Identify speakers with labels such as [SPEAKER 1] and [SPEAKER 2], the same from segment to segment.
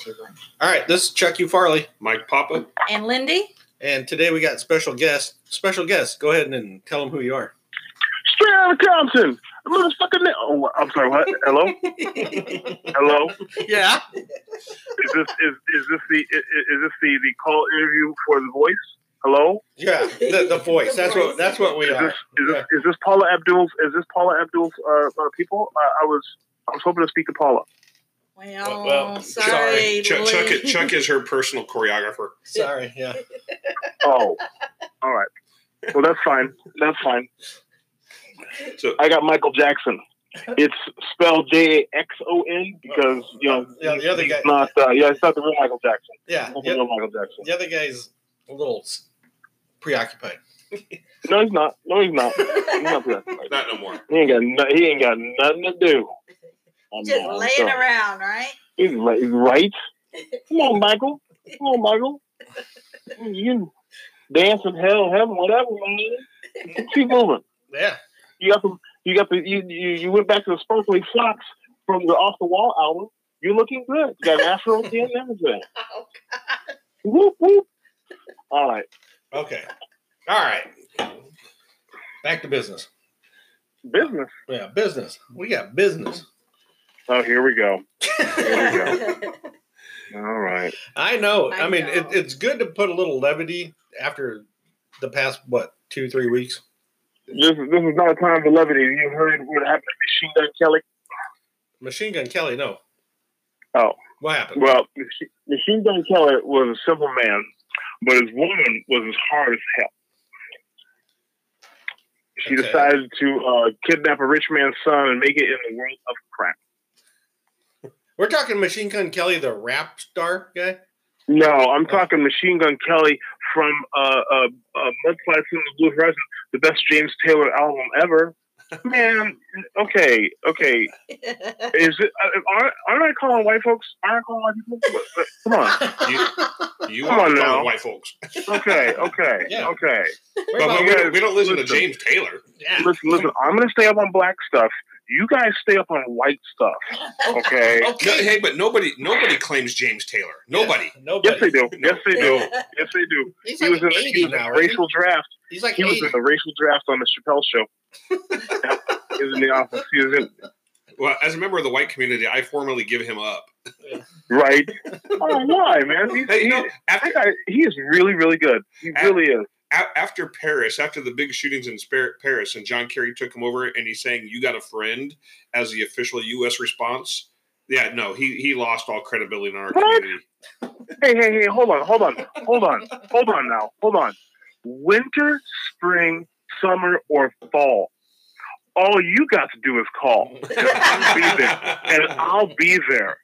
[SPEAKER 1] Three, two, one.
[SPEAKER 2] All right, this is Chuck U. Farley,
[SPEAKER 3] Mike Papa.
[SPEAKER 1] And Lindy?
[SPEAKER 2] and today we got special guest. Special guest. Go ahead and tell them who you are.
[SPEAKER 4] Straight out of Compton. Motherfucking. na- Oh, I'm sorry. What? Hello. Hello.
[SPEAKER 2] Yeah.
[SPEAKER 4] Is this is is this the is, is this the the call interview for the voice? Hello.
[SPEAKER 2] Yeah. The, the voice. That's what. That's what we
[SPEAKER 4] Is
[SPEAKER 2] are.
[SPEAKER 4] this is this, is this Paula Abdul's? Is this Paula Abdul's uh, uh, people? Uh, I was I was hoping to speak to Paula.
[SPEAKER 1] Well,
[SPEAKER 2] Well,
[SPEAKER 1] sorry.
[SPEAKER 3] Chuck, Chuck,
[SPEAKER 1] Lindy.
[SPEAKER 3] Chuck is her personal choreographer.
[SPEAKER 2] Sorry. Yeah.
[SPEAKER 4] Oh. All right. Well, that's fine. That's fine.
[SPEAKER 3] So
[SPEAKER 4] I got Michael Jackson. It's spelled J A X O N because you know
[SPEAKER 2] Yeah, the other
[SPEAKER 4] he's
[SPEAKER 2] guy-
[SPEAKER 4] not. Uh, yeah, it's not the real Michael Jackson.
[SPEAKER 2] Yeah.
[SPEAKER 4] The real Michael Jackson.
[SPEAKER 2] The other guy's a little preoccupied.
[SPEAKER 4] No, he's not. No, he's not. He's not that.
[SPEAKER 3] not no more.
[SPEAKER 4] He ain't got. No, he ain't got nothing to do. I'm
[SPEAKER 1] Just
[SPEAKER 4] not-
[SPEAKER 1] laying
[SPEAKER 4] so-
[SPEAKER 1] around, right?
[SPEAKER 4] He's like, right. Come on, Michael. Come on, Michael. You dancing hell, heaven, whatever, man. Keep moving.
[SPEAKER 2] Yeah.
[SPEAKER 4] You got the. You got the. You you, you went back to the sparkly socks from the off the wall album. You're looking good. You got an afro again and everything.
[SPEAKER 1] Oh,
[SPEAKER 4] Whoop whoop. All right.
[SPEAKER 2] Okay. All right. Back to business.
[SPEAKER 4] Business.
[SPEAKER 2] Yeah, business. We got business.
[SPEAKER 4] Oh, here we go.
[SPEAKER 1] God.
[SPEAKER 4] All right.
[SPEAKER 2] I know. I,
[SPEAKER 1] I
[SPEAKER 2] mean,
[SPEAKER 1] know.
[SPEAKER 2] It, it's good to put a little levity after the past what two, three weeks.
[SPEAKER 4] This is this is not a time for levity. You heard what happened to Machine Gun Kelly?
[SPEAKER 2] Machine Gun Kelly, no.
[SPEAKER 4] Oh.
[SPEAKER 2] What happened?
[SPEAKER 4] Well, Machine Gun Kelly was a simple man, but his woman was as hard as hell. She
[SPEAKER 2] Okay.
[SPEAKER 4] decided to uh, kidnap a rich man's son and make it in the world of crap.
[SPEAKER 2] We're talking Machine Gun Kelly, the rap star guy.
[SPEAKER 4] No, I'm talking Machine Gun Kelly from uh, uh, uh, Mud Slide Slim and the Blue Horizon, the best James Taylor album ever. Man, okay, okay. Is it? Uh, aren't, aren't I calling white folks? Aren't I calling white people? But- but Come on.
[SPEAKER 3] You
[SPEAKER 4] Come
[SPEAKER 3] are
[SPEAKER 4] on
[SPEAKER 3] calling
[SPEAKER 4] now.
[SPEAKER 3] white folks.
[SPEAKER 4] Okay, okay,
[SPEAKER 2] Yeah.
[SPEAKER 4] okay.
[SPEAKER 3] But,
[SPEAKER 2] We're
[SPEAKER 3] but we, don't, we don't listen to James Taylor.
[SPEAKER 2] yeah.
[SPEAKER 4] Listen, listen. I'm gonna stay up on black stuff. You guys stay up on white stuff. Okay.
[SPEAKER 3] No, hey, but nobody nobody claims James Taylor. Nobody.
[SPEAKER 2] Yeah, nobody.
[SPEAKER 4] Yes, they do. Yes, they do. Yes, they do.
[SPEAKER 2] He's
[SPEAKER 4] He
[SPEAKER 2] like
[SPEAKER 4] was in, he
[SPEAKER 2] 80
[SPEAKER 4] was in
[SPEAKER 2] now,
[SPEAKER 4] the
[SPEAKER 2] right?
[SPEAKER 4] racial draft.
[SPEAKER 2] He's like
[SPEAKER 4] He was in the racial draft on the Chappelle show. Yep. He was in the office. He was in
[SPEAKER 3] Well, as a member of the white community, I formally give him up.
[SPEAKER 4] right. Oh, why, man? He's,
[SPEAKER 3] Hey, you know, after
[SPEAKER 4] that guy, he is really, really good. He really is.
[SPEAKER 3] A- after Paris, after the big shootings in Paris, and John Kerry took him over, and he's saying, "You got a friend," as the official U.S. response. Yeah, no, he he lost all credibility in our
[SPEAKER 4] What?
[SPEAKER 3] community.
[SPEAKER 4] Hey, hey, hey! Hold on, hold on, hold on, hold on. Now, hold on. Winter, spring, summer, or fall. All you got to do is call. I'll be there, and I'll be there.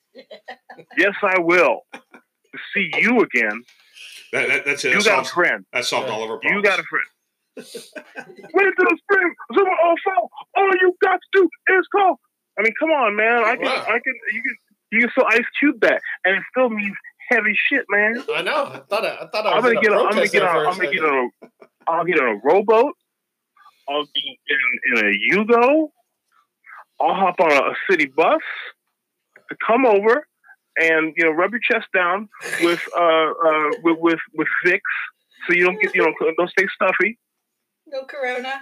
[SPEAKER 4] Yes, I will. See you again.
[SPEAKER 3] That, that, that's it.
[SPEAKER 4] You
[SPEAKER 3] That
[SPEAKER 4] got a friend.
[SPEAKER 3] that solved
[SPEAKER 2] Yeah.
[SPEAKER 3] all of our problems.
[SPEAKER 4] You got a friend. Winter, spring, summer, or fall. All you got to do is call. I mean, come on, man. I can,
[SPEAKER 2] Wow.
[SPEAKER 4] I can, you can, you can still ice cube that, and it still means heavy shit, man.
[SPEAKER 2] I know. I thought I, I thought I
[SPEAKER 4] I'm
[SPEAKER 2] was
[SPEAKER 4] gonna
[SPEAKER 2] a
[SPEAKER 4] get on. I'm gonna get on.
[SPEAKER 2] for a
[SPEAKER 4] I'm gonna get
[SPEAKER 2] second.
[SPEAKER 4] on a. I'll get on a rowboat. I'll be in in a Yugo. I'll hop on a, a city bus to come over and you know rub your chest down with uh uh with with, with Vicks so you don't get you know don't stay stuffy.
[SPEAKER 1] no corona.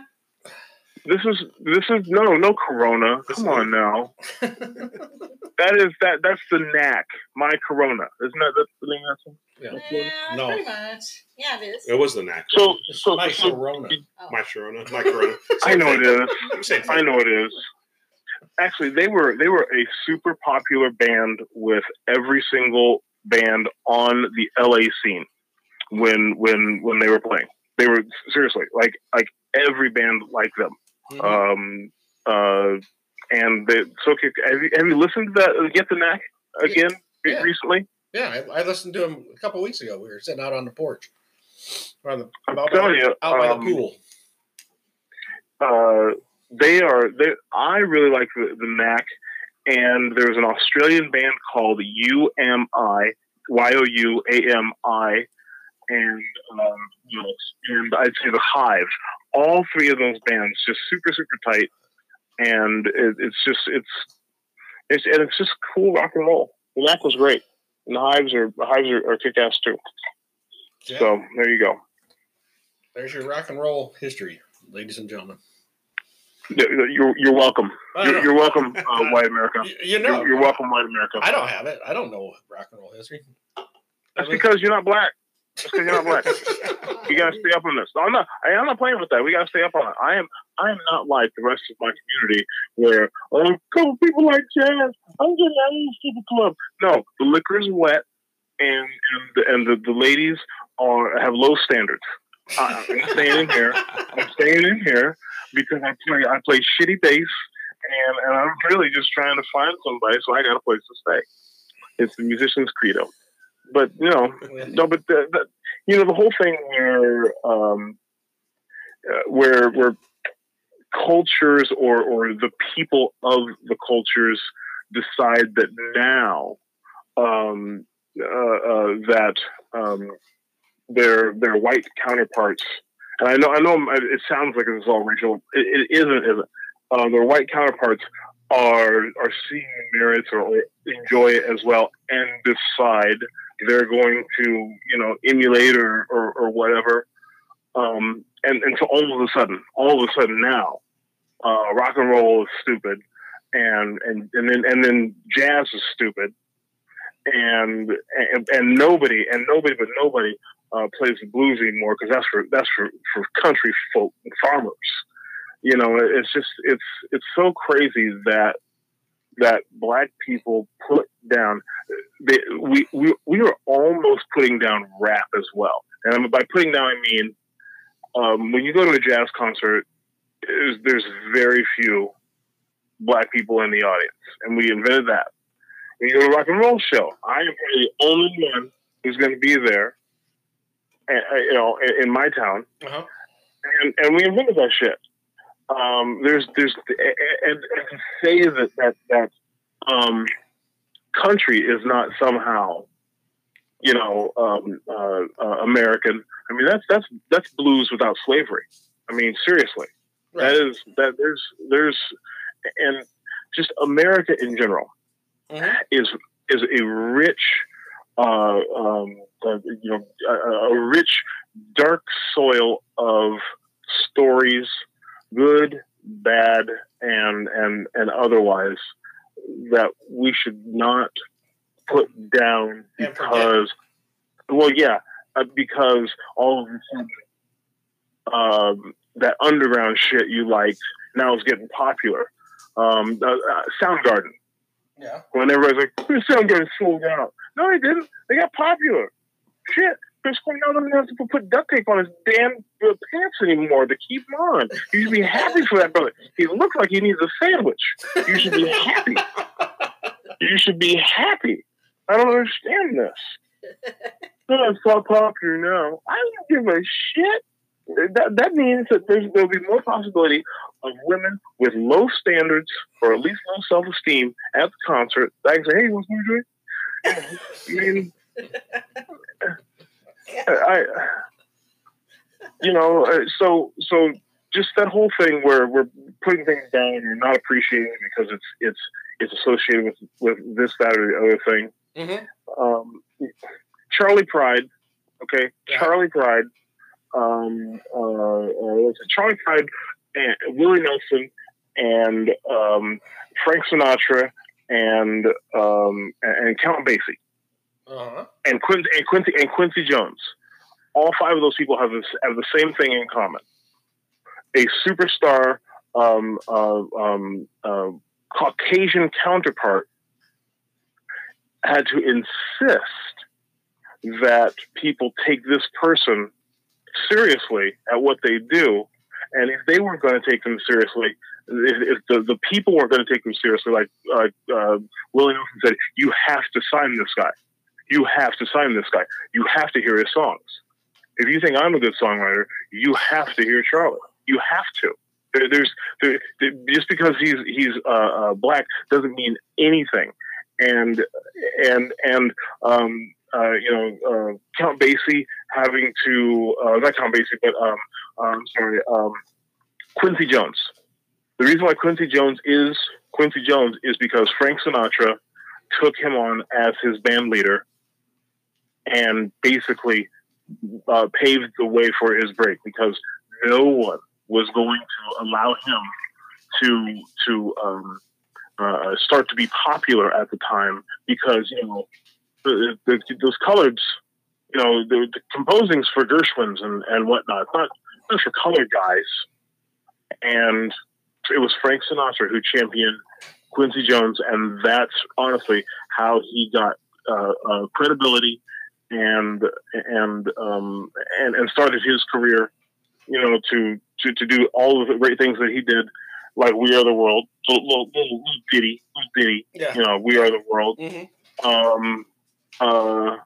[SPEAKER 4] This is this is no no Corona. Come on now. That is that that's the knack. My Corona. Isn't that that's the name of that song?
[SPEAKER 2] Yeah.
[SPEAKER 1] Yeah,
[SPEAKER 2] No.
[SPEAKER 1] pretty much. Yeah, it is.
[SPEAKER 3] It was the knack.
[SPEAKER 4] So so,
[SPEAKER 2] my
[SPEAKER 4] so
[SPEAKER 2] Corona.
[SPEAKER 1] Oh.
[SPEAKER 3] my Corona, my Corona.
[SPEAKER 4] I know it is. I know it is. Actually, they were they were a super popular band with every single band on the LA scene when when when they were playing. They were seriously like like every band liked them.
[SPEAKER 2] Mhm.
[SPEAKER 4] Um, uh, and they, so have you, have you listened to that uh, Get the Knack again
[SPEAKER 2] Yeah.
[SPEAKER 4] recently?
[SPEAKER 2] yeah, I, I listened to him a couple weeks ago. We were sitting out on the porch, or on the,
[SPEAKER 4] I'm
[SPEAKER 2] out,
[SPEAKER 4] telling you,
[SPEAKER 2] out by
[SPEAKER 4] um,
[SPEAKER 2] the pool.
[SPEAKER 4] uh, they are. They, I really like the, the Knack, and there's an Australian band called UMI, Y O U A M I, and um, you know, and I'd say the Hive. All three of those bands just super super tight, and it, it's just it's it's and it's just cool rock and roll. The Knack was great. and the hives are the hives are, are kick ass too.
[SPEAKER 2] Yeah,
[SPEAKER 4] So there you go.
[SPEAKER 2] there's your rock and roll history, ladies and gentlemen.
[SPEAKER 4] You're you're, welcome. You're, you're welcome, uh, white America.
[SPEAKER 2] you, know,
[SPEAKER 4] You're, you're welcome, white America.
[SPEAKER 2] I don't have it. I don't know rock and roll history.
[SPEAKER 4] That's because you're not black. That's because you're not black. You gotta stay up on this. I'm not. I, I'm not playing with that. We gotta stay up on it. I am. I am not like the rest of my community, where oh, a couple people like jazz. I'm getting out of the stupid club. No, the liquor is wet, and and the, and the, the ladies are have low standards. I, I'm staying in here. I'm staying in here because I play. I play shitty bass, and and I'm really just trying to find somebody, so I got a place to stay. It's the musician's credo. But you know, no, but the, the, you know the whole thing where um, uh, where where cultures or or the people of the cultures decide that now um, uh, uh, that um, their their white counterparts and I know I know it sounds like it's all racial it, it isn't isn't uh, their white counterparts are are seeing merits or, or enjoy it as well and decide they're going to, you know, emulate or, or, or whatever. Um, and, and so all of a sudden, all of a sudden now, uh, rock and roll is stupid. And, and, and then, and then jazz is stupid. And, and, and nobody, and nobody, but nobody, uh, plays the blues anymore because that's for, that's for, for country folk and farmers. You know, it's just, it's, it's so crazy that, that black people put down they, we, we we are almost putting down rap as well. And by putting down, I mean um, when you go to a jazz concert, there's, there's very few black people in the audience, and we invented that. When you go to a rock and roll show, I am the only one who's going to be there, and, uh, you know, in, in my town,
[SPEAKER 2] Uh-huh.
[SPEAKER 4] and and we invented that shit. Um, there's there's and, and to say that that that um, country is not somehow, you know, um, uh, uh, American. I mean, that's that's that's blues without slavery. I mean, seriously, that is that there's there's and just America in general
[SPEAKER 2] Mhm.
[SPEAKER 4] is is a rich, uh, um, uh, you know, a, a rich dark soil of stories, good, bad, and and and otherwise that we should not put down because, well, yeah, uh, because all of a sudden, um, that underground shit you liked now is getting popular. Um, uh, uh, Soundgarden,
[SPEAKER 2] Yeah.
[SPEAKER 4] when everybody's like, "This getting sold out," no, they didn't. They got popular. Shit. Chris Cornell doesn't have to put duct tape on his damn pants anymore to keep him on. You should be happy for that brother. He looks like he needs a sandwich. You should be happy. You should be happy. I don't understand this. It's all popular now. I don't give a shit. That that means that there's there'll be more possibility of women with low standards or at least low self esteem at the concert. That can say, "Hey, what's your drink?" I mean, I, you know, uh, so so just that whole thing where we're putting things down and you're not appreciating it because it's it's it's associated with with this that or the other thing.
[SPEAKER 2] Mm-hmm.
[SPEAKER 4] Um, Charley Pride, okay,
[SPEAKER 2] Yeah.
[SPEAKER 4] Charley Pride, um, uh, uh? Charley Pride, and Willie Nelson, and um, Frank Sinatra, and um, and Count Basie
[SPEAKER 2] Uh-huh.
[SPEAKER 4] and Quincy and Quincy and Quincy Jones. All five of those people have this have the same thing in common: a superstar um, uh, um, uh, Caucasian counterpart had to insist that people take this person seriously at what they do, and if they weren't going to take them seriously. If, if the, the people weren't going to take them seriously, like uh, uh, Willie Nelson said, you have to sign this guy you have to sign this guy. You have to hear his songs. If you think I'm a good songwriter, you have to hear Charlie. You have to. There, there's there, just because he's he's uh, uh, black doesn't mean anything. And and and um, uh, you know uh, Count Basie having to uh, not Count Basie, but um, um, sorry, um, Quincy Jones. The reason why Quincy Jones is Quincy Jones is because Frank Sinatra took him on as his band leader and basically uh, paved the way for his break because no one was going to allow him to to um, uh, start to be popular at the time because you know the, the, those coloreds, you know, the, the composings for Gershwins and and whatnot, not not for colored guys, and it was Frank Sinatra who championed Quincy Jones, and that's honestly how he got uh, uh, credibility and and um, and and started his career. You know, to to to do all of the great things that he did, like "We Are the World," little, little, little ditty, little ditty.
[SPEAKER 2] Yeah.
[SPEAKER 4] You know, "We Are the World."
[SPEAKER 2] Mm-hmm.
[SPEAKER 4] Um, uh,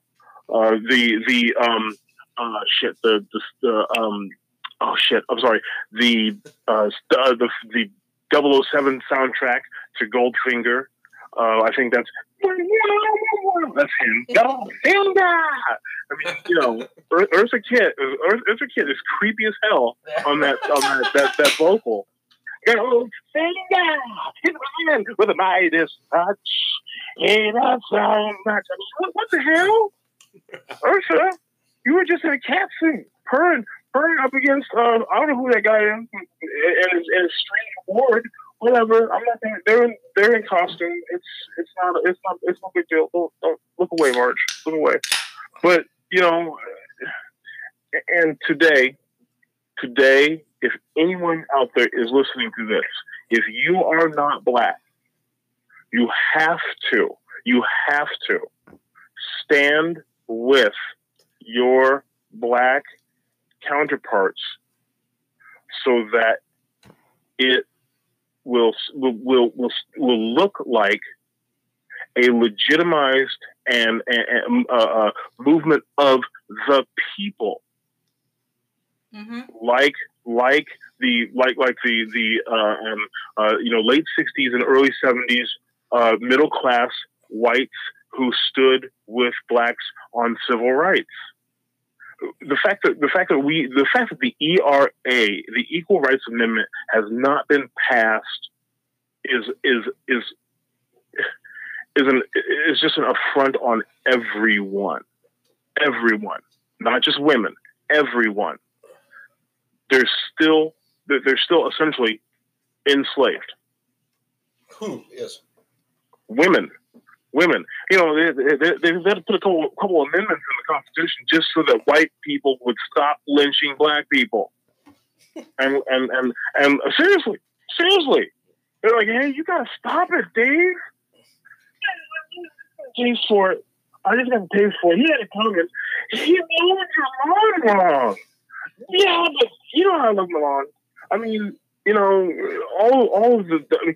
[SPEAKER 4] uh, the the um, uh, shit, the the, the um, oh shit, I'm sorry, the uh, uh, the the 007 soundtrack to Goldfinger. Uh, I think that's that's him. Goldfinger. I mean, you know, Ur- Eartha Kitt, Ur- Eartha Kitt is creepy as hell on that on that that, that vocal. Goldfinger, his hand with a Midas touch. It up so much. I what, what the hell, Eartha? You were just in a cat suit, purring, purring up against. Uh, I don't know who that guy is, and his, and his strange ward. Whatever. I'm not. Gonna, they're in. They're in costume. It's. It's not. It's not. It's no big deal. Don't, don't look away, March. Look away. But you know, and today, today, if anyone out there is listening to this, if you are not black, you have to, you have to stand with your black counterparts so that it will will will will, look like a legitimized and, and uh, uh, movement of the people
[SPEAKER 1] Mm-hmm.
[SPEAKER 4] like like the like like the the uh, um, uh, you know late '60s and early '70s uh, middle class whites who stood with blacks on civil rights. The fact that the fact that we the fact that the ERA the Equal Rights Amendment has not been passed is is is is an is just an affront on everyone, everyone, not just women, everyone they're still they're still essentially enslaved.
[SPEAKER 2] Who is?
[SPEAKER 4] Women, women. You know, they they, they, they had to put a couple couple amendments in the Constitution just so that white people would stop lynching black people. And and and and uh, seriously, seriously, they're like, hey, you gotta stop it, Dave. Pays for it. I just got to pay for it. He had a come in. He mowed your lawn wrong. Yeah, but you know how I love Milan. I mean, you know, all all of the, the I mean,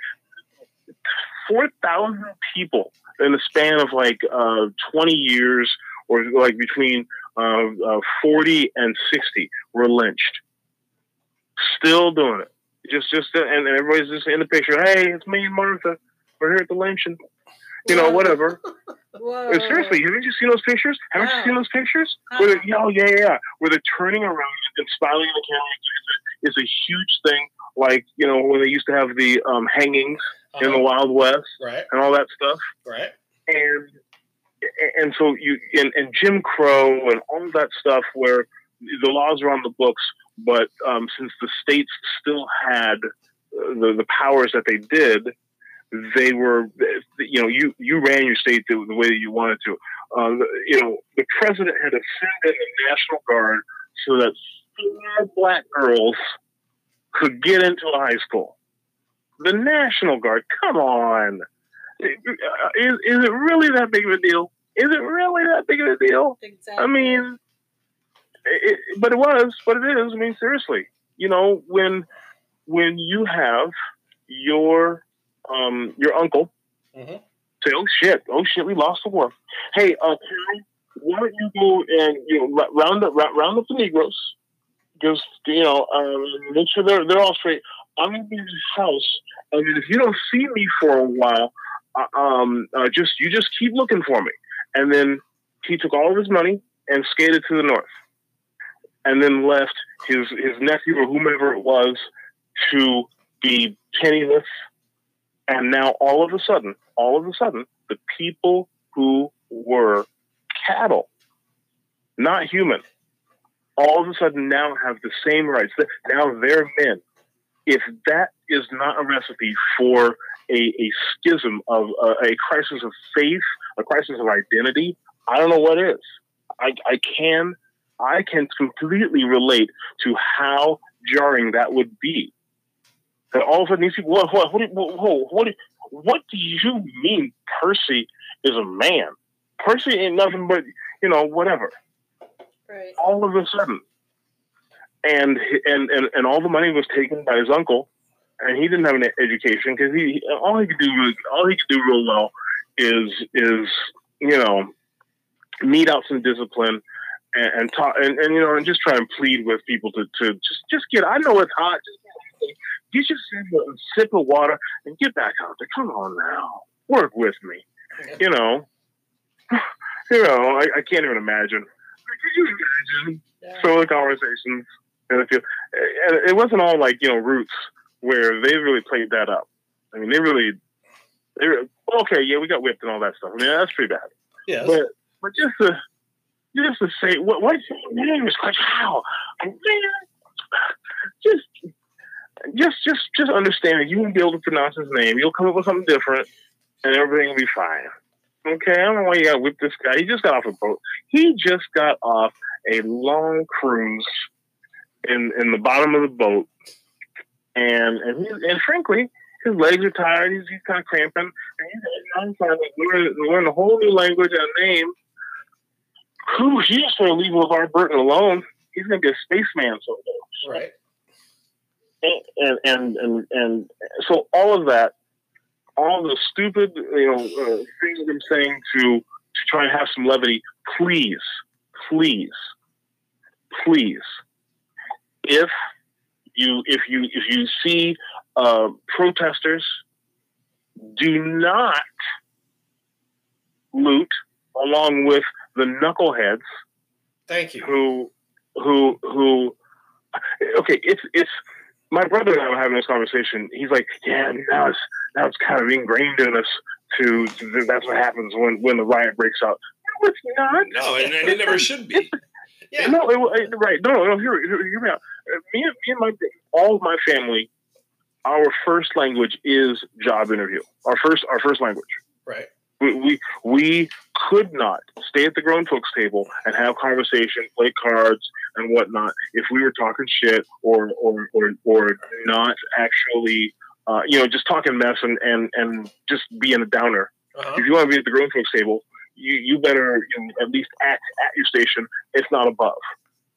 [SPEAKER 4] four thousand people in the span of like uh, twenty years, or like between uh, uh, forty and sixty, were lynched. Still doing it. Just, just, and, and everybody's just in the picture. Hey, it's me and Martha. We're here at the lynching. You know, whatever.
[SPEAKER 1] Whoa.
[SPEAKER 4] Seriously, haven't you seen those pictures? Haven't you seen those pictures?
[SPEAKER 1] Uh-uh.
[SPEAKER 4] Where they're, oh, yeah, yeah, yeah. Where they're turning around and smiling at the camera. is a, it's a huge thing. Like, you know, when they used to have the um, hangings in the
[SPEAKER 2] Uh-huh.
[SPEAKER 4] Wild West
[SPEAKER 2] Right,
[SPEAKER 4] and all that stuff.
[SPEAKER 2] right.
[SPEAKER 4] And and so you and, and Jim Crow and all that stuff where the laws are on the books, but um, since the states still had uh, the, the powers that they did, they were, you know, you, you ran your state the, the way that you wanted to. Uh, you know, the president had to send in the National Guard so that four black girls could get into a high school. The National Guard, come on. Is, is it really that big of a deal? Is it really that big of a deal?
[SPEAKER 1] Exactly.
[SPEAKER 4] I mean, it, but it was, but it is. I mean, seriously, you know, when when you have your um your uncle
[SPEAKER 2] Mhm.
[SPEAKER 4] say, "Oh shit, oh shit, we lost the war." Hey, uh, Carrie, why don't you go and you know round up round up the Negroes? Just you know, um, make sure they're they're all straight. I'm gonna be in his house, I and if you don't see me for a while, uh, um, uh, just you just keep looking for me. And then he took all of his money and skated to the north, and then left his his nephew or whomever it was to be penniless. And now all of a sudden, all of a sudden, the people who were cattle not human, all of a sudden now have the same rights. Now they're men. If that is not a recipe for a, a schism of uh, a crisis of faith, a crisis of identity, I don't know what is. I, I can I can completely relate to how jarring that would be. That all of a sudden these people, what, what, what, what, what, what do you mean Percy is a man? Percy ain't nothing but, you know, whatever.
[SPEAKER 1] Right.
[SPEAKER 4] All of a sudden. And, and, and, and all the money was taken by his uncle, and he didn't have an education because he all he could do all he could do real well is is you know mete out some discipline and, and talk and, and you know and just try and plead with people to, to just just get I know it's hot just get your sip of, sip of water and get back out there come on now work with me you know you know I, I can't even imagine could you imagine
[SPEAKER 1] Yeah.
[SPEAKER 4] the conversations and it, and it wasn't all like you know roots where they really played that up I mean they really they were, okay yeah we got whipped and all that stuff I mean that's pretty bad
[SPEAKER 2] Yeah,
[SPEAKER 4] but but just to just to say what what name is like how man, just just just just understand that you won't be able to pronounce his name. You'll come up with something different, and everything will be fine. Okay, I don't know why you got to whip this guy. He just got off a boat. He just got off a long cruise in in the bottom of the boat, and and he, and frankly, his legs are tired. He's, he's kind of cramping. And he's, I'm trying to learn, learn a whole new language and name. Who he's going to leave LeVar Burton alone. He's going to be a spaceman someday.
[SPEAKER 2] right.
[SPEAKER 4] And, and and and so all of that, all the stupid you know uh, things I'm saying to to try and have some levity. Please, please, please, if you if you if you see uh, protesters, do not loot along with the knuckleheads
[SPEAKER 2] Thank you.
[SPEAKER 4] who who who okay it's it's my brother and I were having this conversation. He's like yeah now it's now it's kind of ingrained in us to, to that's what happens when when the riot breaks out. No it's not.
[SPEAKER 3] No, and, and it never should be.
[SPEAKER 2] Yeah.
[SPEAKER 4] no it, it- right. No no hear, hear, me out. Uh, me, and- me and my all of my family our first language is job interview. Our first our first language.
[SPEAKER 2] Right.
[SPEAKER 4] we, we we could not stay at the grown folks table and have conversation, play cards and whatnot if we were talking shit or or or, or not actually uh, you know just talking mess and, and and just being a downer.
[SPEAKER 2] Uh-huh.
[SPEAKER 4] If you want to be at the grown folks table, you you better you know, at least act at your station, if not above.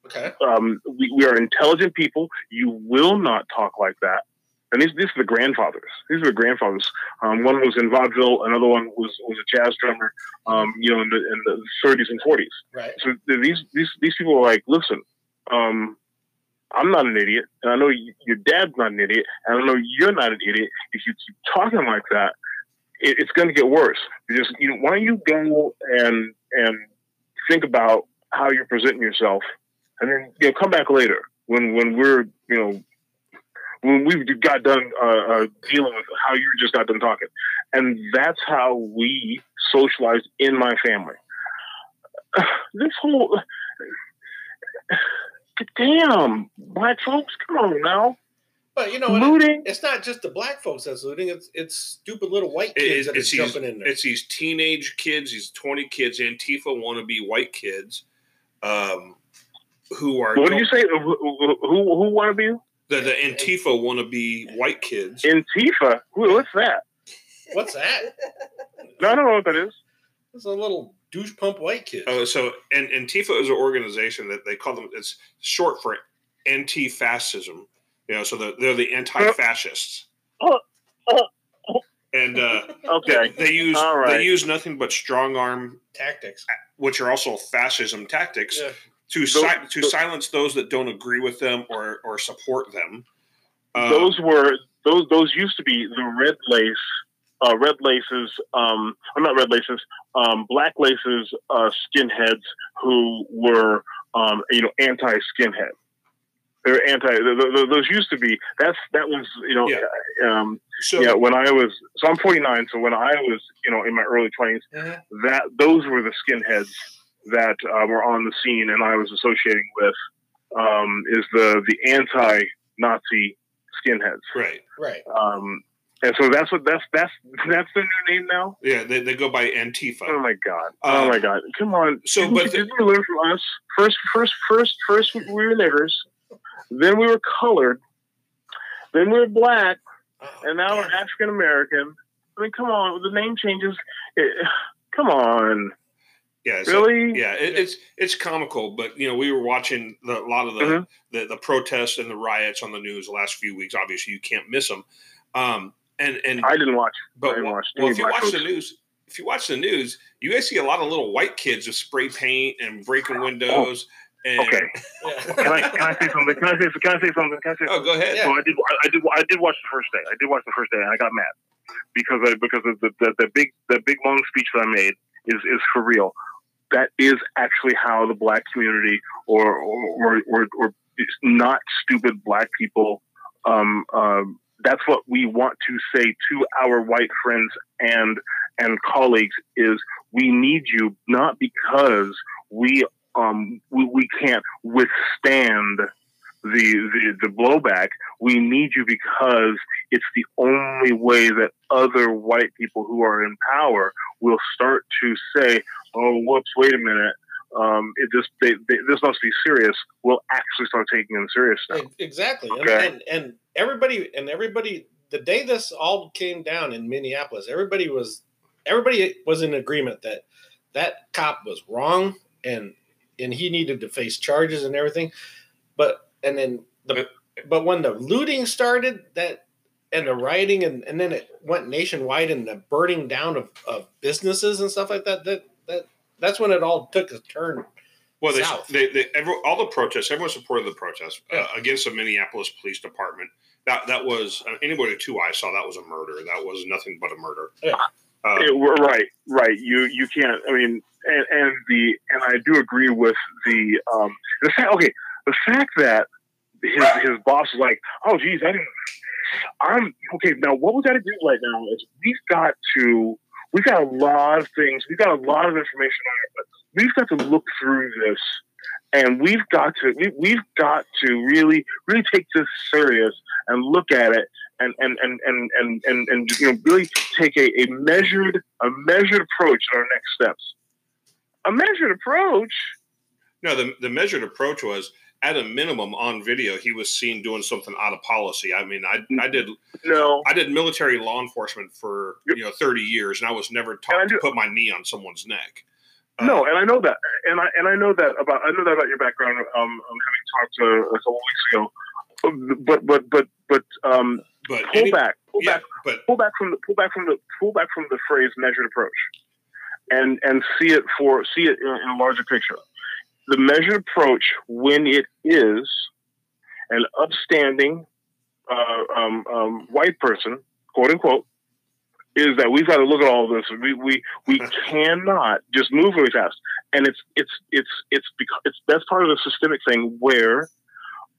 [SPEAKER 2] Okay.
[SPEAKER 4] Um, we, we are intelligent people. You will not talk like that. And these, these are the grandfathers. These are the grandfathers. Um, one was in vaudeville. Another one was, was a jazz drummer. Um, you know, in the, in the 30s and 40s.
[SPEAKER 2] Right.
[SPEAKER 4] So these these these people are like, listen, um, I'm not an idiot, and I know y- your dad's not an idiot, and I know you're not an idiot. If you keep talking like that, it, it's going to get worse. You just you know, why don't you go and and think about how you're presenting yourself, and then you know come back later when when we're you know when we got done uh, uh, dealing with how you just got done talking, and that's how we socialized in my family. This whole damn black folks, come on now,
[SPEAKER 2] But you know what?
[SPEAKER 4] looting.
[SPEAKER 2] It's not just the black folks that's looting. It's it's stupid little white kids
[SPEAKER 3] it-
[SPEAKER 2] that are
[SPEAKER 3] it's, these,
[SPEAKER 2] jumping in there.
[SPEAKER 3] it's these teenage kids, these 20 kids, Antifa wannabe white kids, um, who are
[SPEAKER 4] What do you say? Who who, who want to be
[SPEAKER 3] the, the Antifa want to be white kids.
[SPEAKER 4] Antifa? Who, what's that?
[SPEAKER 2] What's that?
[SPEAKER 4] No, I don't know what that is.
[SPEAKER 2] It's a little douche pump white kid.
[SPEAKER 3] Oh, so and Antifa is an organization that they call them. It's short for anti-fascism. You know, so the, they're the anti-fascists.
[SPEAKER 4] Oh, oh, oh.
[SPEAKER 3] And uh,
[SPEAKER 4] Okay,
[SPEAKER 3] they use
[SPEAKER 4] All right.
[SPEAKER 3] they use nothing but strong arm,
[SPEAKER 2] Tactics.
[SPEAKER 3] which are also fascism tactics,
[SPEAKER 2] Yeah.
[SPEAKER 3] To
[SPEAKER 4] Those-
[SPEAKER 3] si- to
[SPEAKER 4] those-
[SPEAKER 3] silence those that don't agree with them or or support them. Uh,
[SPEAKER 4] those were those. Those used to be the red lace, uh, red laces. Um, I'm not red laces. Um, black laces. Uh, skinheads who were um, you know. They're anti. th- th- th- Those used to be. That's that was you know.
[SPEAKER 3] Yeah.
[SPEAKER 4] Um,
[SPEAKER 3] so
[SPEAKER 4] yeah, when I was so I'm 49. So when I was you know in my early 20s,
[SPEAKER 2] Mhm.
[SPEAKER 4] that those were the skinheads that uh, were on the scene and I was associating with um, is the the anti-Nazi skinheads.
[SPEAKER 3] Right.
[SPEAKER 2] Right.
[SPEAKER 4] Um, and so that's what that's that's that's the new name now.
[SPEAKER 3] Yeah, they, they go by Antifa.
[SPEAKER 4] Oh my god!
[SPEAKER 3] Uh,
[SPEAKER 4] oh my god! Come on!
[SPEAKER 3] so,
[SPEAKER 4] didn't,
[SPEAKER 3] but
[SPEAKER 4] you-
[SPEAKER 3] the-
[SPEAKER 4] didn't you learn from us? First, first, first, first, we were niggers, then we were colored, then we were black,
[SPEAKER 2] Oh,
[SPEAKER 4] and now we're. African American. I mean, come on! The name changes. It, come on!
[SPEAKER 3] Yeah. So,
[SPEAKER 4] Really?
[SPEAKER 3] Yeah, it, it's it's comical, but you know we were watching the, a lot of the,
[SPEAKER 4] Mhm.
[SPEAKER 3] the the protests and the riots on the news the last few weeks. Obviously, you can't miss them. Um, and and
[SPEAKER 4] I didn't watch. I
[SPEAKER 3] but
[SPEAKER 4] didn't watch
[SPEAKER 3] well,
[SPEAKER 4] any
[SPEAKER 3] if you
[SPEAKER 4] black
[SPEAKER 3] watch the news, if you watch the news, you guys see a lot of little white kids with spray paint and breaking windows. and,
[SPEAKER 4] Oh, Okay.
[SPEAKER 2] Yeah.
[SPEAKER 4] Can I can I say something? Can I say can I say something? Can I say
[SPEAKER 3] Oh, go ahead.
[SPEAKER 2] Yeah.
[SPEAKER 4] So I did. I, I did. I did watch the first day. I did watch the first day, and I got mad because I, because of the, the the big the big long speech that I made is is for real. That is actually how the black community or or or, or, not stupid black people. Um, um, that's what we want to say to our white friends and and colleagues is we need you not because we um we, we can't withstand the, the the blowback. We need you because it's the only way that other white people who are in power will start to say, "Oh, whoops, wait a minute." Um, it just they, they, this must be serious. We'll actually start taking them serious now.
[SPEAKER 2] Exactly. And- And, and everybody and everybody the day this all came down in Minneapolis, everybody was everybody was in agreement that that cop was wrong and and he needed to face charges and everything. But and then the but when the looting started that and the rioting and, and then it went nationwide and the burning down of, of businesses and stuff like that, that that that's when it all took a turn.
[SPEAKER 3] Well, they,
[SPEAKER 2] South.
[SPEAKER 3] they, they every, all the protests, everyone supported the protests uh, against the Minneapolis Police Department. That that was uh, anybody with two eyes saw that was a murder. That was nothing but a murder.
[SPEAKER 2] Yeah.
[SPEAKER 3] Uh,
[SPEAKER 4] It- right, right. You you can't. I mean, and, and the and I do agree with the um the. Okay, the fact that his his boss is like, oh geez, I didn't. I'm okay. Now, what we got to do right now is we've got to. We've got a lot of things. We've got a lot of information on it, but we've got to look through this, and we've got to. We, we've got to really, really take this serious and look at it and and and and and and, and you know really take a, a measured a measured approach in our next steps. A measured approach.
[SPEAKER 3] no, the the measured approach was at a minimum on video he was seen doing something out of policy. I mean, I I did
[SPEAKER 4] No,
[SPEAKER 3] I did military law enforcement for you know thirty years, and I was never taught to put my knee on someone's neck. Uh,
[SPEAKER 4] no, and I know that, and I and I know that about I know that about your background. Um, um having talked to a couple weeks ago, but but but but um,
[SPEAKER 3] but
[SPEAKER 4] pull
[SPEAKER 3] any-
[SPEAKER 4] back, pull
[SPEAKER 3] yeah,
[SPEAKER 4] back,
[SPEAKER 3] but
[SPEAKER 4] pull back from the pull back from the pull back from the phrase measured approach, and and see it for see it in, in a larger picture. The measured approach, when it is an upstanding uh, um, um, white person, quote unquote, is that we've got to look at all of this. We we we cannot just move really fast, and it's it's it's it's because it's that's part of the systemic thing where.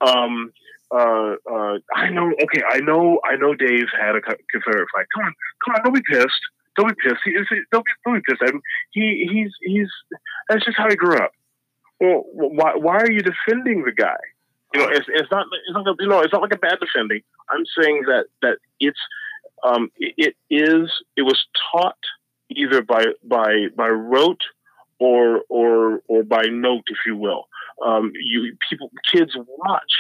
[SPEAKER 4] Um, uh, uh, I know. Okay, I know. I know. Dave had a Confederate flag. Come on, come on. Don't be pissed. Don't be pissed. He, he- don't be don't be pissed at him. He he's he's. That's just how he grew up. Well, why why are you defending the guy? You know, it's, it's not it's not you know it's not like a bad defending. I'm saying that that it's um it, it is it was taught either by by by rote or or or by note, if you will. Um, you people kids watch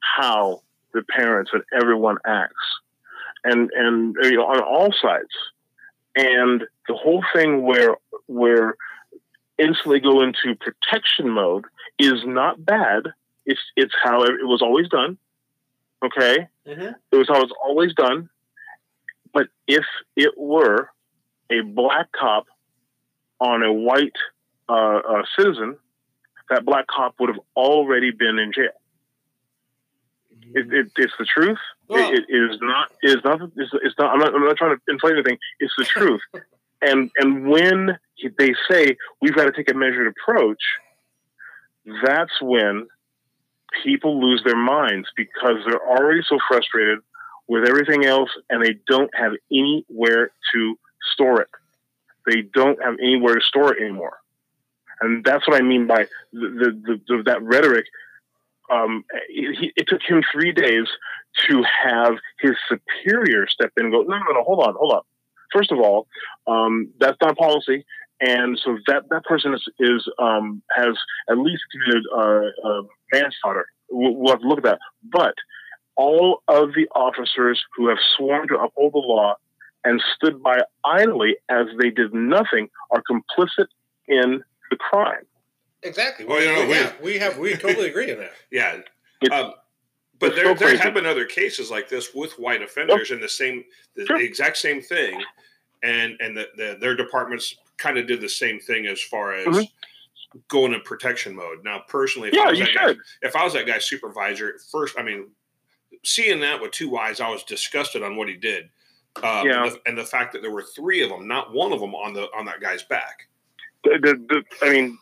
[SPEAKER 4] how the parents and everyone acts, and and you know on all sides, and the whole thing where where instantly go into protection mode is not bad. It's it's how it was always done. Okay,
[SPEAKER 2] Mm-hmm.
[SPEAKER 4] it was how it's always done. But if it were a black cop on a white uh, uh, citizen, that black cop would have already been in jail. It, it, it's the truth. It, it is not. Is not. It's, it's not. I'm not. I'm not trying to inflate anything. It's the truth. And and when they say we've got to take a measured approach, that's when people lose their minds because they're already so frustrated with everything else, and they don't have anywhere to store it. They don't have anywhere to store it anymore. and that's what I mean by the, the, the, that rhetoric. Um, it, it took him three days to have his superior step in and go, no, no, no, hold on, hold on. First of all, um, that's not policy, and so that that person is, is um, has at least committed uh, uh, manslaughter. We'll, we'll have to look at that. But all of the officers who have sworn to uphold the law and stood by idly as they did nothing are complicit in the crime.
[SPEAKER 2] Exactly.
[SPEAKER 3] Well, you know,
[SPEAKER 2] we, yeah, we have we totally agree on that.
[SPEAKER 3] Yeah.
[SPEAKER 4] It's-
[SPEAKER 3] Um, but
[SPEAKER 4] it's
[SPEAKER 3] there,
[SPEAKER 4] so
[SPEAKER 3] there have been other cases like this with white offenders and the same, the,
[SPEAKER 4] Sure.
[SPEAKER 3] the exact same thing, and and the, the, their departments kind of did the same thing as far as
[SPEAKER 4] Mhm.
[SPEAKER 3] going in protection mode. Now, personally, if I
[SPEAKER 4] Yeah,
[SPEAKER 3] was
[SPEAKER 4] you
[SPEAKER 3] that guy,
[SPEAKER 4] should.
[SPEAKER 3] if I was that guy's supervisor, first, I mean, seeing that with two eyes, I was disgusted on what he did. Um,
[SPEAKER 4] Yeah.
[SPEAKER 3] and, the, and the fact that there were three of them, not one of them on the on that guy's back.
[SPEAKER 4] The, the, the, I mean,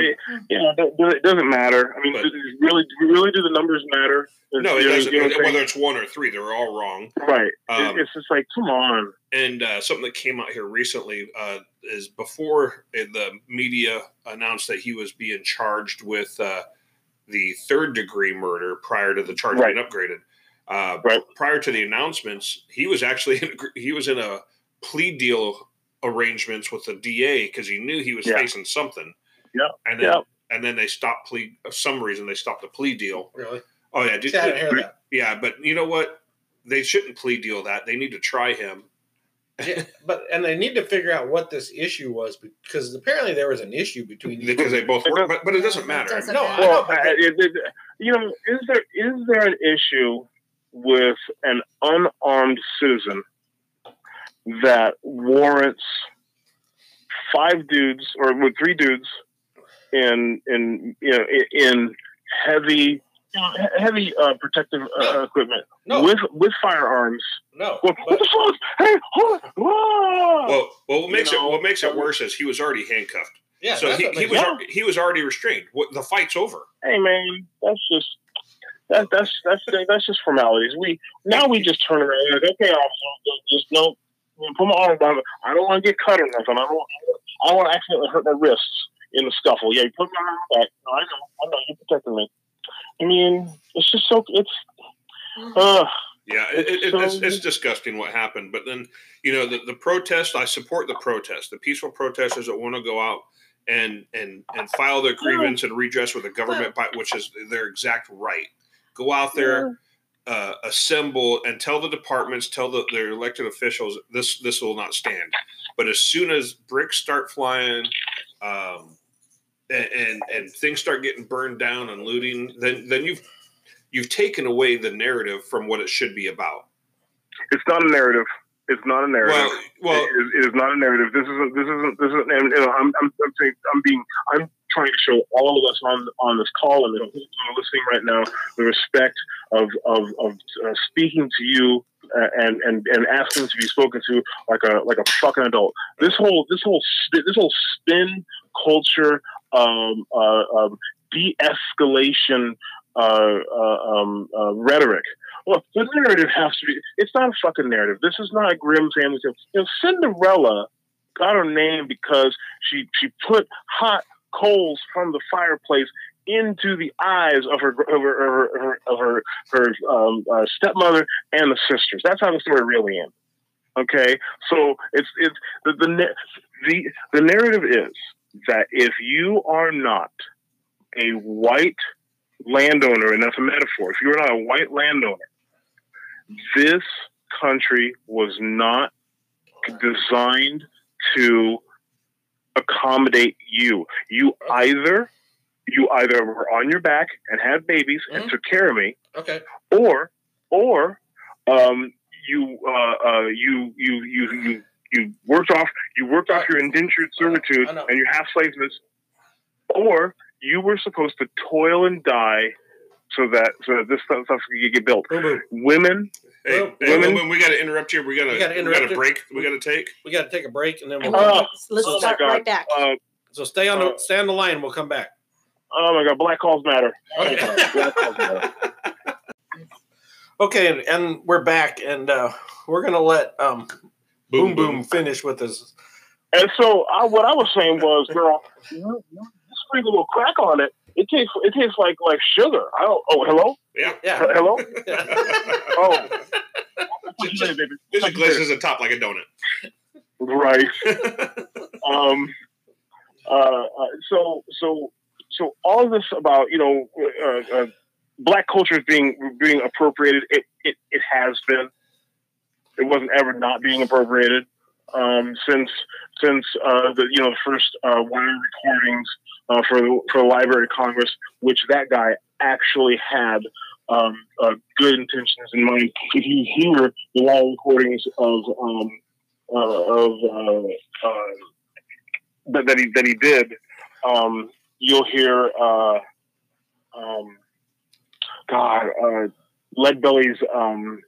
[SPEAKER 4] it, yeah, it it doesn't matter. I mean,
[SPEAKER 3] But-
[SPEAKER 4] really, really, do the numbers matter?
[SPEAKER 3] No, it doesn't.
[SPEAKER 4] you know what I'm saying?
[SPEAKER 3] Whether it's one or three, they're all wrong.
[SPEAKER 4] right.
[SPEAKER 3] Um,
[SPEAKER 4] it's just like, come on.
[SPEAKER 3] And uh, something that came out here recently uh, is before the media announced that he was being charged with uh, the third degree murder prior to the charge
[SPEAKER 4] Right.
[SPEAKER 3] being upgraded. Uh,
[SPEAKER 4] Right.
[SPEAKER 3] Prior to the announcements, he was actually in, he was in a plea deal arrangements with the DA because he knew he was
[SPEAKER 4] Yeah.
[SPEAKER 3] facing something.
[SPEAKER 4] Yeah.
[SPEAKER 3] And then
[SPEAKER 4] Yeah.
[SPEAKER 3] and then they stopped plea. For some reason they stopped the plea deal.
[SPEAKER 2] Really?
[SPEAKER 3] Oh yeah, did,
[SPEAKER 2] See, I didn't hear that.
[SPEAKER 3] yeah. But you know what? They shouldn't plea deal that. They need to try him
[SPEAKER 2] Yeah, but and they need to figure out what this issue was because apparently there was an issue between these
[SPEAKER 3] because they both work, but, but it doesn't matter.
[SPEAKER 1] Doesn't
[SPEAKER 2] No,
[SPEAKER 1] matter.
[SPEAKER 4] Well,
[SPEAKER 2] but
[SPEAKER 4] uh, it, it, you know, is there is there an issue with an unarmed citizen that warrants five dudes or with three dudes in in you know in- in heavy you know, he- heavy uh, protective uh, equipment
[SPEAKER 2] no,
[SPEAKER 4] with with firearms?
[SPEAKER 2] no.
[SPEAKER 4] What, what the fuck? Hey, hold on. Whoa!
[SPEAKER 3] Well, well, what makes
[SPEAKER 4] You know,
[SPEAKER 3] it what makes it worse is he was already handcuffed,
[SPEAKER 2] yeah,
[SPEAKER 3] so he, he was
[SPEAKER 4] Yeah.
[SPEAKER 3] he was already restrained. What, the fight's over.
[SPEAKER 4] hey man, that's just that, that's that's that's just formalities. We now we just turn around and like, okay, officer, just no, put my arm down. I don't want to get cut or nothing. I don't. I don't want to accidentally hurt my wrists in the scuffle. Yeah, you put my arm back. No, I know, I know, you're protecting me. I mean, it's just so it's. Uh,
[SPEAKER 3] Yeah, it, it,
[SPEAKER 4] So-
[SPEAKER 3] it's, it's disgusting what happened. But then, you know, the, the protest, I support the protest, the peaceful protesters that want to go out and and and file their grievance and redress with the government, by, which is their exact right. Go out there, uh, assemble, and tell the departments, tell the, their elected officials, this this will not stand. But as soon as bricks start flying, um, and, and and things start getting burned down and looting, then then you've you've taken away the narrative from what it should be about.
[SPEAKER 4] it's not a narrative. It's not a narrative.
[SPEAKER 3] Well, well,
[SPEAKER 4] it, is, it is not a narrative. This isn't. This isn't. This isn't. And, you know, I'm. I'm. I'm saying. I'm being. I'm trying to show all of us on on this call and who are listening right now the respect of of of uh, speaking to you uh, and and and asking to be spoken to like a like a fucking adult. This whole this whole this whole spin culture um, uh, um, de-escalation uh, uh, um, uh, rhetoric. Well, the narrative has to be. It's not a fucking narrative. This is not a grim family tale. You know, Cinderella got her name because she she put hot coals from the fireplace into the eyes of her of her of her, of her, her um, uh, stepmother and the sisters. That's how the story really ends. Okay, so it's it's the the the, the narrative is that if you are not a white landowner, and that's a metaphor, if you're not a white landowner, this country was not designed to accommodate you. You either you either were on your back and had babies and
[SPEAKER 2] Mhm.
[SPEAKER 4] took care of me,
[SPEAKER 2] okay.
[SPEAKER 4] or or um, you uh, uh, you you you you you worked off you worked off your indentured servitude and your half slaveness, or you were supposed to toil and die so that so that this stuff stuff could get built.
[SPEAKER 2] Boom, boom.
[SPEAKER 4] Women,
[SPEAKER 3] hey,
[SPEAKER 2] Well,
[SPEAKER 3] hey,
[SPEAKER 4] women-
[SPEAKER 3] women, we got to interrupt here. We got to
[SPEAKER 2] We
[SPEAKER 3] we
[SPEAKER 2] gotta
[SPEAKER 3] a break. We got to take.
[SPEAKER 2] We got to take a break and then we'll.
[SPEAKER 1] we'll,
[SPEAKER 4] Oh,
[SPEAKER 1] let's
[SPEAKER 4] oh my
[SPEAKER 1] start
[SPEAKER 4] God.
[SPEAKER 1] right back.
[SPEAKER 4] uh,
[SPEAKER 2] so stay on the
[SPEAKER 4] uh,
[SPEAKER 2] stay on the line. We'll come back.
[SPEAKER 4] oh my God, black calls matter.
[SPEAKER 2] Okay.
[SPEAKER 4] Black calls matter.
[SPEAKER 2] Okay, and, and we're back, and uh, we're gonna let um, Boom Boom finish with his
[SPEAKER 4] And so I, what I was saying was, girl, you, you sprinkle a little crack on it. It tastes it tastes like like sugar. I don't. Oh, hello,
[SPEAKER 3] Yeah.
[SPEAKER 2] Yeah.
[SPEAKER 4] hello.
[SPEAKER 2] yeah.
[SPEAKER 4] Oh,
[SPEAKER 3] just, just, just glazes the top like a donut.
[SPEAKER 4] right. Um. Uh, uh. So so so all this about you know uh, uh, black culture is being being appropriated. It, it it has been. It wasn't ever not being appropriated. Um, since since uh, the you know the first uh, wire recordings uh, for the, for the Library of Congress, which that guy actually had um, uh, good intentions in mind. If you hear the wire recordings of um, uh, of uh, uh, that, that he that he did, um, you'll hear um, God Leadbelly's um,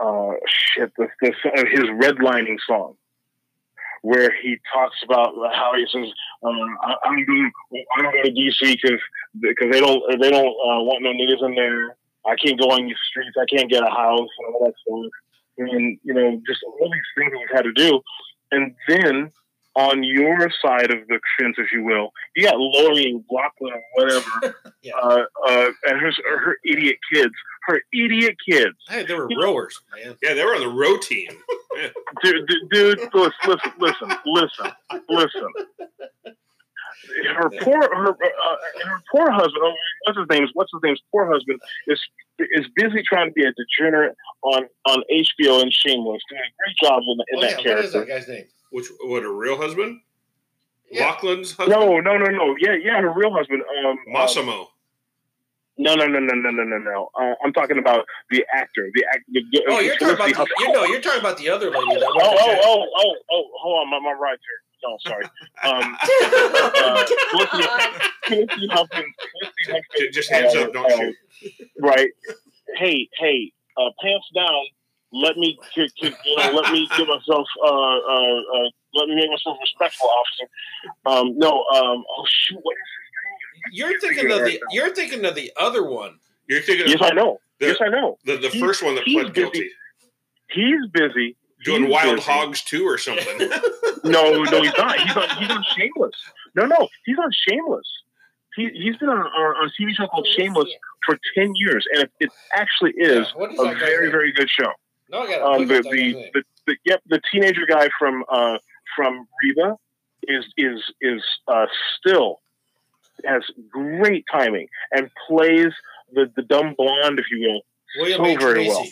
[SPEAKER 4] uh, shit this uh, his redlining song where he talks about how he says uh, I, I'm going I'm going to DC because because they don't they don't uh, want no niggas in there. I can't go on these streets. I can't get a house and all that stuff. And you know, just all these things that we've had to do. And then on your side of the fence, if you will, you got Lori and Loughlin or whatever,
[SPEAKER 2] Yeah.
[SPEAKER 4] uh, uh, and her her idiot kids, her idiot kids.
[SPEAKER 2] Hey, they were rowers, man.
[SPEAKER 3] Yeah, they were on the row team.
[SPEAKER 4] dude, dude, dude listen, listen, listen, listen, listen. Her poor, her, uh, her poor husband. oh, What's his name? What's his name's poor husband is is busy trying to be a degenerate on on HBO and Shameless, doing a great job in, in
[SPEAKER 2] Oh,
[SPEAKER 4] that
[SPEAKER 2] yeah. What
[SPEAKER 4] character.
[SPEAKER 2] is that guy's name?
[SPEAKER 3] Which what a real husband?
[SPEAKER 2] Yeah.
[SPEAKER 3] Loughlin's husband?
[SPEAKER 4] No, no, no, no. Yeah, yeah, her real husband. Um, um,
[SPEAKER 3] Massimo.
[SPEAKER 4] No, no, no, no, no, no, no, no. Uh, I'm talking about the actor. The actor. The, the,
[SPEAKER 2] Oh, you're talking about the,
[SPEAKER 4] Huffman.
[SPEAKER 2] you know, you're talking about the other lady that
[SPEAKER 4] Oh,
[SPEAKER 2] went
[SPEAKER 4] oh, oh, oh, oh, hold on, my, my right here. No, sorry. Um, uh, Felicity, Felicity Huffman. Felicity
[SPEAKER 3] J-
[SPEAKER 4] Huffman.
[SPEAKER 3] Just hands up, don't
[SPEAKER 4] uh,
[SPEAKER 3] shoot.
[SPEAKER 4] Right. Hey, hey, uh, pants down. Let me, get, get, you know, let me give myself, uh, uh, uh, let me make myself respectful, officer. Um, no, um, oh shoot, what is
[SPEAKER 2] You're thinking of the you're thinking of the other one.
[SPEAKER 3] You're thinking
[SPEAKER 4] Yes, I know.
[SPEAKER 3] the,
[SPEAKER 4] Yes, I know.
[SPEAKER 3] the, the
[SPEAKER 4] He-
[SPEAKER 3] first one that
[SPEAKER 4] he's
[SPEAKER 3] pled guilty.
[SPEAKER 4] He's busy.
[SPEAKER 3] Doing
[SPEAKER 4] He's
[SPEAKER 3] Wild
[SPEAKER 4] busy.
[SPEAKER 3] Hogs 2 or something.
[SPEAKER 4] No, no, he's not. He's on. He's on Shameless. No, no, he's on Shameless. He he's been on, on, on a TV show called Shameless for ten years, and it, it actually is
[SPEAKER 2] Yeah, what is
[SPEAKER 4] a very
[SPEAKER 2] name?
[SPEAKER 4] very good show.
[SPEAKER 2] No, I got
[SPEAKER 4] Um, the,
[SPEAKER 2] look up that guy's
[SPEAKER 4] the, the the yep the teenager guy from uh from Reba is is is uh still has great timing and plays the the dumb blonde, if you will.
[SPEAKER 2] William
[SPEAKER 4] so
[SPEAKER 2] H.
[SPEAKER 4] very
[SPEAKER 2] Macy.
[SPEAKER 4] well.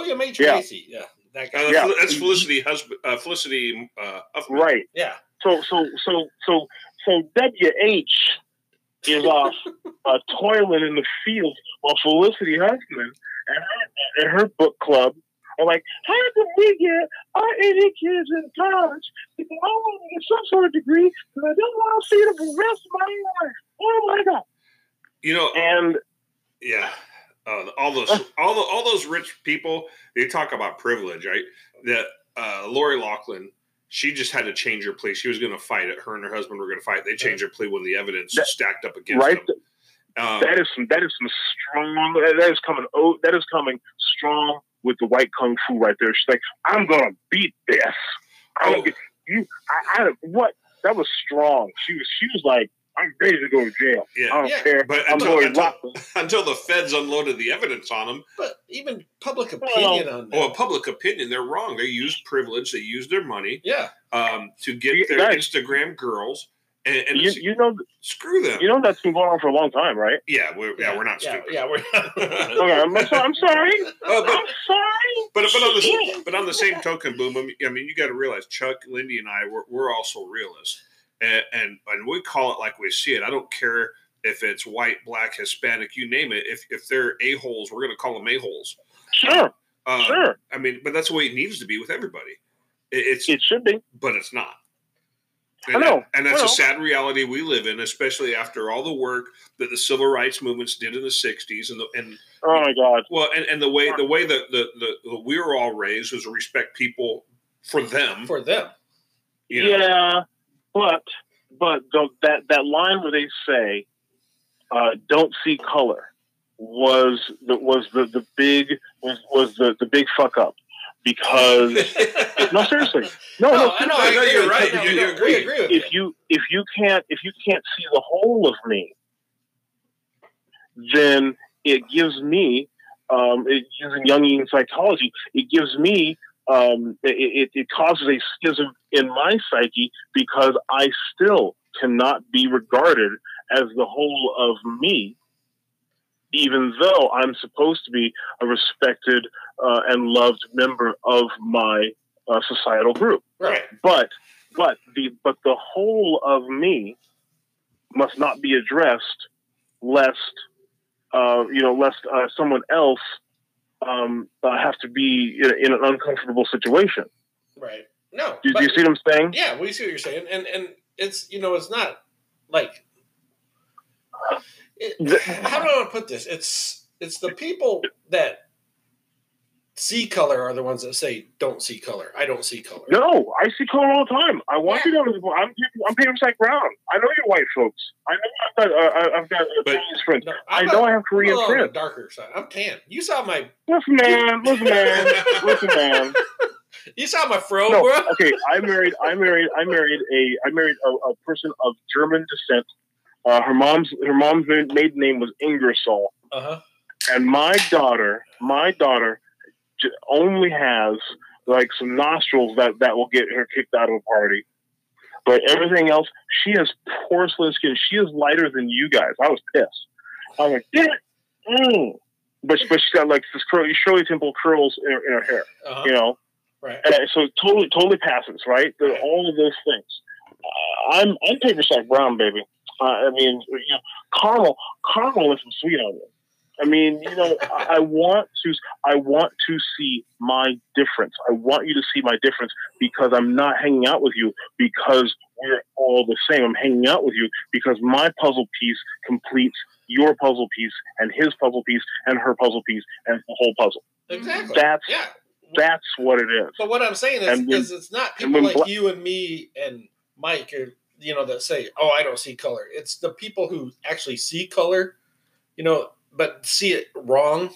[SPEAKER 2] William H.
[SPEAKER 4] Yeah.
[SPEAKER 2] Macy. Yeah, that guy.
[SPEAKER 3] Uh,
[SPEAKER 4] Yeah.
[SPEAKER 3] That's Felicity husband. Uh, Felicity uh, Huffman.
[SPEAKER 4] Right.
[SPEAKER 2] Yeah.
[SPEAKER 4] So so so so so WH is off uh, toiling in the field while Felicity Huffman and her, and her book club are like, how did we get our idiot kids in college? Because I want to get some sort of degree because I don't want to see them for the rest of my life. Oh my god!
[SPEAKER 3] You know,
[SPEAKER 4] And
[SPEAKER 3] yeah. Uh, all those, all the, all those rich people. They talk about privilege, right? That uh, Lori Loughlin, she just had to change her plea. She was going to fight it. Her and her husband were going to fight. They changed her plea when the evidence
[SPEAKER 4] That-
[SPEAKER 3] stacked up against
[SPEAKER 4] right,
[SPEAKER 3] them. Um,
[SPEAKER 4] that is some that is some strong that is coming oh that is coming strong with the white kung fu right there. She's like, I'm gonna beat this. I'm
[SPEAKER 3] Oh.
[SPEAKER 4] gonna, you I, I what that was strong. She was she was like, I'm ready to go to jail. Yeah. I
[SPEAKER 3] yeah.
[SPEAKER 4] don't
[SPEAKER 2] Yeah,
[SPEAKER 4] care.
[SPEAKER 3] but
[SPEAKER 4] I'm
[SPEAKER 3] until- until- Until the feds unloaded the evidence on them.
[SPEAKER 2] But even public opinion on that.
[SPEAKER 3] Well, public opinion, they're wrong. They used privilege. They used their money
[SPEAKER 2] yeah.
[SPEAKER 3] um, to get
[SPEAKER 4] Yeah,
[SPEAKER 3] their
[SPEAKER 4] right.
[SPEAKER 3] Instagram girls. And, and
[SPEAKER 4] You, you know
[SPEAKER 3] screw them.
[SPEAKER 4] you know that's been going on for a long time, right?
[SPEAKER 3] yeah, we're, yeah, we're not
[SPEAKER 2] yeah,
[SPEAKER 3] stupid.
[SPEAKER 2] Yeah, we're
[SPEAKER 4] Okay, I'm, so, I'm sorry.
[SPEAKER 3] Oh, but
[SPEAKER 4] I'm sorry.
[SPEAKER 3] But but on the but on the same token, boom. I mean, I mean, you got to realize Chuck, Lindy, and I we're, we're also realists, and, and and we call it like we see it. I don't care if it's white, black, Hispanic, you name it. If if they're a holes, we're going to call them a holes.
[SPEAKER 4] Sure,
[SPEAKER 3] Uh,
[SPEAKER 4] sure.
[SPEAKER 3] I mean, but that's the way it needs to be with everybody. It, it's
[SPEAKER 4] It should be.
[SPEAKER 3] but it's not.
[SPEAKER 4] I
[SPEAKER 3] And,
[SPEAKER 4] know,
[SPEAKER 3] and that's
[SPEAKER 4] I
[SPEAKER 3] a
[SPEAKER 4] know.
[SPEAKER 3] sad reality we live in, especially after all the work that the civil rights movements did in the '60s, and the, and
[SPEAKER 4] Oh my God.
[SPEAKER 3] well, and, and the way the way that the, the, the we were all raised was to respect people for them.
[SPEAKER 2] for them.
[SPEAKER 3] you know?
[SPEAKER 4] Yeah, but but the, that that line where they say, uh, "Don't see color," was the was the the big was was the the big fuck up because no, seriously, no, no,
[SPEAKER 2] No, I know, I
[SPEAKER 3] No,
[SPEAKER 2] agree
[SPEAKER 3] you're
[SPEAKER 2] with
[SPEAKER 3] right.
[SPEAKER 2] You.
[SPEAKER 3] You-
[SPEAKER 2] No,
[SPEAKER 3] you
[SPEAKER 2] we
[SPEAKER 3] agree.
[SPEAKER 2] agree with
[SPEAKER 4] if you if you can't if you can't see the whole of me, then it gives me um, it, using Jungian psychology, it gives me um, it, it, causes a schism in my psyche because I still cannot be regarded as the whole of me, even though I'm supposed to be a respected uh, and loved member of my uh, societal group
[SPEAKER 2] Right.
[SPEAKER 4] but but the but the whole of me must not be addressed lest uh, you know lest uh, someone else um, uh, have to be in, in an uncomfortable situation.
[SPEAKER 2] Right. No.
[SPEAKER 4] Do, do you see what I'm saying?
[SPEAKER 2] Yeah, we see what you're saying, and and it's you know it's not like it, how do I put this? It's it's the people that see color are the ones that say don't see color. I don't see color.
[SPEAKER 4] No, I see color all the time. I want
[SPEAKER 1] Yeah.
[SPEAKER 4] you to know. I'm I'm Peter Sack Brown. I know you're white folks. I know I've got uh, I've got uh,
[SPEAKER 3] But-
[SPEAKER 4] Chinese friends.
[SPEAKER 2] No,
[SPEAKER 4] I know
[SPEAKER 2] not-
[SPEAKER 4] I have Korean
[SPEAKER 2] I'm on the
[SPEAKER 4] friends.
[SPEAKER 2] darker side. I'm tan. You saw my
[SPEAKER 4] Listen, man. Listen, man. Listen, man.
[SPEAKER 2] you saw my fro,
[SPEAKER 4] no,
[SPEAKER 2] bro.
[SPEAKER 4] okay. I married. I married. I married a. I married a, a person of German descent. Uh, her mom's her mom's maiden name was Ingersoll,
[SPEAKER 2] Uh huh.
[SPEAKER 4] and my daughter, my daughter, j- only has like some nostrils that that will get her kicked out of a party. But everything else, she has porcelain skin. She is lighter than you guys. I was pissed. I was like, damn it. Mm. But but she's got like this curly Shirley Temple curls in her, in her hair.
[SPEAKER 2] Uh-huh.
[SPEAKER 4] You know.
[SPEAKER 2] Right.
[SPEAKER 4] Uh, so totally, totally passes, right?
[SPEAKER 2] Right.
[SPEAKER 4] all of those things. Uh, I'm, I'm paper sack brown, baby. Uh, I mean, you know, caramel, caramel with some sweet on it. I mean, you know, I, want to, I want to see my difference. I want you to see my difference because I'm not hanging out with you because we're all the same. I'm hanging out with you because my puzzle piece completes your puzzle piece and his puzzle piece and her puzzle piece and the whole puzzle.
[SPEAKER 2] Exactly.
[SPEAKER 4] That's
[SPEAKER 2] yeah.
[SPEAKER 4] that's what it is.
[SPEAKER 2] But what I'm saying is,
[SPEAKER 4] when-
[SPEAKER 2] is it's not people like
[SPEAKER 4] bla-
[SPEAKER 2] you and me and Mike or you know that say, "Oh, I don't see color." It's the people who actually see color, you know, but see it wrong.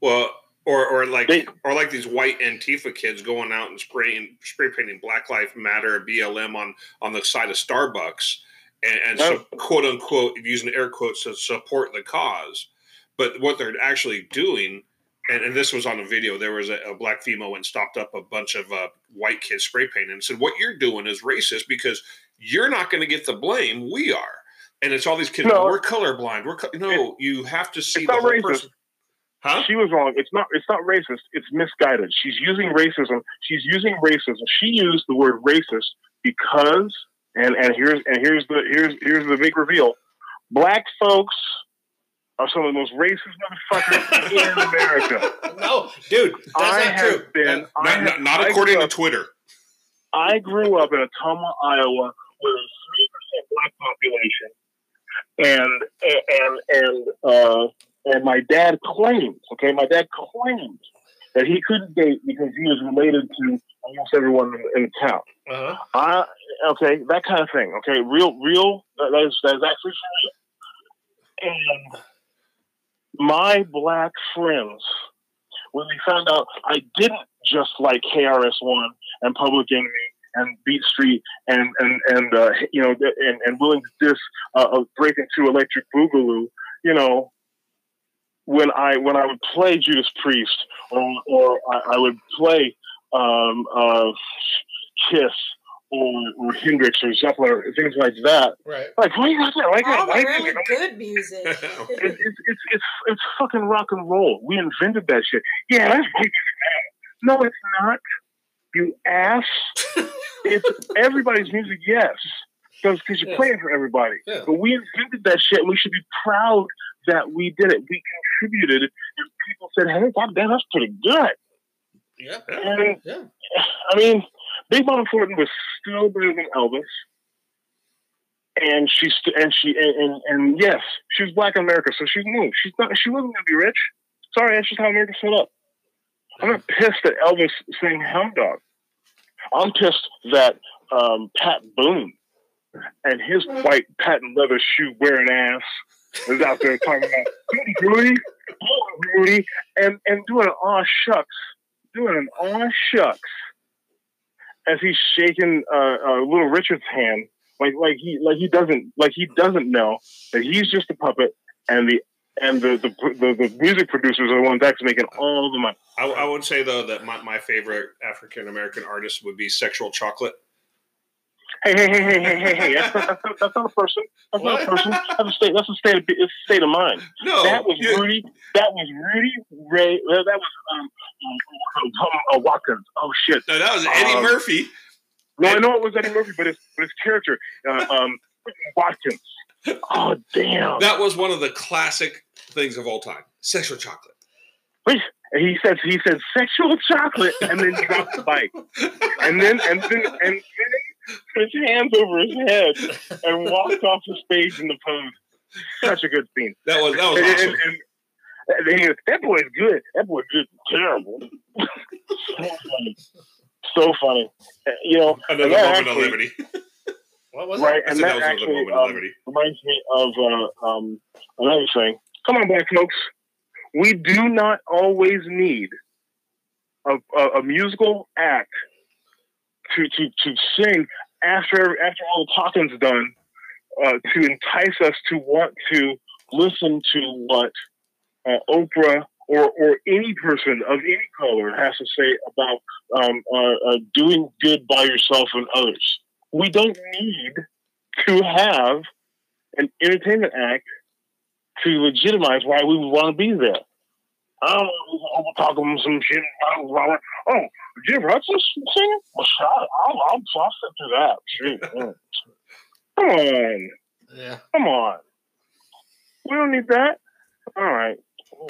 [SPEAKER 3] Well, or or like
[SPEAKER 4] They-
[SPEAKER 3] or like these white Antifa kids going out and spraying spray painting Black Lives Matter BLM on on the side of Starbucks and, and so, quote unquote using air quotes to support the cause. But what they're actually doing, and, and this was on a video, there was a, a black female and stopped up a bunch of uh, white kids spray painting and said, "What you're doing is racist because you're not going to get the blame. We are." And it's all these kids.
[SPEAKER 4] No.
[SPEAKER 3] we're colorblind. We're co-. no. You have to see
[SPEAKER 4] it's
[SPEAKER 3] the
[SPEAKER 4] not
[SPEAKER 3] whole
[SPEAKER 4] racist.
[SPEAKER 3] person. Huh?
[SPEAKER 4] She was wrong. It's not. It's not racist. It's misguided. She's using racism. She's using racism. She used the word racist because, and and here's and here's the here's here's the big reveal. Black folks are some of the most racist motherfuckers in America.
[SPEAKER 2] no, dude, that's
[SPEAKER 4] I
[SPEAKER 2] not
[SPEAKER 4] have
[SPEAKER 2] true.
[SPEAKER 4] been.
[SPEAKER 2] That-
[SPEAKER 4] I
[SPEAKER 3] Not,
[SPEAKER 4] have,
[SPEAKER 3] not, not
[SPEAKER 4] I
[SPEAKER 3] according
[SPEAKER 4] grew
[SPEAKER 3] to Twitter.
[SPEAKER 4] I grew up in Ottumwa, Iowa, with a three percent black population, and and and uh, and my dad claimed, okay, my dad claimed that he couldn't date because he was related to almost everyone in, in town.
[SPEAKER 2] uh-huh.
[SPEAKER 4] I okay, that kind of thing. Okay, real, real. That that is that is actually real. And my black friends, when they found out I didn't just like KRS One and Public Enemy and Beat Street and and and uh, you know and, and willing to diss uh, uh, break into Electric Boogaloo, you know. When I when I would play Judas Priest or or I, I would play um, uh, Kiss or, or Hendrix or Zeppelin or things like that.
[SPEAKER 2] Right.
[SPEAKER 4] Like, why you got that? Like,
[SPEAKER 1] All
[SPEAKER 4] why
[SPEAKER 1] really good music.
[SPEAKER 4] it's, it's, it's, it's, it's fucking rock and roll. We invented that shit. Yeah, that's great. No, it's not. You ass. it's everybody's music, yes. Because you're
[SPEAKER 2] Yes.
[SPEAKER 4] playing for everybody.
[SPEAKER 2] Yeah.
[SPEAKER 4] But we invented that shit and we should be proud that we did it. We contributed and people said, hey, God damn, that's pretty good.
[SPEAKER 2] Yeah.
[SPEAKER 4] And
[SPEAKER 2] Yeah.
[SPEAKER 4] I mean, Big Mama Thornton was still better than Elvis, and she's st- and she and, and and yes, she was Black in America, so she's new. She's not. She wasn't gonna be rich. Sorry, that's just how America set up. I'm not pissed that Elvis sang Hound Dog. I'm pissed that um, Pat Boone and his white patent leather shoe wearing ass is out there talking about Rudy, Rudy, and and doing an aw shucks doing an aw shucks as he's shaking uh, uh, little Richard's hand, like like he like he doesn't like he doesn't know that he's just a puppet, and the and the the, the, the music producers are the ones actually making all the money.
[SPEAKER 3] I, I would say though that my, my favorite African American artist would be Sexual Chocolate.
[SPEAKER 4] Hey, hey, hey, hey, hey, hey, hey! That's not, that's that's not a person. That's not a person. That's a state. That's a state. Of, it's a state of mind.
[SPEAKER 3] No,
[SPEAKER 4] that was
[SPEAKER 3] you-
[SPEAKER 4] Rudy. That was Rudy Ray. That was um, um, um, uh, Watkins. Oh shit!
[SPEAKER 3] no, that was Eddie
[SPEAKER 4] Um,
[SPEAKER 3] Murphy.
[SPEAKER 4] No, I know it was Eddie Murphy, but his but his character, uh, um, Watkins. Oh damn!
[SPEAKER 3] That was one of the classic things of all time. Sexual Chocolate.
[SPEAKER 4] And he says he said sexual chocolate, and then dropped the bike, and then and then and then put his hands over his head and walked off the stage in the pose. Such a good scene.
[SPEAKER 3] That was that was
[SPEAKER 4] And,
[SPEAKER 3] awesome.
[SPEAKER 4] and, and, and he goes, that boy's good. That boy's good. Terrible. so funny. So funny. You know,
[SPEAKER 3] Another moment of liberty.
[SPEAKER 2] What was
[SPEAKER 4] right?
[SPEAKER 3] I
[SPEAKER 4] And
[SPEAKER 3] said
[SPEAKER 4] that
[SPEAKER 3] that was
[SPEAKER 4] actually um, reminds me of uh, um, another thing. Come on, black folks. We do not always need a, a, a musical act to, to, to sing after after all the talking's done uh, to entice us to want to listen to what uh, Oprah or, or any person of any color has to say about um, uh, uh, doing good by yourself and others. We don't need to have an entertainment act to legitimize why we would want to be there. I don't know, we're talking some shit. Oh, Jim Hudson singing? Well, I'll, I'll, I'll I'll that. Shit. mm. Come on.
[SPEAKER 2] Yeah.
[SPEAKER 4] Come on. We don't need that. All right.
[SPEAKER 3] All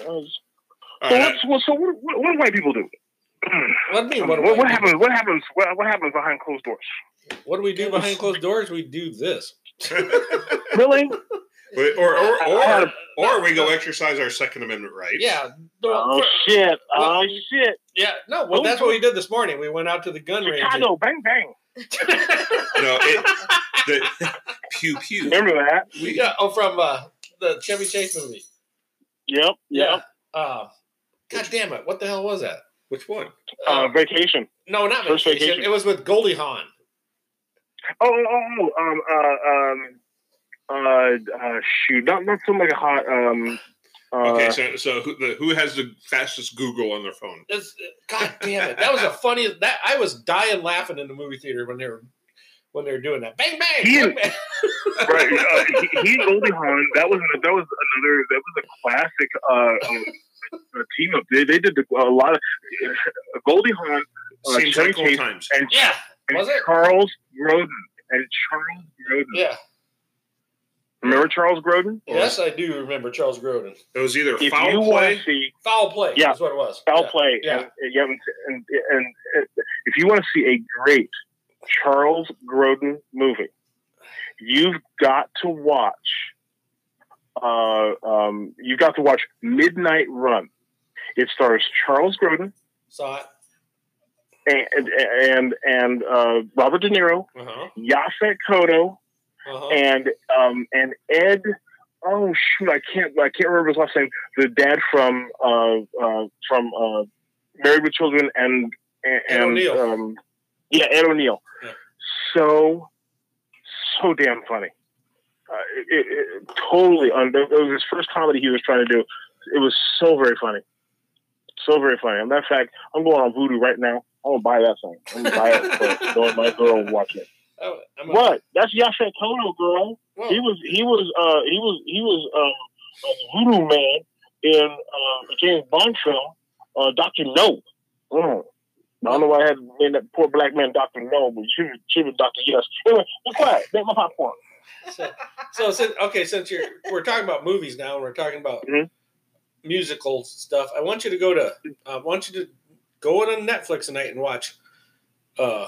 [SPEAKER 4] So,
[SPEAKER 3] right,
[SPEAKER 4] what's, what, so what, what, what do white people do?
[SPEAKER 2] What do you mean?
[SPEAKER 4] What,
[SPEAKER 2] What, do
[SPEAKER 4] what, happens? What happens? What, what happens behind closed doors?
[SPEAKER 2] What do we do behind closed doors? We do this.
[SPEAKER 4] Really?
[SPEAKER 3] Wait, or or
[SPEAKER 4] I had
[SPEAKER 3] or, or we go exercise our Second Amendment rights.
[SPEAKER 2] Yeah.
[SPEAKER 4] Oh
[SPEAKER 2] for-
[SPEAKER 4] shit! Oh
[SPEAKER 2] Well-
[SPEAKER 4] shit!
[SPEAKER 2] yeah. No. Well, that's what we did this morning. We went out to the gun range. and-
[SPEAKER 4] Chicago, bang bang.
[SPEAKER 3] No, it, the, pew pew.
[SPEAKER 4] Remember that?
[SPEAKER 3] We,
[SPEAKER 2] yeah. Oh, from uh, the Chevy Chase movie.
[SPEAKER 4] Yep.
[SPEAKER 2] Yeah.
[SPEAKER 4] Yep.
[SPEAKER 2] Uh, God damn it! What the hell was that?
[SPEAKER 3] Which one?
[SPEAKER 4] Uh, vacation.
[SPEAKER 2] no, not vacation.
[SPEAKER 4] Vacation.
[SPEAKER 2] It was with Goldie Hawn.
[SPEAKER 4] Oh, oh, oh, um, uh, um, uh, uh, shoot, not not something like a hot, um, uh,
[SPEAKER 3] Okay, so so who, the, who has the fastest Google on their phone?
[SPEAKER 2] It's, God damn it! That was a funny. That I was dying laughing in the movie theater when they were when they were doing that. Bang bang.
[SPEAKER 4] He-
[SPEAKER 2] bang, bang.
[SPEAKER 4] right? Uh, he, he and Goldie Hawn. That was that was another. That was a classic uh, um, uh, team up. They, they did a lot of uh, Goldie Hawn uh,
[SPEAKER 3] Seems
[SPEAKER 4] Chevy
[SPEAKER 3] like old times.
[SPEAKER 4] and,
[SPEAKER 2] Yeah.
[SPEAKER 4] And
[SPEAKER 2] Was it?
[SPEAKER 4] Charles Grodin and Charles Grodin.
[SPEAKER 2] Yeah.
[SPEAKER 4] Remember Charles Grodin?
[SPEAKER 2] Yes, I do remember Charles Grodin.
[SPEAKER 3] It was either
[SPEAKER 4] If
[SPEAKER 3] foul
[SPEAKER 4] you want
[SPEAKER 3] play.
[SPEAKER 4] to see
[SPEAKER 2] Foul play.
[SPEAKER 4] Yeah.
[SPEAKER 2] That's what it was.
[SPEAKER 4] foul
[SPEAKER 2] yeah.
[SPEAKER 4] play.
[SPEAKER 2] Yeah.
[SPEAKER 4] And, yeah, and, and, and, and if you want to see a great Charles Grodin movie, you've got to watch. Uh, um, you've got to watch Midnight Run. It stars Charles Grodin
[SPEAKER 2] Saw it.
[SPEAKER 4] And and and uh, Robert De Niro,
[SPEAKER 2] Uh huh.
[SPEAKER 4] Yaphet Kotto,
[SPEAKER 2] Uh huh.
[SPEAKER 4] and um, and Ed. Oh shoot, I can't I can't remember his last name. The dad from uh, uh, from uh, Married with Children and and,
[SPEAKER 2] Ed O'Neill.
[SPEAKER 4] Um, yeah, Ed O'Neill.
[SPEAKER 2] Yeah.
[SPEAKER 4] So so damn funny. Uh, it, it, totally on. It was his first comedy he was trying to do. It was so very funny, so very funny. As a matter of fact, I'm going on Vudu right now. I'm gonna buy that thing. I'm gonna buy it. For, my girl watch it.
[SPEAKER 2] Oh,
[SPEAKER 4] What? That's Yaphet Kotto, girl.
[SPEAKER 2] Well,
[SPEAKER 4] He was he was uh he was he was um a voodoo man in uh, a James Bond film, uh Doctor No. Mm. I don't know why I had to name that poor black man Doctor No, but she was she was Doctor Yes. Anyway, be quiet. Make my popcorn.
[SPEAKER 2] so, so since okay, since you're we're talking about movies now, and we're talking about
[SPEAKER 4] Mhm.
[SPEAKER 2] Musical stuff. I want you to go to. I want you to go on Netflix tonight and watch. Uh,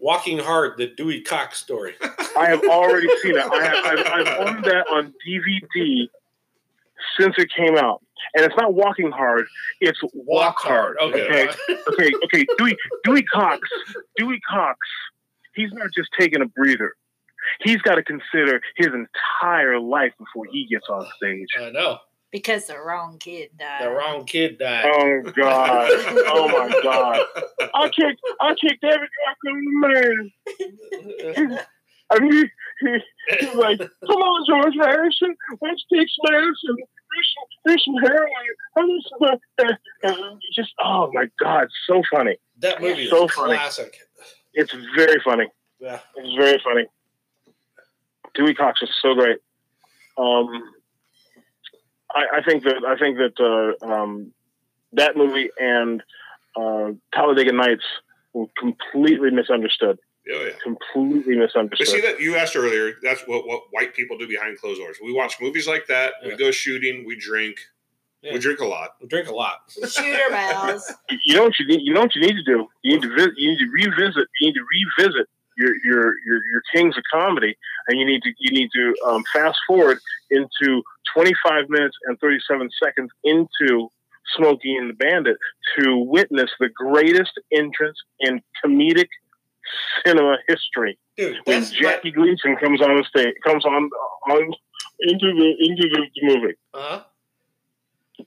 [SPEAKER 2] Walking Hard, the Dewey Cox story.
[SPEAKER 4] I have already seen it. I have, I've, I've owned that on DVD since it came out. And it's not walking hard, it's walk hard.
[SPEAKER 2] Okay.
[SPEAKER 4] Okay. okay, okay. Dewey Dewey Cox, Dewey Cox, he's not just taking a breather. He's got to consider his entire life before he gets on stage.
[SPEAKER 2] I know.
[SPEAKER 1] Because the wrong kid died.
[SPEAKER 2] The wrong kid died.
[SPEAKER 4] Oh God! Oh my God! I kicked, I kicked every fucking man. I mean, he, he's like, "Come on, George Harrison, let's take some medicine, do some, do some heroin." And it's, uh, and just, oh my God, so funny.
[SPEAKER 2] that movie is
[SPEAKER 4] So
[SPEAKER 2] a
[SPEAKER 4] funny.
[SPEAKER 2] classic.
[SPEAKER 4] It's very funny.
[SPEAKER 2] Yeah.
[SPEAKER 4] It's very funny. Dewey Cox is so great. Um, I, I think that I think that uh, um, that movie and uh, Talladega Nights were completely misunderstood.
[SPEAKER 3] Oh, yeah.
[SPEAKER 4] Completely misunderstood.
[SPEAKER 3] But see that you asked earlier. That's what, what white people do behind closed doors. We watch movies like that.
[SPEAKER 2] Yeah.
[SPEAKER 3] We go shooting. We drink.
[SPEAKER 2] Yeah.
[SPEAKER 3] We drink a lot.
[SPEAKER 2] We drink a lot.
[SPEAKER 1] Shooter mouths.
[SPEAKER 4] You know what you need. You know what you need to do. You need to visit. You need to revisit. You need to revisit your your your, your kings of comedy, and you need to you need to um, fast forward into 25 minutes and 37 seconds into Smokey and the Bandit to witness the greatest entrance in comedic cinema history
[SPEAKER 2] Dude,
[SPEAKER 4] when Jackie Gleason comes on the stage, comes on on into the into the movie.
[SPEAKER 2] uh huh.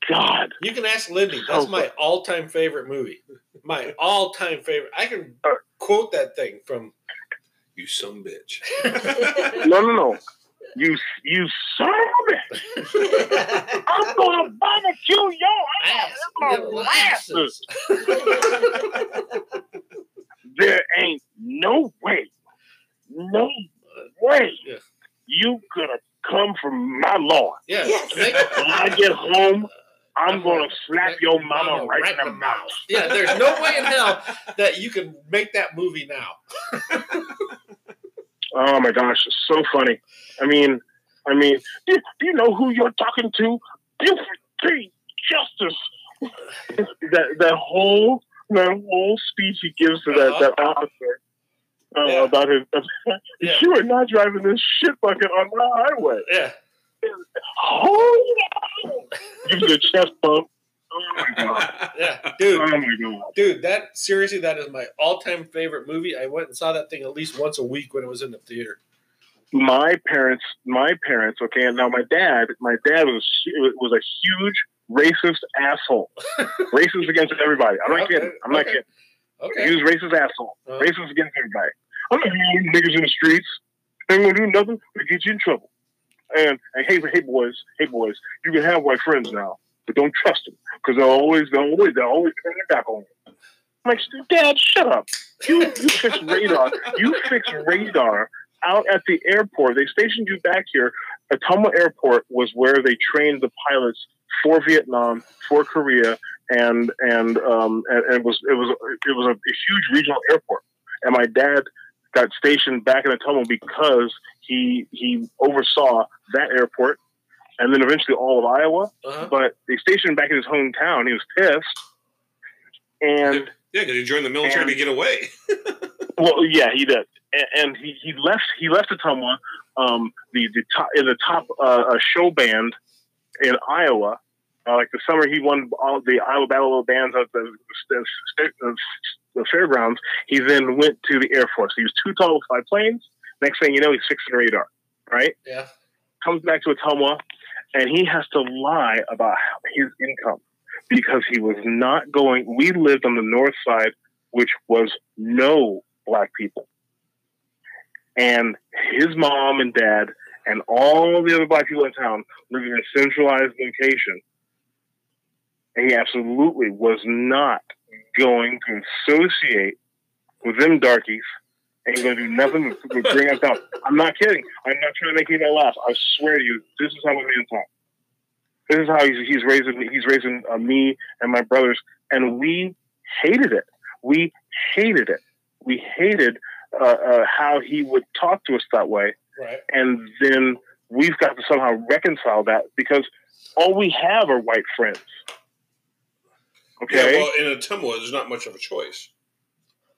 [SPEAKER 4] God,
[SPEAKER 2] You can ask Lindy. That's my all-time favorite movie. My all-time favorite. I can
[SPEAKER 4] Uh.
[SPEAKER 2] quote that thing from.
[SPEAKER 3] You some bitch.
[SPEAKER 4] no, no, no. You you son of a bitch. I'm gonna barbecue your ass
[SPEAKER 2] Ass
[SPEAKER 4] in my
[SPEAKER 2] molasses.
[SPEAKER 4] molasses. There ain't no way, no way
[SPEAKER 2] Yeah.
[SPEAKER 4] you gonna come from my lawn.
[SPEAKER 2] Yeah.
[SPEAKER 1] Yes.
[SPEAKER 4] When I get home, I'm gonna slap your mama right in the mouth.
[SPEAKER 2] Yeah, there's no way in hell that you can make that movie now.
[SPEAKER 4] Oh my gosh, it's so funny. I mean, I mean, do, do you know who you're talking to? Buford T. Justice. that that whole that whole speech he gives to that that officer uh,
[SPEAKER 2] Yeah.
[SPEAKER 4] about his.
[SPEAKER 2] Yeah.
[SPEAKER 4] You are not driving this shit bucket on my highway.
[SPEAKER 2] Yeah.
[SPEAKER 4] Oh, yeah. gives you a chest bump. Oh my god.
[SPEAKER 2] Yeah. Dude,
[SPEAKER 4] Oh my god.
[SPEAKER 2] dude, that seriously, that is my all-time favorite movie. I went and saw that thing at least once a week when it was in the theater.
[SPEAKER 4] my parents, my parents, okay, and now my dad, my dad was was a huge racist asshole, racist against everybody. I'm not
[SPEAKER 2] Okay,
[SPEAKER 4] kidding. I'm not
[SPEAKER 2] okay.
[SPEAKER 4] kidding.
[SPEAKER 2] Okay.
[SPEAKER 4] He was a racist asshole,
[SPEAKER 2] Uh-huh.
[SPEAKER 4] racist against everybody. I'm not leave niggas in the streets. Ain't gonna do nothing to get you in trouble. And, and hey, hey boys, hey boys, you can have white friends now, but don't trust them because they'll always, they'll always, they'll always turn their back on you. I'm like, Dad, shut up. You, you fix radar. You fix radar out at the airport. They stationed you back here. Ottumwa Airport was where they trained the pilots for Vietnam, for Korea, and and um, and, and it was it was it was a, a huge regional airport. And my dad got stationed back in Ottumwa because he he oversaw that airport, and then eventually all of Iowa.
[SPEAKER 2] Uh-huh.
[SPEAKER 4] But they stationed back in his hometown. He was pissed, and
[SPEAKER 3] Yeah, because he joined the military
[SPEAKER 4] And-
[SPEAKER 3] to get away.
[SPEAKER 4] Well, yeah, he did, and, and he, he left. He left Ottumwa, um, the the top in the top uh, show band in Iowa. Uh, like the summer, he won all the Iowa Battle of the Bands at the, the, the, the fairgrounds. He then went to the Air Force. He was too tall to fly planes. Next thing you know, he's fixing radar. Right?
[SPEAKER 2] Yeah.
[SPEAKER 4] Comes back to Ottumwa, and he has to lie about his income because he was not going. We lived on the north side, which was no black people. And his mom and dad and all the other black people in town lived in a centralized location. And he absolutely was not going to associate with them darkies going to do nothing to bring us down. I'm not kidding. I'm not trying to make anybody laugh. I swear to you, this is how my man talks. This is how he's, he's raising he's raising uh, me and my brothers, and we hated it. We hated it. We hated uh, uh, how he would talk to us that way,
[SPEAKER 2] Right.
[SPEAKER 4] and then we've got to somehow reconcile that because all we have are white friends. Okay.
[SPEAKER 3] Yeah, well, in a Ottumwa, there's not much of a choice.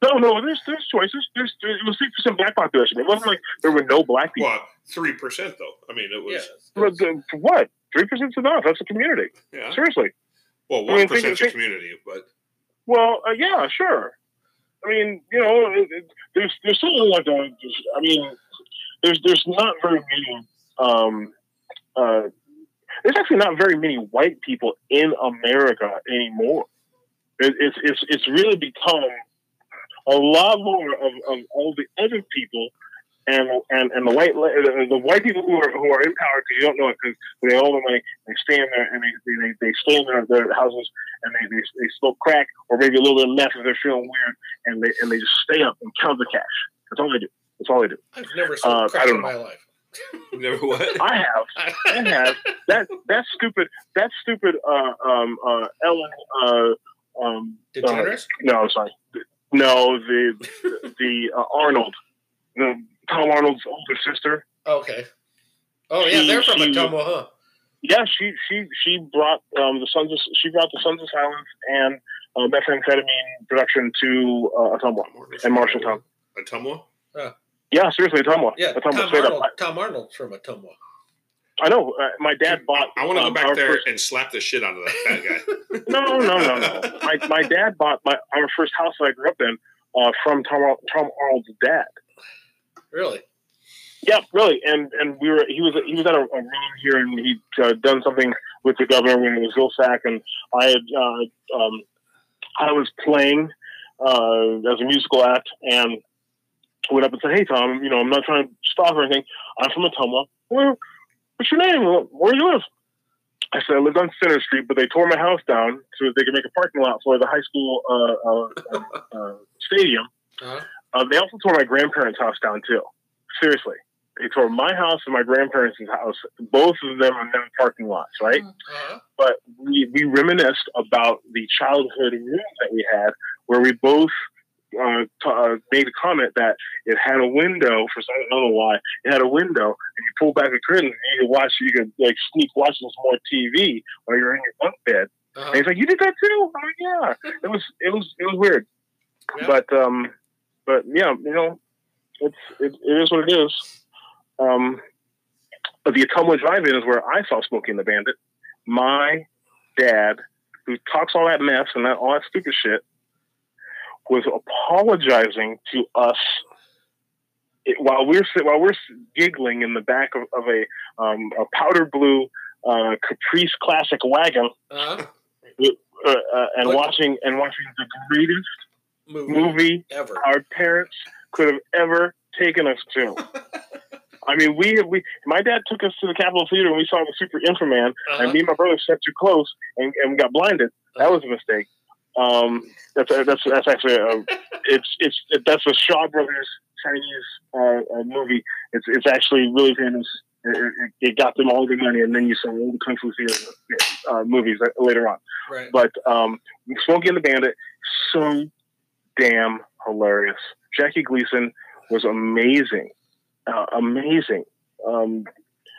[SPEAKER 4] No, no. There's there's choices. There's, there it was six percent black population. It wasn't like there were no black people.
[SPEAKER 3] Well, three percent though. I mean, it
[SPEAKER 2] Yeah.
[SPEAKER 3] was
[SPEAKER 4] But the- for what? Three percent's enough. That's a community.
[SPEAKER 3] yeah.
[SPEAKER 4] Seriously.
[SPEAKER 3] Well,
[SPEAKER 4] I
[SPEAKER 3] one
[SPEAKER 4] mean, think-
[SPEAKER 3] percent's a community, but
[SPEAKER 4] Well, uh, yeah, sure. I mean, you know, it, it, there's there's something like a. I mean, there's there's not very many. Um, uh, there's actually not very many white people in America anymore. It, it's it's it's really become a lot more of, of all the other people and and and the white the, the white people who are who are in power because you don't know it because they own the money they stay in there and they they, they stay in their, their houses and they, they they smoke crack or maybe a little bit of meth if they're feeling weird and they and they just stay up and count the cash. That's all they do. That's all they do.
[SPEAKER 2] I've never
[SPEAKER 4] Uh,
[SPEAKER 2] sold
[SPEAKER 4] I
[SPEAKER 2] crack
[SPEAKER 4] don't
[SPEAKER 2] in
[SPEAKER 4] know.
[SPEAKER 2] my life.
[SPEAKER 3] Never what?
[SPEAKER 4] I have. I have that that stupid that stupid uh um uh Ellen uh um uh,
[SPEAKER 2] DeGeneres?
[SPEAKER 4] no sorry no the the uh, Arnold the Tom Arnold's older sister
[SPEAKER 2] okay. Oh yeah,
[SPEAKER 4] She-
[SPEAKER 2] they're from
[SPEAKER 4] she-
[SPEAKER 2] Ottumwa, huh?
[SPEAKER 4] yeah she she she brought um the Sons of she brought the Sons of Silence and uh, methamphetamine production to uh, Ottumwa and Marshalltown
[SPEAKER 3] Ottumwa?
[SPEAKER 4] yeah seriously Ottumwa
[SPEAKER 2] Yeah,
[SPEAKER 4] Ottumwa
[SPEAKER 2] Tom Arnold.
[SPEAKER 4] up
[SPEAKER 2] Tom Arnold's from Ottumwa.
[SPEAKER 4] I, I know uh, my dad bought
[SPEAKER 3] I, want to go
[SPEAKER 4] um,
[SPEAKER 3] back there
[SPEAKER 4] first-
[SPEAKER 3] and slap the shit out of that fat guy.
[SPEAKER 4] No, no, no, no. My my dad bought my our first house that I grew up in uh, from Tom Tom Arnold's dad.
[SPEAKER 2] Really?
[SPEAKER 4] Yeah, really. And and we were he was he was at a, a room here and he'd uh, done something with the governor when it was Vilsack and I had uh, um, I was playing uh, as a musical act and went up and said, "Hey Tom, you know I'm not trying to stop or anything. I'm from Ottumwa. Where, what's your name? Where do you live?" I said I lived on Center Street, but they tore my house down so that they could make a parking lot for the high school uh, uh, uh, stadium.
[SPEAKER 2] Uh-huh.
[SPEAKER 4] Uh, they also tore my grandparents' house down too. Seriously, they tore my house and my grandparents' house. Both of them are now parking lots, right?
[SPEAKER 2] Uh-huh.
[SPEAKER 4] But we, we reminisced about the childhood room that we had, where we both uh, t- uh, made a comment that it had a window for some I don't know why it had a window, and you pull back the curtain, and you could watch, you could like sneak watch some more TV while you're in your bunk bed. And
[SPEAKER 2] Uh-huh.
[SPEAKER 4] he's like, "You did that too?" I'm like, "Yeah." It was it was it was weird,
[SPEAKER 2] Yeah.
[SPEAKER 4] but um, but yeah, you know, it's it, it is what it is. Um, but the Ottumwa Drive-In is where I saw Smokey and the Bandit. My dad, who talks all that mess and that all that stupid shit, was apologizing to us it, while we're while we're giggling in the back of, of a um, a powder blue uh, Caprice Classic wagon
[SPEAKER 2] Uh-huh.
[SPEAKER 4] uh, uh, and
[SPEAKER 2] What?
[SPEAKER 4] watching and watching the greatest
[SPEAKER 2] Movie,
[SPEAKER 4] movie
[SPEAKER 2] ever.
[SPEAKER 4] our parents could have ever taken us to. I mean, we we my dad took us to the Capitol Theater and we saw the Super Inframan,
[SPEAKER 2] Uh-huh.
[SPEAKER 4] and me and my brother sat too close and, and got blinded. That was a mistake. Um, that's that's that's actually a, it's it's that's a Shaw Brothers Chinese uh, uh, movie. It's it's actually really famous. It, it, it got them all the money, and then you saw all the kung fu theater uh, movies later on.
[SPEAKER 2] right.
[SPEAKER 4] But um, Smokey and the Bandit, so damn hilarious. Jackie Gleason was amazing, uh, amazing. Um,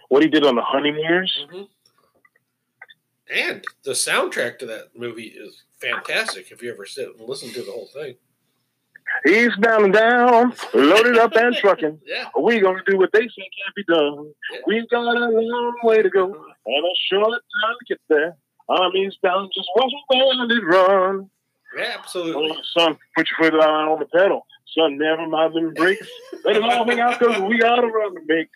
[SPEAKER 4] what he did on the Honeymooners,
[SPEAKER 2] Mhm. And the soundtrack to that movie is fantastic. If you ever sit and listen to the whole thing,
[SPEAKER 4] eastbound and down, loaded up and trucking.
[SPEAKER 2] yeah,
[SPEAKER 4] We gonna do what they say can't be done.
[SPEAKER 2] Yeah.
[SPEAKER 4] We've got a long way to go and a short time to get there. I'm eastbound, just watch a bandit run.
[SPEAKER 2] yeah, absolutely.
[SPEAKER 4] Oh, son, put your foot down on the pedal. Son, never mind them brakes. Let it all hang out because we got to run the makes.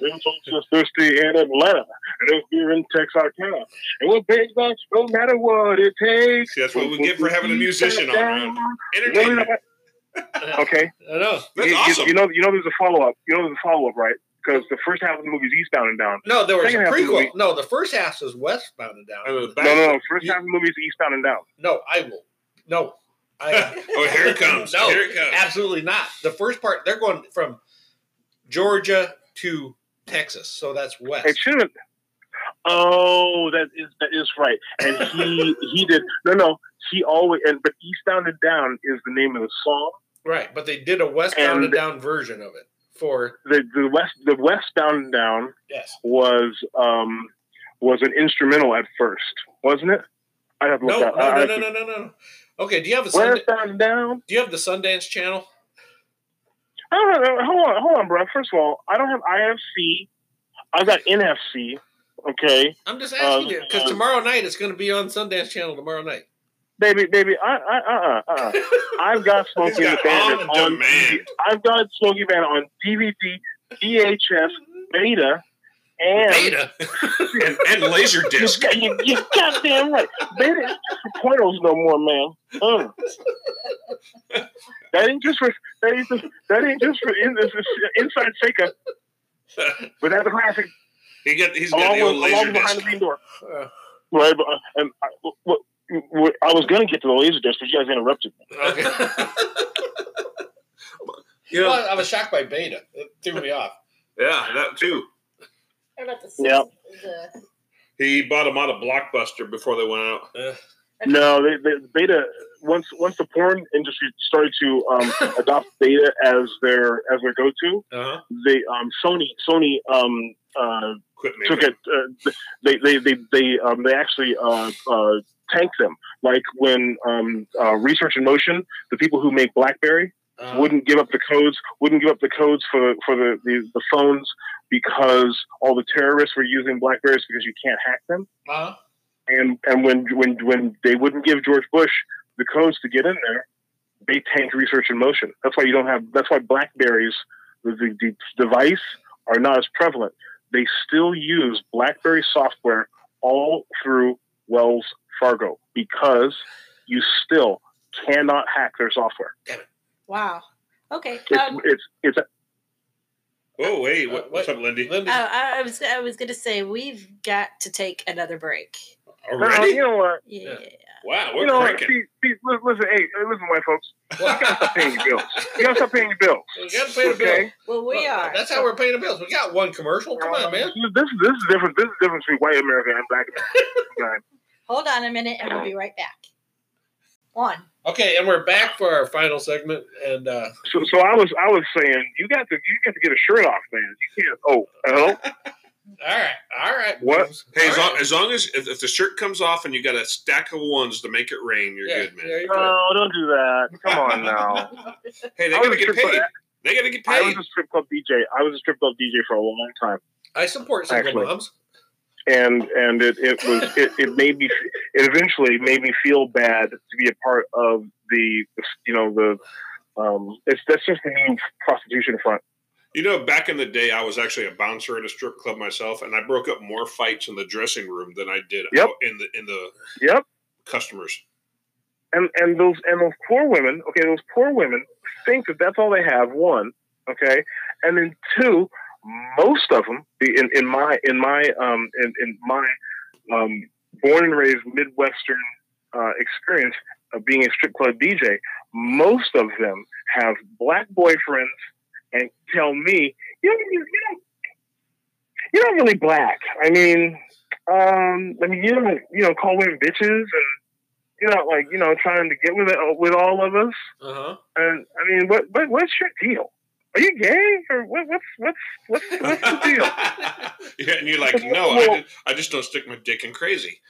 [SPEAKER 4] Them folks are thirsty in Atlanta, and those beer in Texarkana. And we'll pay back no matter what it takes.
[SPEAKER 3] See, that's what we get for having a musician on around. Entertainment.
[SPEAKER 4] Okay.
[SPEAKER 2] I know.
[SPEAKER 3] That's
[SPEAKER 4] you, you-
[SPEAKER 3] awesome.
[SPEAKER 4] You know, you know, there's a follow up. You know, there's a follow up, right? Because the first half of the movie is Eastbound and Down.
[SPEAKER 2] No, there was a
[SPEAKER 4] Second half of the
[SPEAKER 2] prequel.
[SPEAKER 4] movie-
[SPEAKER 2] No, the first half is westbound and down.
[SPEAKER 3] Uh,
[SPEAKER 4] No, no, no. First
[SPEAKER 3] you-
[SPEAKER 4] half of the movie is Eastbound and Down.
[SPEAKER 2] No, I will. No. I,
[SPEAKER 3] oh, here it comes.
[SPEAKER 2] No,
[SPEAKER 3] here it comes.
[SPEAKER 2] absolutely not. The first part, they're going from Georgia to Texas, so that's west.
[SPEAKER 4] It shouldn't. Oh, that is that is right. And he he did no no. He always and but Eastbound and Down is the name of the song.
[SPEAKER 2] Right, but they did a westbound and,
[SPEAKER 4] And-
[SPEAKER 2] down version of it for
[SPEAKER 4] The the west the Westbound and Down
[SPEAKER 2] yes.
[SPEAKER 4] was um was an instrumental at first, wasn't it? I have to look
[SPEAKER 2] No,
[SPEAKER 4] that.
[SPEAKER 2] no, no, no, no, no, no. Okay, do you have a Sund-
[SPEAKER 4] and Down.
[SPEAKER 2] do you have the Sundance Channel?
[SPEAKER 4] I don't know. Hold on, hold on, bro. First of all, I don't have IFC. I got NFC. Okay,
[SPEAKER 2] I'm just asking
[SPEAKER 4] Um,
[SPEAKER 2] you because
[SPEAKER 4] uh,
[SPEAKER 2] tomorrow night it's going to be on Sundance Channel tomorrow night.
[SPEAKER 4] baby, baby. I, I, uh, uh, uh. I've got Smokey and the Bandit
[SPEAKER 3] on
[SPEAKER 4] on.
[SPEAKER 3] demand.
[SPEAKER 4] I've got Smokey Bandit on DVD, VHS, Beta, and
[SPEAKER 2] Beta.
[SPEAKER 3] and, and laser
[SPEAKER 4] you,
[SPEAKER 3] disc.
[SPEAKER 4] got- you, you goddamn right. Beta ain't just no more, man. Mm. That ain't just for that ain't just that ain't just for in, this is inside Seika, but that's a classic.
[SPEAKER 3] he got he's got the
[SPEAKER 4] with,
[SPEAKER 3] old
[SPEAKER 4] along
[SPEAKER 3] laser
[SPEAKER 4] with behind the green door.
[SPEAKER 2] Uh,
[SPEAKER 4] Right, but, uh, and I, what, what, I was going to get to the laser disc, but you guys interrupted me.
[SPEAKER 2] okay.
[SPEAKER 3] You know,
[SPEAKER 2] Well, I was shocked by Beta. It threw me off.
[SPEAKER 3] yeah, that too.
[SPEAKER 1] What about the
[SPEAKER 4] Yeah.
[SPEAKER 1] the-
[SPEAKER 3] He bought them out of Blockbuster before they went out.
[SPEAKER 2] Uh,
[SPEAKER 4] No, they, they, beta once once the porn industry started to um, adopt beta as their as their go to,
[SPEAKER 2] uh-huh.
[SPEAKER 4] they um, Sony Sony um, uh, took it. Uh, they they they they um, they actually uh, uh, tanked them. Like when um, uh, Research in Motion, the people who make BlackBerry
[SPEAKER 2] Uh-huh.
[SPEAKER 4] wouldn't give up the codes, wouldn't give up the codes for the for the, the, the phones because all the terrorists were using Blackberries because you can't hack them.
[SPEAKER 2] Uh-huh.
[SPEAKER 4] And and when when when they wouldn't give George Bush the codes to get in there, they tanked Research in Motion. That's why you don't have. That's why Blackberries, the, the, the device, are not as prevalent. They still use BlackBerry software all through Wells Fargo because you still cannot hack their software.
[SPEAKER 1] Wow. Okay.
[SPEAKER 4] It's
[SPEAKER 1] Um,
[SPEAKER 4] it's it's
[SPEAKER 3] Oh wait, what,
[SPEAKER 2] Uh,
[SPEAKER 3] what's up, Lindy?
[SPEAKER 2] Lindy,
[SPEAKER 1] I, I was I was gonna say we've got to take another break.
[SPEAKER 4] no,
[SPEAKER 3] Already?
[SPEAKER 4] you know what?
[SPEAKER 1] Yeah.
[SPEAKER 3] Wow, we're
[SPEAKER 4] you know what?
[SPEAKER 3] cranking.
[SPEAKER 4] See, see, listen, hey, hey, listen, white folks. You gotta stop paying your bills. You gotta stop paying your bills.
[SPEAKER 2] we got to pay the bill.
[SPEAKER 4] Okay.
[SPEAKER 1] Well, we
[SPEAKER 2] Well,
[SPEAKER 1] are.
[SPEAKER 2] That's how we're paying the bills. We got one commercial. Come on, man.
[SPEAKER 4] This this is different. This is different between white America and black America.
[SPEAKER 1] Hold on a minute, and we'll be right back. One.
[SPEAKER 2] Okay, and we're back for our final segment. And uh,
[SPEAKER 4] So, so I was I was saying you got to you got to get a shirt off, man. You can't. Oh, hello.
[SPEAKER 2] all right, all right.
[SPEAKER 4] What?
[SPEAKER 2] Booms.
[SPEAKER 3] Hey, as
[SPEAKER 2] All
[SPEAKER 3] long, as long as if, if the shirt comes off and you got a stack of ones to make it rain, you're
[SPEAKER 2] yeah,
[SPEAKER 3] good, man.
[SPEAKER 2] You're good.
[SPEAKER 4] No, don't do that. Come on now.
[SPEAKER 3] Hey, they
[SPEAKER 4] I was
[SPEAKER 3] gotta get paid. They gotta get paid.
[SPEAKER 4] I was a strip club DJ. I was a strip club DJ for a long time,
[SPEAKER 2] I support single
[SPEAKER 4] Actually.
[SPEAKER 2] moms.
[SPEAKER 4] And and it, it was it, it made me it eventually made me feel bad to be a part of the you know the um it's that's just the new prostitution front.
[SPEAKER 3] You know, back in the day, I was actually a bouncer at a strip club myself, and I broke up more fights in the dressing room than I did
[SPEAKER 4] Yep.
[SPEAKER 3] in the in the
[SPEAKER 4] Yep.
[SPEAKER 3] customers.
[SPEAKER 4] and and those and those poor women okay those poor women think that that's all they have one okay and then two most of them in, in my in my um in, in my um born and raised midwestern uh, experience of being a strip club dj most of them have black boyfriends and tell me you know, you, know you're not really black i mean um i mean you don't you know call women bitches and you're not like you know trying to get with it with all of us.
[SPEAKER 2] Uh huh.
[SPEAKER 4] And I mean, what, what what's your deal? Are you gay or what, what's what's what's what's the deal?
[SPEAKER 3] yeah, and you're like, no, I, just, I just don't stick my dick in crazy.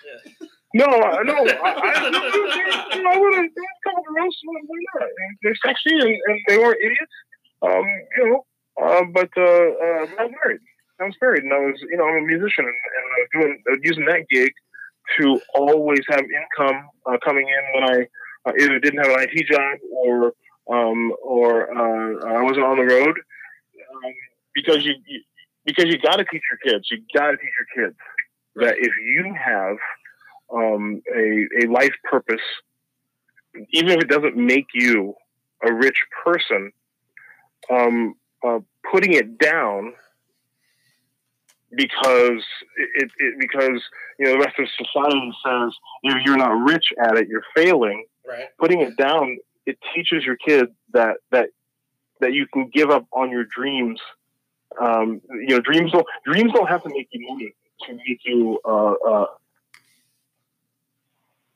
[SPEAKER 4] No, I- no, I, I, no, you know, I would have a couple of girls. Why not? They're sexy and, and they weren't idiots. Um, you know, uh, but uh, uh, I was married. I was married, and I was, you know, I'm a musician, and, and I was doing uh, using that gig to always have income uh, coming in when I uh, either didn't have an IT job or um, or uh, I wasn't on the road um, because you, you because you got to teach your kids. You got to teach your kids that if you have um, a a life purpose, even if it doesn't make you a rich person, um, uh, putting it down because it, it because you know the rest of society says if you're not rich at it, you're failing.
[SPEAKER 2] Right.
[SPEAKER 4] Putting it down, it teaches your kid that that that you can give up on your dreams. Um, you know, dreams don't dreams don't have to make you money to make you. Uh, uh,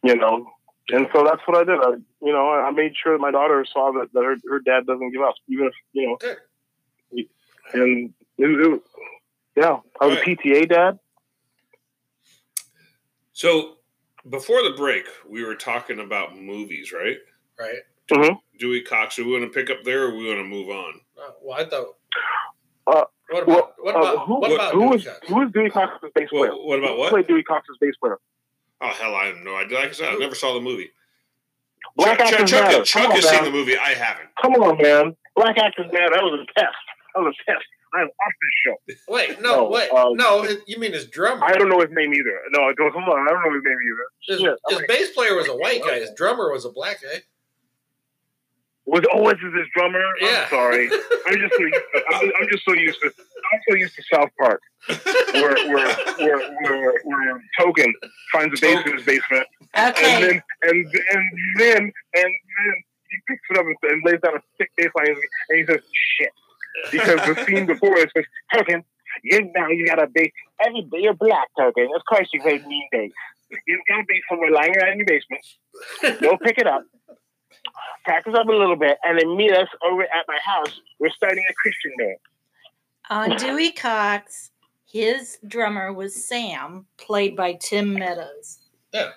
[SPEAKER 4] you know, and so that's what I did. I, you know, I made sure that my daughter saw that, that her, her dad doesn't give up, even if you know.
[SPEAKER 2] Good.
[SPEAKER 4] And it, it, yeah, I was
[SPEAKER 3] Right.
[SPEAKER 4] a PTA dad.
[SPEAKER 3] So before the break, we were talking about movies, right?
[SPEAKER 2] Right.
[SPEAKER 4] Mhm.
[SPEAKER 3] Dewey Cox. Do we want to pick up there, or we want to move on?
[SPEAKER 2] Uh, well, I thought.
[SPEAKER 4] Uh,
[SPEAKER 2] what
[SPEAKER 4] well,
[SPEAKER 2] about what
[SPEAKER 4] uh, who,
[SPEAKER 2] what about
[SPEAKER 4] who
[SPEAKER 2] Dewey
[SPEAKER 4] was
[SPEAKER 2] Cox?
[SPEAKER 4] Dewey Cox's bass
[SPEAKER 3] Well,
[SPEAKER 4] player?
[SPEAKER 3] what about
[SPEAKER 4] Who
[SPEAKER 3] what?
[SPEAKER 4] played Dewey Cox's bass player?
[SPEAKER 3] Oh hell, I have no idea. Like I said, I never saw the movie.
[SPEAKER 4] Black
[SPEAKER 3] Chuck, Chuck,
[SPEAKER 4] actors
[SPEAKER 3] Chuck,
[SPEAKER 4] matter.
[SPEAKER 3] Chuck
[SPEAKER 4] Come on,
[SPEAKER 3] has seen the movie. I haven't.
[SPEAKER 4] Come on, man. Black actors matter. That was a test. That was a test. I'm off this show.
[SPEAKER 2] Wait, no,
[SPEAKER 4] No,
[SPEAKER 2] wait,
[SPEAKER 4] um,
[SPEAKER 2] no. You mean his drummer?
[SPEAKER 4] I don't know his name either. No, I don't- hold on. I don't know his name either.
[SPEAKER 2] His,
[SPEAKER 4] Yeah,
[SPEAKER 2] his
[SPEAKER 4] okay.
[SPEAKER 2] bass player was a white guy. His drummer was a black guy.
[SPEAKER 4] Was oh, this is his drummer?
[SPEAKER 2] Yeah.
[SPEAKER 4] I'm sorry. I'm just so used to, I'm, I'm just so used to I'm so used to South Park, where where where, where, where Token finds a bass in his basement,
[SPEAKER 1] okay.
[SPEAKER 4] and then and and then and then he picks it up and, and lays down a thick bass line, and he says shit because the scene before it says Token, you now you got a bass. Every you're black Token. Of course you play mean bass. You've got a bass somewhere lying around in your basement. Go pick it up. Practice up a little bit, and then meet us over at my house. We're starting a Christian band.
[SPEAKER 1] On Dewey Cox, his drummer was Sam, played by Tim Meadows. Yeah.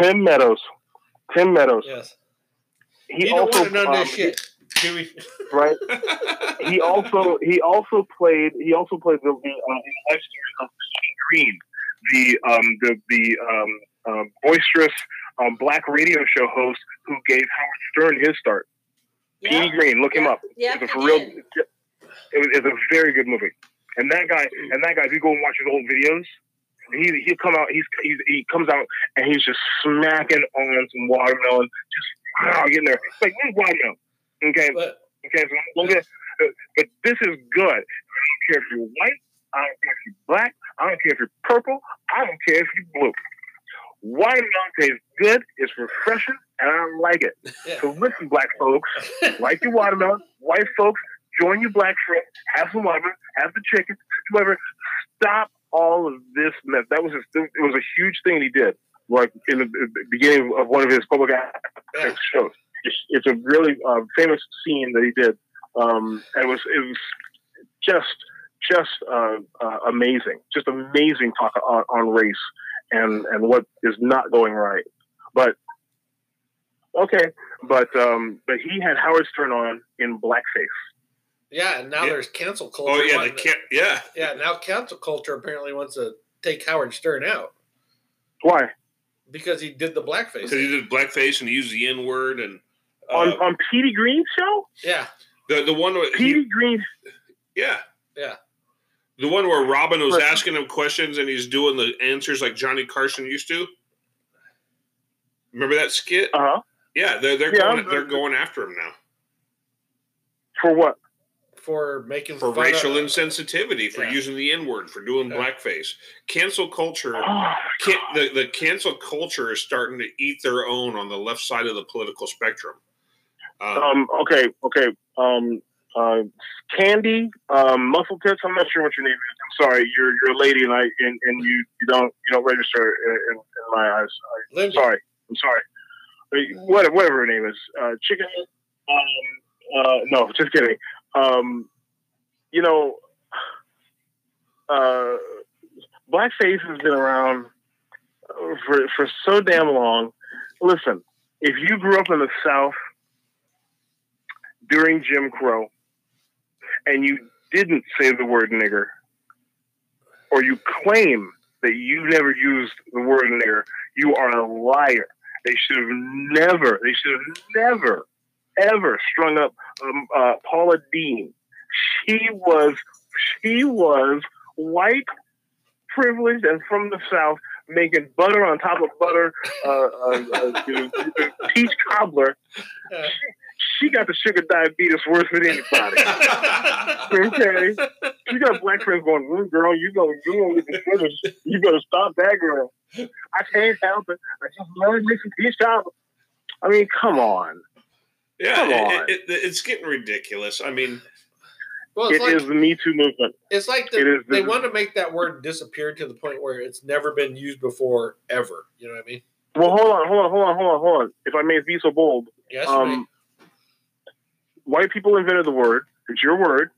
[SPEAKER 4] Tim Meadows. Tim Meadows.
[SPEAKER 2] Yes.
[SPEAKER 4] He
[SPEAKER 2] you don't
[SPEAKER 4] also
[SPEAKER 2] want to
[SPEAKER 4] um,
[SPEAKER 2] shit. Do
[SPEAKER 4] right. He also he also played he also played the, the uh, in the life story of Steve Green, the um the the um, um boisterous um, black radio show host who gave Howard Stern his start. Petey Greene, look him up.
[SPEAKER 1] Yeah,
[SPEAKER 4] It's a
[SPEAKER 1] I
[SPEAKER 4] for real. It was, it's a very good movie. And that guy, and that guy, if you go and watch his old videos, he he'll come out. He's, he's he comes out and he's just smacking on some watermelon, just wow, getting there. It's like mm, watermelon. Okay,
[SPEAKER 2] But
[SPEAKER 4] okay. So don't but this is good. I don't care if you're white. I don't care if you're black. I don't care if you're purple. I don't care if you're blue. Watermelon tastes good. It's refreshing, and I like it.
[SPEAKER 2] yeah.
[SPEAKER 4] So listen, black folks like your watermelon. White folks, join your black friends. Have some watermelon. Have the chicken. Whatever. Stop all of this mess. That was just, it was a huge thing he did. Like in the, beginning of one of his public access shows. It's, it's a really uh, famous scene that he did. Um, and it was it was just just uh, uh, amazing, just amazing talk on, on race and and what is not going right. But okay, but um, but he had Howard Stern on in blackface.
[SPEAKER 2] Yeah, and now
[SPEAKER 3] Yeah.
[SPEAKER 2] there's cancel culture.
[SPEAKER 3] oh yeah, they
[SPEAKER 2] wanting-
[SPEAKER 3] can't. Yeah,
[SPEAKER 2] Yeah, now cancel culture apparently wants to take Howard Stern out
[SPEAKER 4] Why
[SPEAKER 2] because he did the blackface.
[SPEAKER 3] because he did blackface and he used the N word and uh,
[SPEAKER 4] on on Petey Greene's show?
[SPEAKER 2] Yeah,
[SPEAKER 3] the the one where he-
[SPEAKER 4] Greene.
[SPEAKER 3] yeah
[SPEAKER 2] yeah.
[SPEAKER 3] The one where Robin was
[SPEAKER 4] Right.
[SPEAKER 3] asking him questions and he's doing the answers like Johnny Carson used to. Remember that skit?
[SPEAKER 4] Uh huh.
[SPEAKER 3] Yeah, they're they're
[SPEAKER 4] Yeah,
[SPEAKER 3] going
[SPEAKER 4] I'm-
[SPEAKER 3] they're going after him now
[SPEAKER 4] For what?
[SPEAKER 2] For making
[SPEAKER 3] for racial
[SPEAKER 2] of,
[SPEAKER 3] insensitivity, for
[SPEAKER 2] Yeah.
[SPEAKER 3] using the N word, for doing
[SPEAKER 2] Yeah.
[SPEAKER 3] blackface. Cancel culture.
[SPEAKER 4] Oh,
[SPEAKER 3] Can, the, the cancel culture is starting to eat their own on the left side of the political spectrum. Um,
[SPEAKER 4] Um, okay, okay. Um, uh, Candy, um, Muscle Tits. I'm not sure what your name is. I'm sorry. You're you're a lady, and I and, and you you don't you don't register in, in, my eyes. I'm sorry. I'm sorry. Whatever, whatever her name is. Uh, Chicken. Um, uh, no, just kidding. Um, you know, uh, blackface has been around for for so damn long. Listen, if you grew up in the South during Jim Crow and you didn't say the word nigger, or you claim that you never used the word nigger, you are a liar. They should have never, they should have never, ever strung up um, uh, Paula Deen. She was, she was white, privileged, and from the South, making butter on top of butter, uh, uh, uh, peach cobbler.
[SPEAKER 2] Yeah.
[SPEAKER 4] She got the sugar diabetes worse than anybody. okay, she got black friends going, mm, "Girl, you go, you gonna get the sugars. You better stop that, girl." I can't help it. I just love me some peach cobbler. I mean, come on.
[SPEAKER 3] yeah,
[SPEAKER 4] come on.
[SPEAKER 3] it- it- it's getting ridiculous. I mean,
[SPEAKER 2] Well,
[SPEAKER 4] It
[SPEAKER 2] it's like
[SPEAKER 4] is the Me Too movement.
[SPEAKER 2] it's like
[SPEAKER 4] it
[SPEAKER 2] the,
[SPEAKER 4] is
[SPEAKER 2] they want to make that word disappear to the point where it's never been used before ever. You know what I mean?
[SPEAKER 4] Well, hold on, hold on, hold on, hold on, hold on. If I may be so bold,
[SPEAKER 2] Yes.
[SPEAKER 4] um, white people invented the word. It's your word.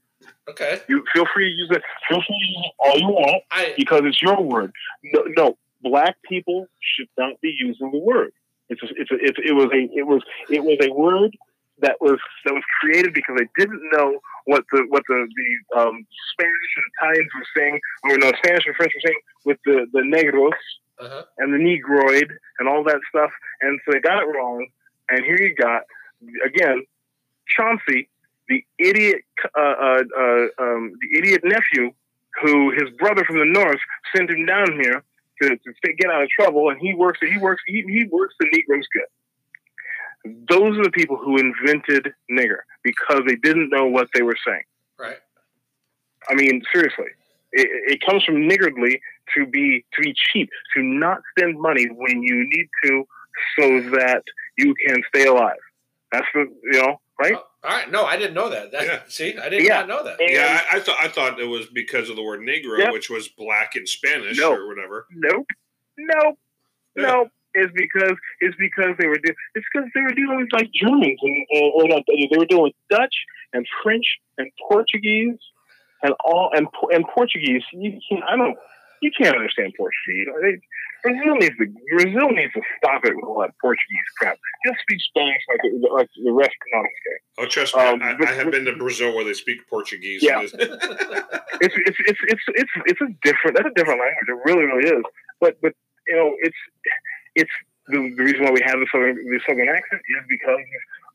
[SPEAKER 2] Okay.
[SPEAKER 4] You feel free to use it. Feel free to use it all you want.
[SPEAKER 2] I
[SPEAKER 4] because it's your word. No, no, black people should not be using the word. It's a, it's a, it's it was a it was it was a word that was that was created because they didn't know what the what the the um, Spanish and Italians were saying, or no Spanish and French were saying with the the negros
[SPEAKER 2] uh-huh.
[SPEAKER 4] and the negroid and all that stuff, and so they got it wrong. And here you got again Chauncey the idiot, uh, uh, uh, um, the idiot nephew, who his brother from the north sent him down here to, to get out of trouble, and he works. He works. He, he works the Negroes good. Those are the people who invented nigger because they didn't know what they were saying.
[SPEAKER 2] Right.
[SPEAKER 4] I mean, seriously, it, it comes from niggardly to be to be cheap, to not spend money when you need to, so that you can stay alive. That's the you know right.
[SPEAKER 2] Oh, all right. No, I didn't know that. that
[SPEAKER 3] Yeah.
[SPEAKER 2] See, I did
[SPEAKER 4] Yeah.
[SPEAKER 2] not know that.
[SPEAKER 4] And-
[SPEAKER 3] Yeah, I, I thought I thought it was because of the word negro,
[SPEAKER 4] Yep.
[SPEAKER 3] which was black in Spanish
[SPEAKER 4] No.
[SPEAKER 3] or whatever.
[SPEAKER 4] Nope, nope,
[SPEAKER 3] Yeah.
[SPEAKER 4] nope. It's because it's because they were de- it's because they were dealing with like Germans and or, or not, they were dealing with Dutch and French and Portuguese and all and and Portuguese. You can't I don't you can't understand Portuguese. They, Brazil needs to Brazil needs to stop it with all that Portuguese crap. Just speak Spanish like the, like the rest of the
[SPEAKER 3] Oh, trust me,
[SPEAKER 4] Um,
[SPEAKER 3] I,
[SPEAKER 4] but-
[SPEAKER 3] I have been to Brazil where they speak Portuguese.
[SPEAKER 4] Yeah.
[SPEAKER 3] It is-
[SPEAKER 4] it's it's it's it's it's it's a different that's a different language. It really really is. But but you know it's it's the, the reason why we have the southern the southern accent is because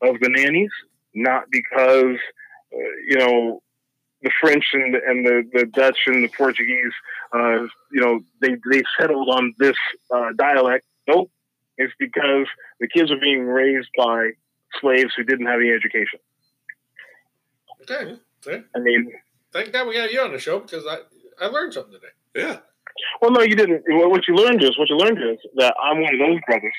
[SPEAKER 4] of the nannies, not because uh, you know the French and the, and the, the Dutch and the Portuguese. Uh, you know they they settled on this uh, dialect. Nope, it's because the kids are being raised by slaves who didn't have any education.
[SPEAKER 2] okay. See?
[SPEAKER 4] I mean,
[SPEAKER 2] Thank God we got you on the show because I I learned something today.
[SPEAKER 3] yeah.
[SPEAKER 4] Well, no, you didn't. What you learned is what you learned is that I'm one of those brothers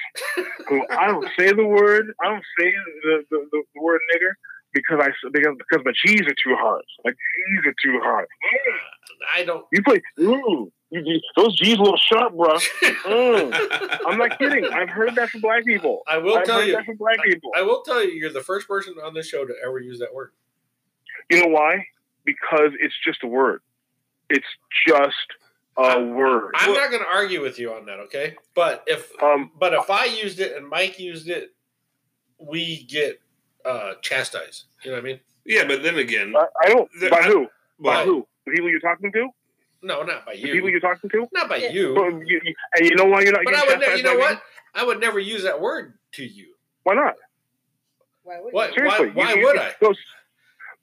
[SPEAKER 4] who I don't say the word, I don't say the, the, the, the word nigger because I because because my G's are too hard. My G's are too hard.
[SPEAKER 2] I don't.
[SPEAKER 4] You play, ooh, you, you, those G's a little sharp, bro. Mm. I'm not kidding. I've heard that from black people.
[SPEAKER 2] I will
[SPEAKER 4] I've
[SPEAKER 2] tell
[SPEAKER 4] heard
[SPEAKER 2] you.
[SPEAKER 4] that from black people.
[SPEAKER 2] I will tell you. You're the first person on this show to ever use that word.
[SPEAKER 4] You know why? Because it's just a word. It's just a word.
[SPEAKER 2] I'm not going to argue with you on that. Okay. But if
[SPEAKER 4] Um,
[SPEAKER 2] but if I used it and Mike used it, we get uh chastised. You know what I mean?
[SPEAKER 3] yeah, but then again,
[SPEAKER 4] I, I don't.
[SPEAKER 3] The-
[SPEAKER 4] By
[SPEAKER 3] I-
[SPEAKER 4] who? By
[SPEAKER 2] But-
[SPEAKER 4] who? The people you're talking to?
[SPEAKER 2] No, not by you.
[SPEAKER 4] The people
[SPEAKER 2] you.
[SPEAKER 4] you're talking to?
[SPEAKER 2] Not by
[SPEAKER 1] Yeah.
[SPEAKER 2] you.
[SPEAKER 4] Well, you, you- and you know why you're not
[SPEAKER 2] But I would. Ne- you know
[SPEAKER 4] by me?
[SPEAKER 2] what? I would never use that word to you.
[SPEAKER 4] Why not?
[SPEAKER 1] Why would
[SPEAKER 2] What?
[SPEAKER 1] you?
[SPEAKER 4] Seriously.
[SPEAKER 2] Why- why
[SPEAKER 4] you-
[SPEAKER 2] would
[SPEAKER 4] you-
[SPEAKER 2] I?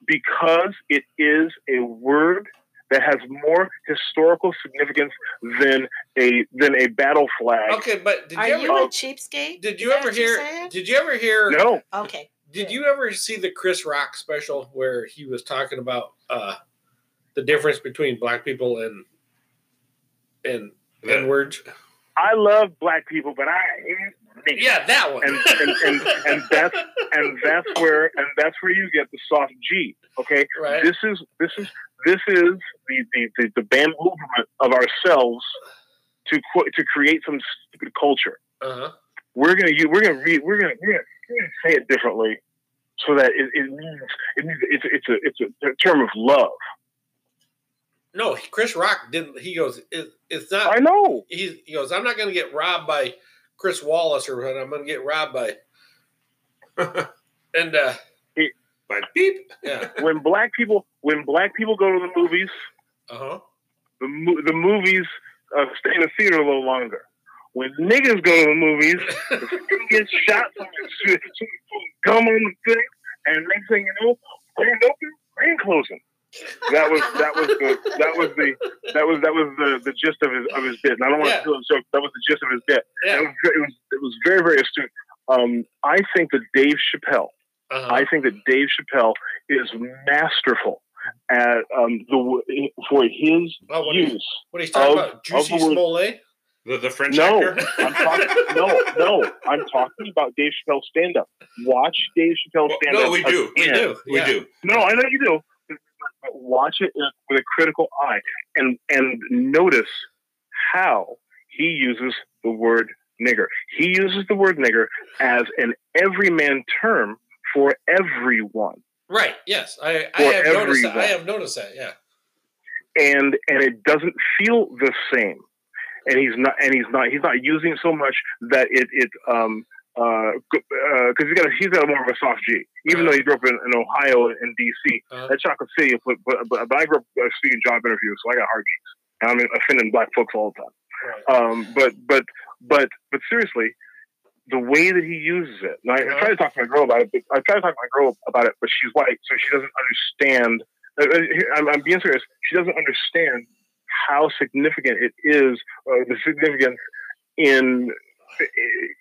[SPEAKER 4] Because it is a word that has more historical significance than a than a battle flag.
[SPEAKER 2] Okay, but did
[SPEAKER 1] Are
[SPEAKER 2] you ever?
[SPEAKER 1] you a cheapskate?
[SPEAKER 2] Did you ever hear? Did you ever hear?
[SPEAKER 4] No.
[SPEAKER 1] Okay.
[SPEAKER 2] Did you ever see the Chris Rock special where he was talking about uh, the difference between black people and and
[SPEAKER 3] Yeah.
[SPEAKER 2] N words?
[SPEAKER 4] I love black people, but I hate niggas.
[SPEAKER 2] Yeah, that one.
[SPEAKER 4] And and, and and that's and that's where and that's where you get the soft G. Okay.
[SPEAKER 2] right.
[SPEAKER 4] This is this is this is the the, the, the bamboozlement of ourselves to to create some stupid culture.
[SPEAKER 2] Uh-huh.
[SPEAKER 4] We're gonna use, we're gonna read we're gonna, we're gonna we're gonna say it differently so that it, it means it means it's it's a it's a term of love.
[SPEAKER 2] No, Chris Rock didn't. He goes, it, "It's not."
[SPEAKER 4] I know.
[SPEAKER 2] He, he goes, "I'm not going to get robbed by Chris Wallace or. I'm going to get robbed by." and uh,
[SPEAKER 3] but beep.
[SPEAKER 2] yeah,
[SPEAKER 4] When black people when black people go to the movies,
[SPEAKER 2] uh huh.
[SPEAKER 4] the the movies uh, stay in the theater a little longer. When niggas go to the movies, the gets shot, shoot- shoot gum on the thing, and next thing you know, grand open, grand closing. That was that was the that was the that was that was the, the gist of his of his bit. And I don't want
[SPEAKER 2] Yeah.
[SPEAKER 4] to do a joke. That was the gist of his bit. It was, it was it was very very astute. Um, I think that Dave Chappelle.
[SPEAKER 2] Uh-huh.
[SPEAKER 4] I think that Dave Chappelle is masterful at um, the for his
[SPEAKER 2] oh, what, he,
[SPEAKER 4] use.
[SPEAKER 2] what he's talking
[SPEAKER 4] of-
[SPEAKER 2] about?
[SPEAKER 4] Jussie
[SPEAKER 2] Smollett?
[SPEAKER 3] The, the French
[SPEAKER 4] No,
[SPEAKER 3] actor.
[SPEAKER 4] I'm talking. No, no, I'm talking about Dave Chappelle stand up. Watch Dave Chappelle
[SPEAKER 3] Well,
[SPEAKER 4] stand up.
[SPEAKER 3] no, we do.
[SPEAKER 2] We
[SPEAKER 4] again.
[SPEAKER 2] do.
[SPEAKER 3] We
[SPEAKER 2] yeah.
[SPEAKER 3] do.
[SPEAKER 4] No, I know you do. But watch it with a critical eye and and notice how he uses the word nigger. He uses the word nigger as an everyman term for everyone.
[SPEAKER 2] Right. Yes, I, I
[SPEAKER 4] For
[SPEAKER 2] have noticed that. I have noticed that. Yeah.
[SPEAKER 4] and and it doesn't feel the same and he's not and he's not he's not using it so much that it it um uh because he's got a, he's got more of a soft G even though he grew up in, in Ohio and DC
[SPEAKER 2] Uh-huh.
[SPEAKER 4] at Chocolate City but, but but I grew up uh, speaking job interviews so I got hard G's and I'm offending black folks all the time
[SPEAKER 2] Right.
[SPEAKER 4] um but but but but seriously the way that he uses it. And I, I try to talk to my girl about it. But I try to talk to my girl about it, but she's white, so she doesn't understand. uh, uh, I'm, I'm being serious. She doesn't understand how significant it is, uh, the significance in uh,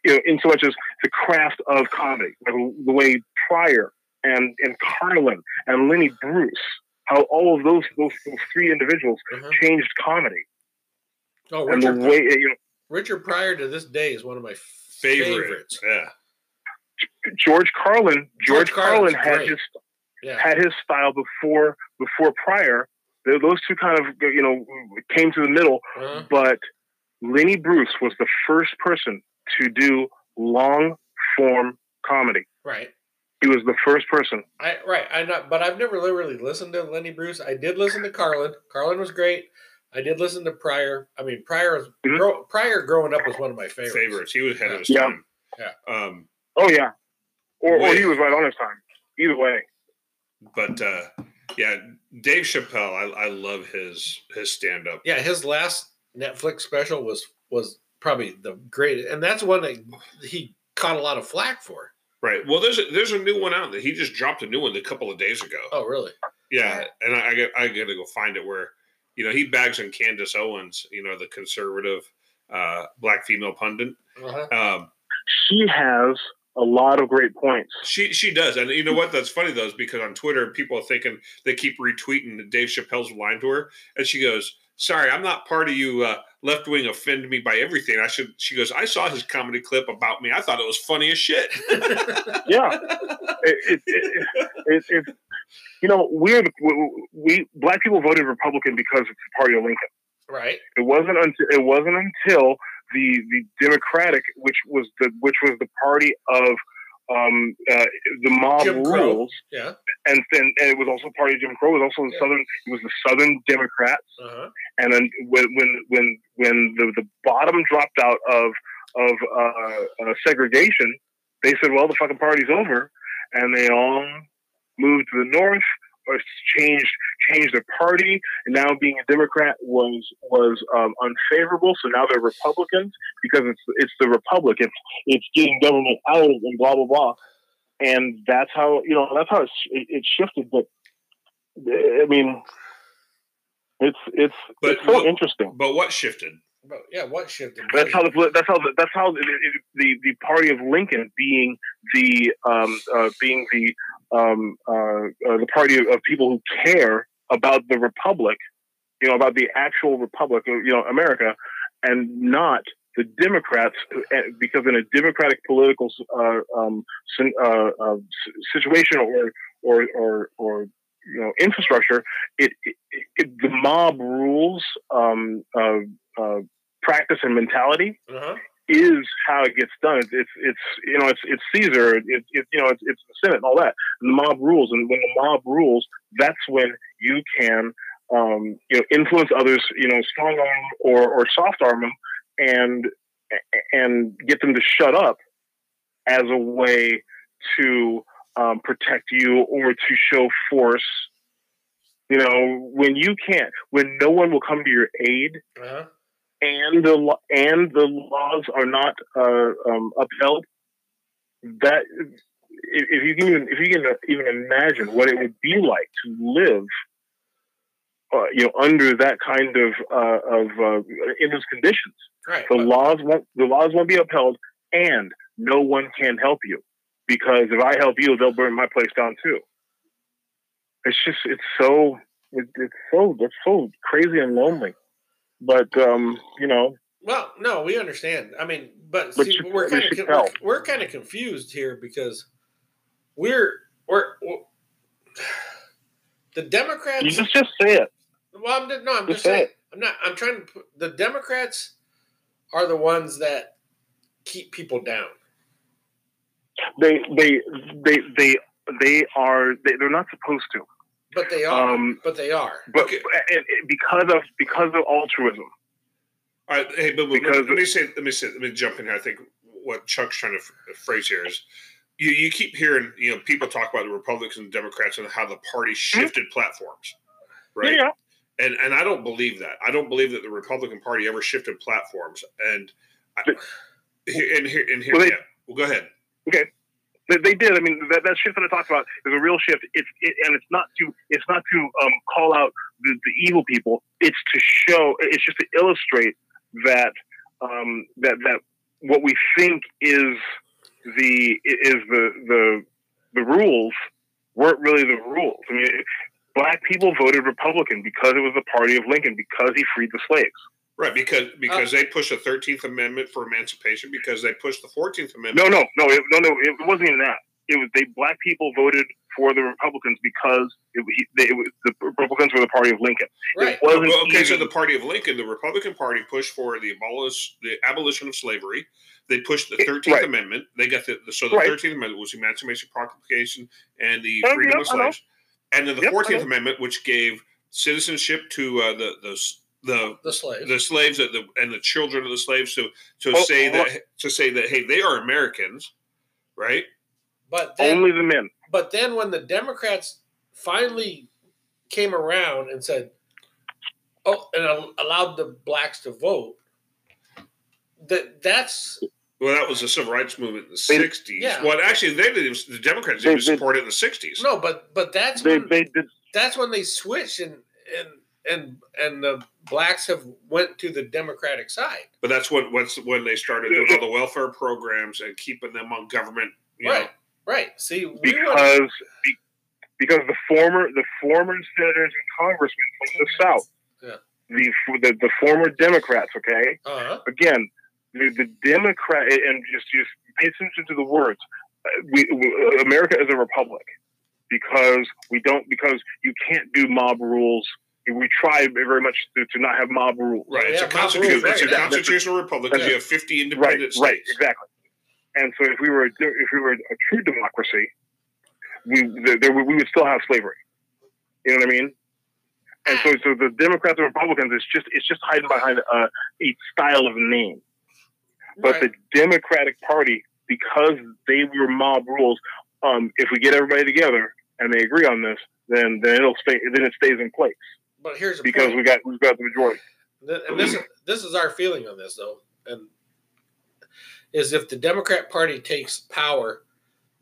[SPEAKER 4] you know, in so much as the craft of comedy, like the way Pryor and and Carlin and Lenny Bruce, how all of those those, those three individuals
[SPEAKER 2] Uh-huh.
[SPEAKER 4] changed comedy,
[SPEAKER 2] Oh,
[SPEAKER 4] and the
[SPEAKER 2] Richard,
[SPEAKER 4] way you know
[SPEAKER 2] Richard Pryor to this day is one of my
[SPEAKER 3] Favorite.
[SPEAKER 2] favorites.
[SPEAKER 3] Yeah.
[SPEAKER 4] George Carlin,
[SPEAKER 2] George
[SPEAKER 4] George, Carlin had
[SPEAKER 2] great.
[SPEAKER 4] his
[SPEAKER 2] Yeah.
[SPEAKER 4] had his style before before Pryor. Th- Those two kind of you know came to the middle,
[SPEAKER 2] Uh-huh.
[SPEAKER 4] but Lenny Bruce was the first person to do long form comedy.
[SPEAKER 2] Right.
[SPEAKER 4] He was the first person.
[SPEAKER 2] I right. I not, but I've never really listened to Lenny Bruce. I did listen to Carlin. Carlin was great. I did listen to Pryor. I mean, Pryor was
[SPEAKER 4] Mhm.
[SPEAKER 2] grow, Pryor growing up was one of my favorites.
[SPEAKER 3] Favorites. He was ahead of his
[SPEAKER 4] Yeah.
[SPEAKER 3] time.
[SPEAKER 2] Yeah.
[SPEAKER 3] Um,
[SPEAKER 4] Oh yeah, or, or he was right on his time. Either way,
[SPEAKER 3] but uh, yeah, Dave Chappelle. I, I love his his stand up.
[SPEAKER 2] Yeah, his last Netflix special was was probably the greatest, and that's one that he caught a lot of flack for.
[SPEAKER 3] Right. Well, there's a, there's a new one out that he just dropped a new one a couple of days ago.
[SPEAKER 2] Oh, really?
[SPEAKER 3] Yeah, and I, I get I got to go find it where you know he bags on Candace Owens, you know the conservative uh, black female pundit.
[SPEAKER 2] Uh-huh.
[SPEAKER 3] Um,
[SPEAKER 4] she has a lot of great points.
[SPEAKER 3] she she does, and you know what? That's funny though, is because on Twitter people are thinking they keep retweeting Dave Chappelle's line to her, and she goes, "Sorry, I'm not part of you. Uh, left wing offend me by everything. I should." She goes, "I saw his comedy clip about me. I thought it was funny as shit."
[SPEAKER 4] Yeah, it, it, it, it, it, you know, we're the, we, we black people voted Republican because it's the party of Lincoln.
[SPEAKER 2] Right.
[SPEAKER 4] It wasn't until it wasn't until the the Democratic, which was the which was the party of um, uh, the mob
[SPEAKER 2] Jim
[SPEAKER 4] rules,
[SPEAKER 2] Yeah.
[SPEAKER 4] and then and it was also party of Jim Crow. It was also the
[SPEAKER 2] Yeah.
[SPEAKER 4] Southern. It was the Southern Democrats,
[SPEAKER 2] Uh-huh.
[SPEAKER 4] and then when when when when the, the bottom dropped out of of uh, uh, segregation, they said, "Well, the fucking party's over," and they all moved to the north or changed changed the party. And now being a Democrat was was um, unfavorable, so now they're Republicans because it's it's the Republic. It's it's getting government out and blah blah blah. And that's how you know that's how it's, it, it shifted. But I mean, it's it's
[SPEAKER 3] But
[SPEAKER 4] it's so
[SPEAKER 3] what-
[SPEAKER 4] interesting.
[SPEAKER 3] but what shifted?
[SPEAKER 2] But yeah, what shifted?
[SPEAKER 4] That's how the that's how the, that's how the, the the party of Lincoln being the um, uh, being the um, uh, uh, the party of, of people who care about the republic, you know, about the actual republic, you know, America, and not the Democrats, uh, because in a democratic political uh, um, uh, uh, situation or or or or you know infrastructure, it, it, it the mob rules um, practice and mentality
[SPEAKER 2] Uh-huh.
[SPEAKER 4] Is how it gets done. It's it's, it's you know it's it's Caesar. It's it, you know it's, it's the Senate and all that. And the mob rules, and when the mob rules, that's when you can um, you know influence others. You know, strong arm or or soft arm them, and and get them to shut up as a way to um, protect you or to show force. You know, when you can't, when no one will come to your aid,
[SPEAKER 2] Uh-huh.
[SPEAKER 4] And the and the laws are not uh, um, upheld, that if, if you can even, if you can even imagine what it would be like to live, uh, you know, under that kind of uh, of uh, in those conditions,
[SPEAKER 2] Right.
[SPEAKER 4] the laws won't the laws won't be upheld, and no one can help you because if I help you, they'll burn my place down too. It's just it's so it, it's so it's so crazy and lonely, but um, you know,
[SPEAKER 2] Well, no, we understand. I mean, but,
[SPEAKER 4] But
[SPEAKER 2] see,
[SPEAKER 4] you-
[SPEAKER 2] we're kind of we're, we're kind of confused here because we're we're, we're the
[SPEAKER 4] you
[SPEAKER 2] Democrats.
[SPEAKER 4] just just say it.
[SPEAKER 2] well, I'm no, I'm
[SPEAKER 4] just
[SPEAKER 2] just
[SPEAKER 4] say
[SPEAKER 2] saying.
[SPEAKER 4] it.
[SPEAKER 2] I'm not. I'm trying to. Put, the Democrats are the ones that keep people down.
[SPEAKER 4] They they they they they are they, they're not supposed to,
[SPEAKER 2] But they are.
[SPEAKER 4] Um,
[SPEAKER 2] but they are.
[SPEAKER 4] but
[SPEAKER 3] Okay.
[SPEAKER 4] and, and because of because of altruism.
[SPEAKER 3] All right, hey, but, but
[SPEAKER 4] Because-
[SPEAKER 3] let me say, let me say, let me jump in here. I think what Chuck's trying to phrase here is, you you keep hearing, you know, people talk about the Republicans and Democrats and how the party shifted platforms, right?
[SPEAKER 4] Yeah,
[SPEAKER 3] And and I don't believe that. I don't believe that the Republican Party ever shifted platforms. And I,
[SPEAKER 4] But-
[SPEAKER 3] here- and here and here,
[SPEAKER 4] Well, they-
[SPEAKER 3] yeah, Well, go ahead.
[SPEAKER 4] They, they did. I mean, that, that shift that I talked about is a real shift. It's it, and it's not to it's not to um, call out the, the evil people. It's to show. It's just to illustrate that um, that that what we think is the is the the the rules weren't really the rules. I mean, black people voted Republican because it was the party of Lincoln because he freed the slaves.
[SPEAKER 3] Right, because because they pushed the Thirteenth Amendment for emancipation, because they pushed the Fourteenth Amendment.
[SPEAKER 4] No, no, no, it, no, no. It wasn't even that. It was they black people voted for the Republicans because it, they, it was, the Republicans were the party of Lincoln.
[SPEAKER 1] Right.
[SPEAKER 3] Well, okay, so the party of Lincoln, the Republican Party, pushed for the abolish the abolition of slavery. They pushed the Thirteenth
[SPEAKER 4] Right.
[SPEAKER 3] Amendment. They got the, the so the
[SPEAKER 4] Right.
[SPEAKER 3] Thirteenth Amendment was the Emancipation Proclamation and the
[SPEAKER 4] Oh,
[SPEAKER 3] freedom
[SPEAKER 4] yeah,
[SPEAKER 3] of slaves, and then the Fourteenth
[SPEAKER 4] know.
[SPEAKER 3] Amendment, which gave citizenship to uh, the the the
[SPEAKER 5] The slaves.
[SPEAKER 3] the slaves and the, and the children of the slaves to to
[SPEAKER 4] Oh,
[SPEAKER 3] say
[SPEAKER 4] oh,
[SPEAKER 3] that oh. to say that hey they are Americans, right?
[SPEAKER 5] but then,
[SPEAKER 4] only the men.
[SPEAKER 5] but then when the Democrats finally came around and said, "Oh," and al- allowed the blacks to vote, that that's
[SPEAKER 3] Well, that was the civil rights movement in the sixties.
[SPEAKER 5] yeah.
[SPEAKER 3] Well, actually, they didn't. even- The Democrats
[SPEAKER 4] They-
[SPEAKER 3] didn't
[SPEAKER 4] they-
[SPEAKER 3] support it in the sixties.
[SPEAKER 5] no, but but that's
[SPEAKER 4] They,
[SPEAKER 5] when
[SPEAKER 4] they did.
[SPEAKER 5] that's when they switched and and and and the blacks have went to the Democratic side.
[SPEAKER 3] But that's when what's when they started doing all the welfare programs and keeping them on government. You
[SPEAKER 5] Right.
[SPEAKER 3] Know,
[SPEAKER 5] Right. See, we went,
[SPEAKER 4] because be- because the former the former senators and congressmen from the South,
[SPEAKER 5] Yeah.
[SPEAKER 4] the, the the former Democrats, okay,
[SPEAKER 5] uh
[SPEAKER 4] again, the, the Democrat and just just pay attention to the words. Uh, We, we, America is a republic because we don't because you can't do mob rules. We try very much to, to not have mob rules.
[SPEAKER 3] right.
[SPEAKER 5] Yeah,
[SPEAKER 3] It's a
[SPEAKER 5] mob
[SPEAKER 3] constitution.
[SPEAKER 5] rules,
[SPEAKER 3] It's a
[SPEAKER 5] yeah.
[SPEAKER 3] constitutional republic because
[SPEAKER 5] Yeah.
[SPEAKER 3] you have fifty
[SPEAKER 4] Right,
[SPEAKER 3] independent
[SPEAKER 4] right,
[SPEAKER 3] states.
[SPEAKER 4] exactly. And so, if we were a, if we were a true democracy, we there, there, we would still have slavery. You know what I mean? And so, so the Democrats and Republicans is just it's just hiding behind uh, a style of name. But
[SPEAKER 5] right.
[SPEAKER 4] the Democratic Party, because they were mob rules, um, if we get everybody together and they agree on this, then then it'll stay. Then it stays in place
[SPEAKER 5] but here's
[SPEAKER 4] because
[SPEAKER 5] point.
[SPEAKER 4] we got we've got the majority.
[SPEAKER 5] And this this is our feeling on this though, and is if the Democrat Party takes power,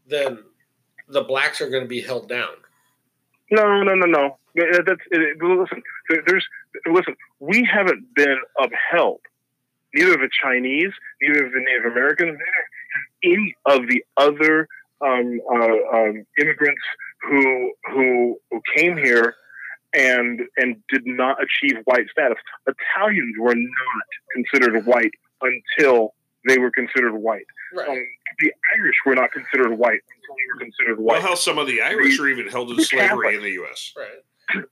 [SPEAKER 5] then the blacks are going to be held down.
[SPEAKER 4] No, no, no, no. That's it, listen. There's listen. We haven't been upheld. Neither of the Chinese, neither of the Native Americans, any of the other um, uh, um, immigrants who who who came here and and did not achieve white status. Italians were not considered white until they were considered white.
[SPEAKER 5] Right.
[SPEAKER 4] Um, the Irish were not considered white until they were considered white.
[SPEAKER 3] Well, how some of the Irish are even held in slavery
[SPEAKER 4] Catholics.
[SPEAKER 3] in the U.S.
[SPEAKER 5] right.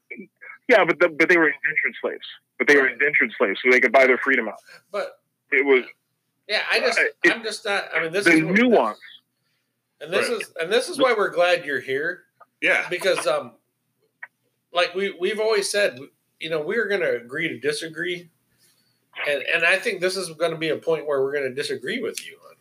[SPEAKER 4] Yeah, but the, but they were indentured slaves. But they were indentured slaves, so they could buy their freedom out.
[SPEAKER 5] But
[SPEAKER 4] It was
[SPEAKER 5] yeah, I just
[SPEAKER 4] Uh, it-
[SPEAKER 5] I'm just not. I mean, this
[SPEAKER 4] the
[SPEAKER 5] is what-
[SPEAKER 4] nuance.
[SPEAKER 5] and this
[SPEAKER 3] Right.
[SPEAKER 5] is and this is why we're glad you're here
[SPEAKER 3] Yeah,
[SPEAKER 5] because um, like we we've always said, you know, we're going to agree to disagree, and and I think this is going to be a point where we're going to disagree with you on.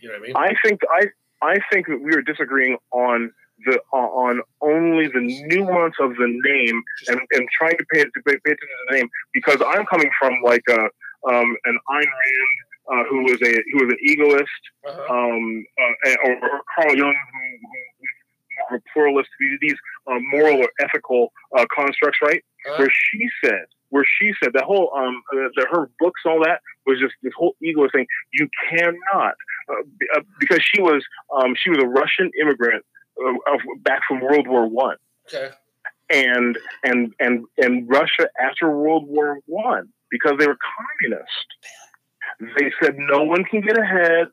[SPEAKER 5] You know what I mean?
[SPEAKER 4] I think I I think that we are disagreeing on the on only the nuance of the name and, and trying to pay, to pay, pay attention to the name because I'm coming from like a um, an Ayn Rand uh, who was a who was an egoist
[SPEAKER 5] Uh-huh.
[SPEAKER 4] um, uh, or, or Carl Jung, who, who who are pluralist, these, these uh, moral or ethical uh, constructs, right?
[SPEAKER 5] Uh-huh.
[SPEAKER 4] Where she said, where she said that whole, um, uh, the, her books, all that was just this whole ego thing. You cannot, uh, be- uh, because she was, um, she was a Russian immigrant uh, of, back from World War One,
[SPEAKER 5] Okay.
[SPEAKER 4] and and and and Russia after World War One because they were communist. They said no one can get ahead.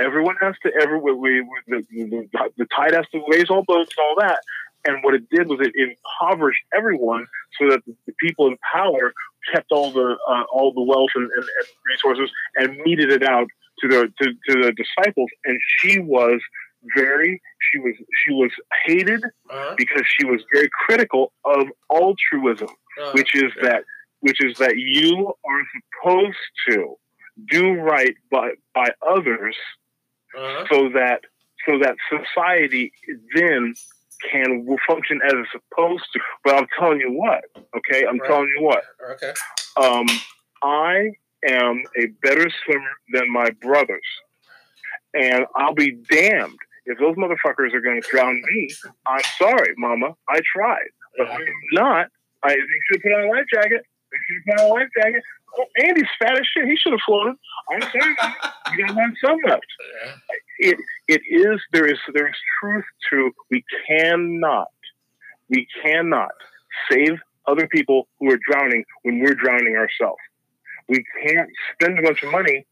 [SPEAKER 4] Everyone has to ever we, we, the, the, the tide has to raise all boats and all that. And what it did was it impoverished everyone so that the people in power kept all the uh, all the wealth and, and, and resources and meted it out to the to, to the disciples. And she was very she was she was hated
[SPEAKER 5] Uh-huh.
[SPEAKER 4] because she was very critical of altruism
[SPEAKER 5] Uh-huh.
[SPEAKER 4] which is that which is that you are supposed to do right by by others
[SPEAKER 5] Uh-huh.
[SPEAKER 4] so that so that society then can function as it's supposed to but i'm telling you what okay i'm
[SPEAKER 5] Right.
[SPEAKER 4] telling you what
[SPEAKER 5] Okay.
[SPEAKER 4] um, I am a better swimmer than my brothers. and I'll be damned if those motherfuckers are going to drown me. I'm sorry, Mama. I tried, but I'm not. I they should put on a life jacket. They should put on a life jacket. Oh, Andy's fat as shit. He should have floated. I'm sorry, Mama. You got one some left it it is there is there is truth to we cannot we cannot save other people who are drowning when we're drowning ourselves. We can't spend a bunch of money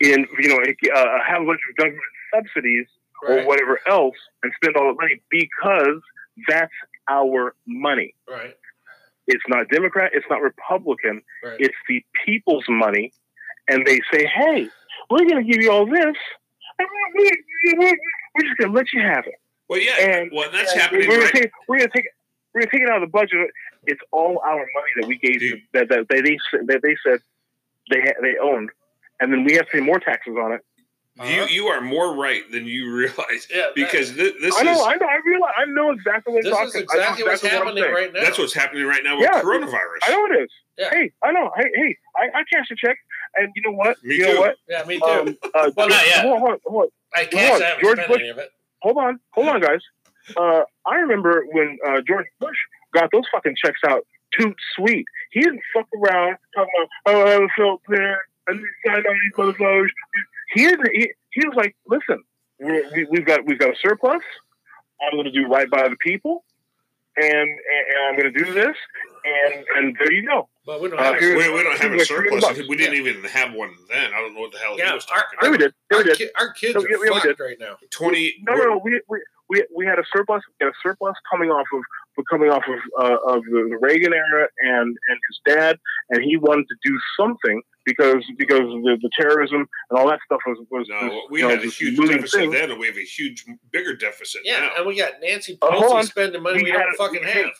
[SPEAKER 4] in you know uh, have a bunch of government subsidies or whatever else and spend all the money because that's our money.
[SPEAKER 2] Right.
[SPEAKER 4] It's not Democrat, it's not Republican,
[SPEAKER 2] Right.
[SPEAKER 4] it's the people's money, and they say, "Hey, we're going to give you all this, we- we- we- we're just going to let you have it."
[SPEAKER 3] Well, yeah.
[SPEAKER 4] And-
[SPEAKER 3] well, that's
[SPEAKER 4] And
[SPEAKER 3] happening
[SPEAKER 4] We're going
[SPEAKER 3] right.
[SPEAKER 4] to take. We're going to take. We're going take it out of the budget. It's all our money that we gave
[SPEAKER 3] Dude.
[SPEAKER 4] that, that they that they said they they owned, and then we have to pay more taxes on it.
[SPEAKER 3] You you are more right than you realize
[SPEAKER 2] Yeah, that-
[SPEAKER 3] because thi- this
[SPEAKER 4] I know.
[SPEAKER 3] is
[SPEAKER 4] I know. I realize. I know exactly what
[SPEAKER 2] This
[SPEAKER 4] I'm
[SPEAKER 2] is
[SPEAKER 4] talking. I
[SPEAKER 2] exactly what's happening
[SPEAKER 4] saying.
[SPEAKER 2] right now.
[SPEAKER 3] that's what's happening right now with
[SPEAKER 4] Yeah.
[SPEAKER 3] coronavirus.
[SPEAKER 4] I know it is.
[SPEAKER 2] Yeah.
[SPEAKER 4] Hey, I know. Hey, hey, I, I cashed a check, and you know what?
[SPEAKER 3] Me
[SPEAKER 4] you
[SPEAKER 3] too.
[SPEAKER 4] know what?
[SPEAKER 2] Yeah, me too.
[SPEAKER 4] Um, uh,
[SPEAKER 2] Well, not yet.
[SPEAKER 4] Hold on, hold on, hold on.
[SPEAKER 2] I
[SPEAKER 4] Hold
[SPEAKER 2] can't I haven't
[SPEAKER 4] George
[SPEAKER 2] spent
[SPEAKER 4] Bush-
[SPEAKER 2] any of it.
[SPEAKER 4] hold on, hold on, guys. Uh, I remember when uh, George Bush got those fucking checks out. too sweet. He didn't fuck around talking about, oh, I have a felt pen. I need to on these motherfuckers. He didn't. He, he was like, listen, we're, we, we've got we've got a surplus. I'm going to do right by the people, and and, and I'm going to do this, and and there you go.
[SPEAKER 2] But we don't
[SPEAKER 4] Uh,
[SPEAKER 2] have
[SPEAKER 4] here-
[SPEAKER 3] we, we don't have a surplus. We didn't even have one then. I don't know what the hell
[SPEAKER 2] Yeah,
[SPEAKER 3] he was
[SPEAKER 2] our-
[SPEAKER 3] talking
[SPEAKER 4] Yeah, we did. Yeah,
[SPEAKER 2] our,
[SPEAKER 4] we did.
[SPEAKER 2] ki- our kids
[SPEAKER 4] No,
[SPEAKER 2] are
[SPEAKER 4] yeah, we
[SPEAKER 2] fucked
[SPEAKER 4] did.
[SPEAKER 2] right now.
[SPEAKER 3] Twenty.
[SPEAKER 4] No, no, no. We, we, we, we had a surplus. We had a surplus coming off of coming off of uh, of the, the Reagan era and and his dad, and he wanted to do something because because the, the terrorism and all that stuff was was,
[SPEAKER 3] No,
[SPEAKER 4] was,
[SPEAKER 3] we
[SPEAKER 4] you know,
[SPEAKER 3] had a huge deficit
[SPEAKER 4] thing.
[SPEAKER 3] then, and we have a huge, bigger deficit
[SPEAKER 2] Yeah,
[SPEAKER 3] now.
[SPEAKER 2] and we got Nancy
[SPEAKER 4] Uh,
[SPEAKER 2] Pelosi
[SPEAKER 4] on.
[SPEAKER 2] spending money we,
[SPEAKER 4] We
[SPEAKER 2] don't
[SPEAKER 4] had-
[SPEAKER 2] fucking
[SPEAKER 4] we-
[SPEAKER 2] have.